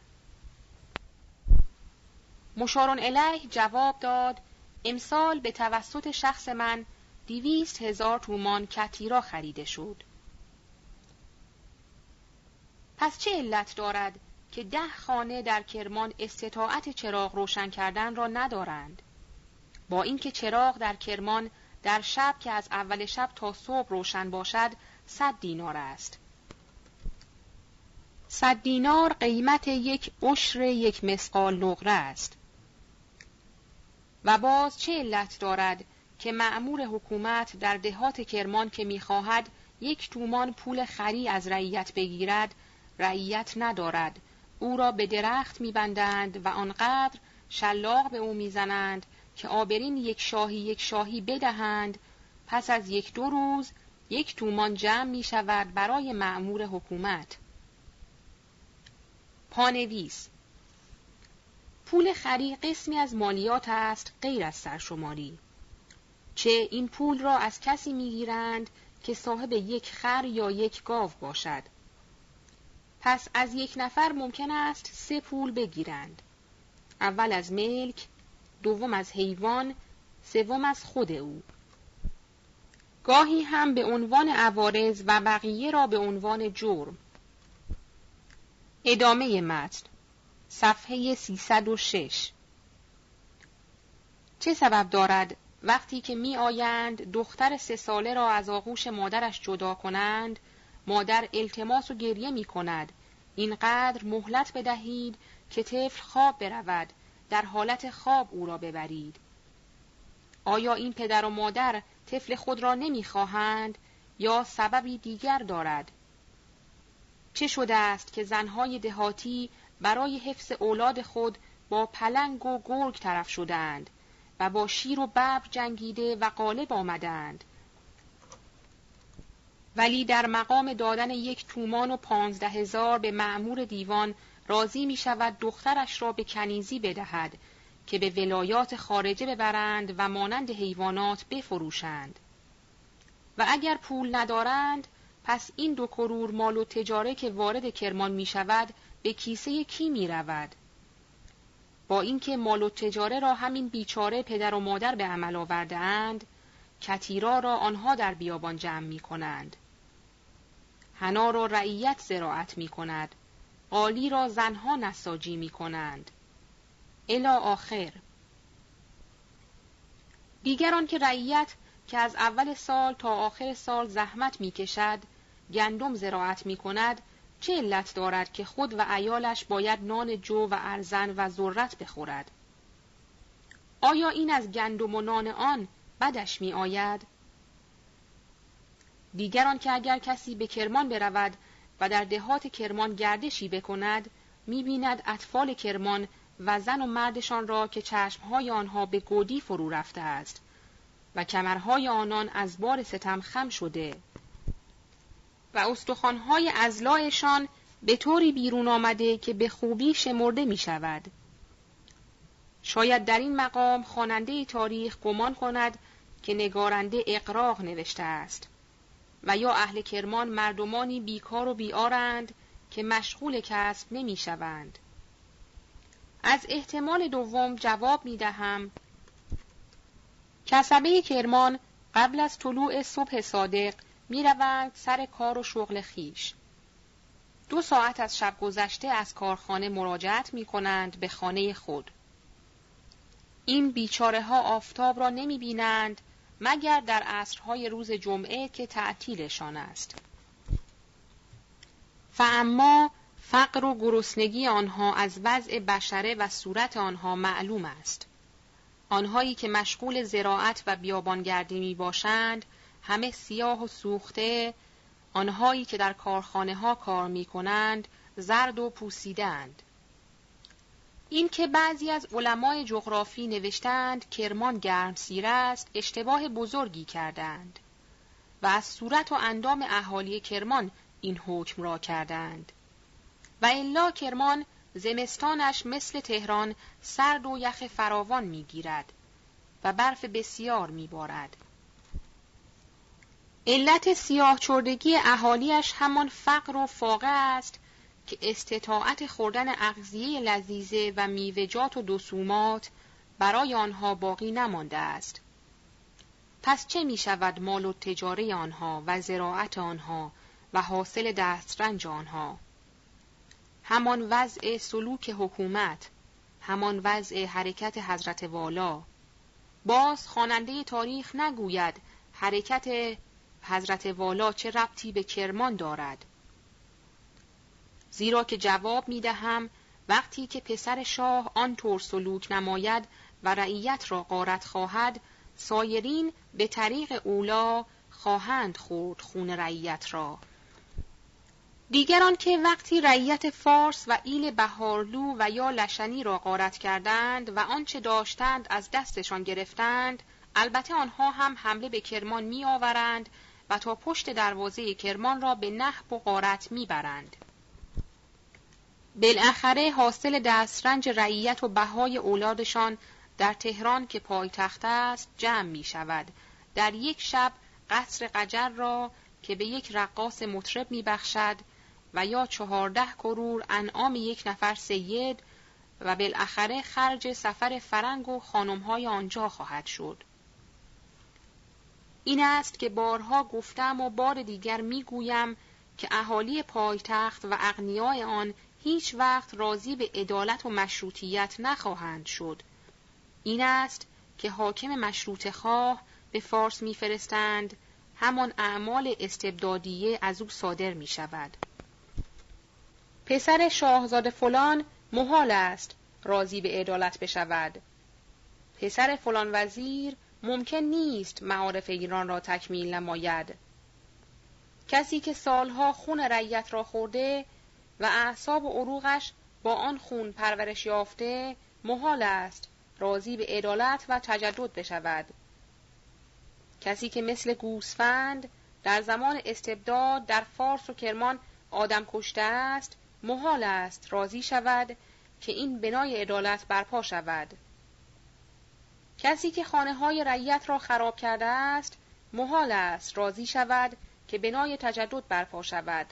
مشارون الیه جواب داد امسال به توسط شخص من دیویست هزار تومان کتیرا خریده شد. پس چه علت دارد که ده خانه در کرمان استطاعت چراغ روشن کردن را ندارند؟ با اینکه چراغ در کرمان در شب که از اول شب تا صبح روشن باشد صد دینار است. صد دینار قیمت یک عشر یک مسقال نقره است. و باز چه علت دارد که معمور حکومت در دهات کرمان که می‌خواهد یک تومان پول خری از رعیت بگیرد رعیت ندارد او را به درخت میبندند و آنقدر شلاق به او می‌زنند که آبرین یک شاهی یک شاهی بدهند پس از یک دو روز یک تومان جمع می شود برای معمور حکومت. پانویس پول خری قسمی از مالیات است غیر از سرشماری چه این پول را از کسی می‌گیرند که صاحب یک خر یا یک گاو باشد. پس از یک نفر ممکن است سه پول بگیرند. اول از ملک دوم از حیوان سوم از خود او. گاهی هم به عنوان عوارض و بقیه را به عنوان جرم. ادامه متن صفحه 306 چه سبب دارد وقتی که می آیند دختر سه ساله را از آغوش مادرش جدا کنند مادر التماس و گریه می کند اینقدر مهلت بدهید که طفل خواب برود در حالت خواب او را ببرید. آیا این پدر و مادر طفل خود را نمی‌خواهند یا سببی دیگر دارد؟ چه شده است که زنهای دهاتی برای حفظ اولاد خود با پلنگ و گرگ طرف شدند و با شیر و ببر جنگیده و غالب آمدند؟ ولی در مقام دادن یک تومان و پانزده هزار به معمور دیوان راضی می شود دخترش را به کنیزی بدهد که به ولایات خارجه ببرند و مانند حیوانات بفروشند و اگر پول ندارند پس این دو کرور مال و تجاره که وارد کرمان می شود به کیسه کی می رود؟ با اینکه مال و تجاره را همین بیچاره پدر و مادر به عمل آورده اند کتیرا را آنها در بیابان جمع می کنند. حنا را رعیت زراعت می کند. قالی را زنها نساجی می کنند. الا آخر دیگران که رعیت که از اول سال تا آخر سال زحمت می کشد گندم زراعت می کند چه علت دارد که خود و ایالش باید نان جو و ارزن و ذرت بخورد آیا این از گندم و نان آن بدش می آید؟ دیگران که اگر کسی به کرمان برود و در دهات کرمان گردشی بکند بیند اطفال کرمان و زن و مردشان را که چشمهای آنها به گودی فرو رفته است و کمرهای آنان از بار ستم خم شده و استخوانهای ازلایشان به طوری بیرون آمده که به خوبی شمرده می شود. شاید در این مقام خواننده تاریخ گمان کند که نگارنده اقراق نوشته است و یا اهل کرمان مردمانی بیکار و بیارند که مشغول کسب نمی شوند. از احتمال دوم جواب می دهم کسبه کرمان قبل از طلوع صبح صادق می روند سر کار و شغل خیش. دو ساعت از شب گذشته از کارخانه مراجعت می کنند به خانه خود. این بیچاره ها آفتاب را نمی بینند مگر در عصرهای روز جمعه که تعطیلشان است. فاما فقر و گرسنگی آنها از وضع بشره و صورت آنها معلوم است. آنهایی که مشغول زراعت و بیابانگردی می باشند همه سیاه و سوخته آنهایی که در کارخانه ها کار می کنند زرد و پوسیدند. این که بعضی از علمای جغرافی نوشتند کرمان گرم سیر است اشتباه بزرگی کردند و از صورت و اندام اهالی کرمان این حکم را کردند. و الا کرمان زمستانش مثل تهران سرد و یخ فراوان می‌گیرد و برف بسیار میبارد. علت سیاه چردگی اهالیش همان فقر و فاقه است که استطاعت خوردن اغذیه لذیذه و میوجات و دسومات برای آنها باقی نمانده است. پس چه می شود مال و تجاره آنها و زراعت آنها و حاصل دسترنج آنها؟ همان وضع سلوک حکومت، همان وضع حرکت حضرت والا. باز خواننده تاریخ نگوید حرکت حضرت والا چه ربطی به کرمان دارد زیرا که جواب می دهم وقتی که پسر شاه آن طور سلوک نماید و رعیت را قارت خواهد سایرین به طریق اولا خواهند خورد خون رعیت را دیگران که وقتی رعیت فارس و ایل بهارلو و یا لشنی را غارت کردند و آنچه داشتند از دستشان گرفتند البته آنها هم حمله به کرمان می آورند و تا پشت دروازه کرمان را به نحب و غارت می‌برند. بالاخره حاصل دسترنج رعیت و بهای اولادشان در تهران که پایتخت است جمع می شود. در یک شب قصر قجر را که به یک رقاص مطرب می بخشد و یا چهارده کرور انعام یک نفر سید و بالاخره خرج سفر فرنگ و خانمهای آنجا خواهد شد. این است که بارها گفتم و بار دیگر می‌گویم که اهالی پایتخت و اغنیای آن هیچ وقت راضی به عدالت و مشروطیت نخواهند شد این است که حاکم مشروط خواه به فارس میفرستند همان اعمال استبدادیه از او صادر می شود. پسر شاهزاده فلان محال است راضی به عدالت بشود. پسر فلان وزیر ممکن نیست معارف ایران را تکمیل نماید. کسی که سالها خون رعیت را خورده و اعصاب و عروغش با آن خون پرورش یافته محال است راضی به عدالت و تجدد بشود. کسی که مثل گوسفند در زمان استبداد در فارس و کرمان آدم کشته است محال است راضی شود که این بنای عدالت برپا شود کسی که خانه های رعیت را خراب کرده است محال است راضی شود که بنای تجدد برپا شود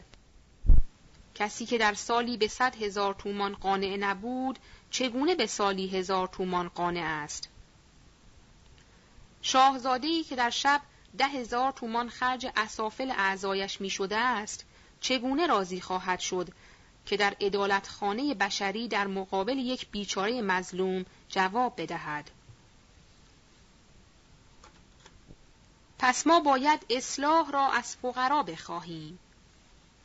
کسی که در سالی به صد هزار تومان قانع نبود چگونه به سالی هزار تومان قانع است؟ شاهزادهی که در شب ده هزار تومان خرج اسافل اعضایش می شده است چگونه راضی خواهد شد که در ادالت خانه بشری در مقابل یک بیچاره مظلوم جواب بدهد؟ پس ما باید اصلاح را از فقرا بخواهیم.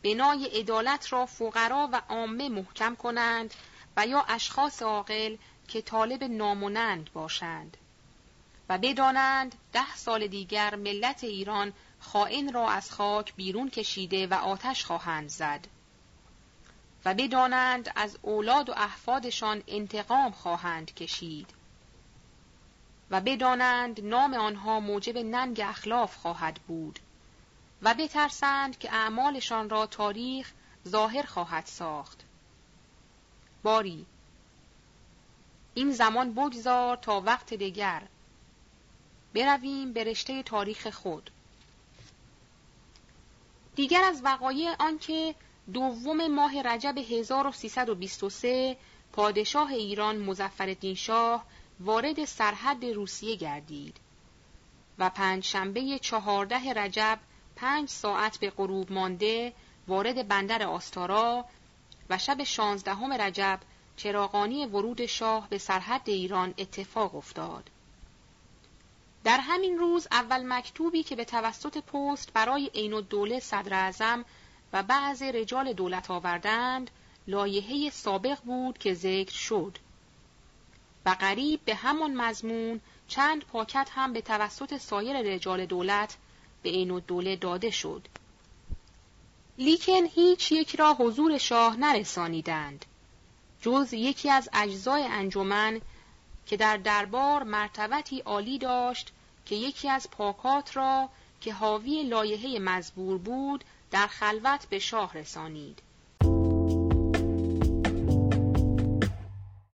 بنای عدالت را فقرا و عامه محکم کنند و یا اشخاص عاقل که طالب نامونند باشند و بدانند ده سال دیگر ملت ایران خائن را از خاک بیرون کشیده و آتش خواهند زد و بدانند از اولاد و احفادشان انتقام خواهند کشید و بدانند نام آنها موجب ننگ اخلاف خواهد بود. و بترسند که اعمالشان را تاریخ ظاهر خواهد ساخت. باری. این زمان بگذار تا وقت دیگر برویم به رشته تاریخ خود. دیگر از وقایع آنکه دوم ماه رجب 1323 پادشاه ایران مزفر شاه وارد سرحد روسیه گردید و پنج شنبه چهارده رجب پنج ساعت به غروب مانده وارد بندر آستارا و شب شانزدهم رجب چراغانی ورود شاه به سرحد ایران اتفاق افتاد. در همین روز اول مکتوبی که به توسط پست برای عین الدوله صدر اعظم و بعض رجال دولت آوردند لایحه سابق بود که ذکر شد و قریب به همان مضمون چند پاکت هم به توسط سایر رجال دولت به عین الدوله داده شد. لیکن هیچ یک را حضور شاه نرسانیدند. جز یکی از اجزای انجمن که در دربار مرتبتی عالی داشت که یکی از پاکات را که حاوی لایحه مزبور بود در خلوت به شاه رسانید.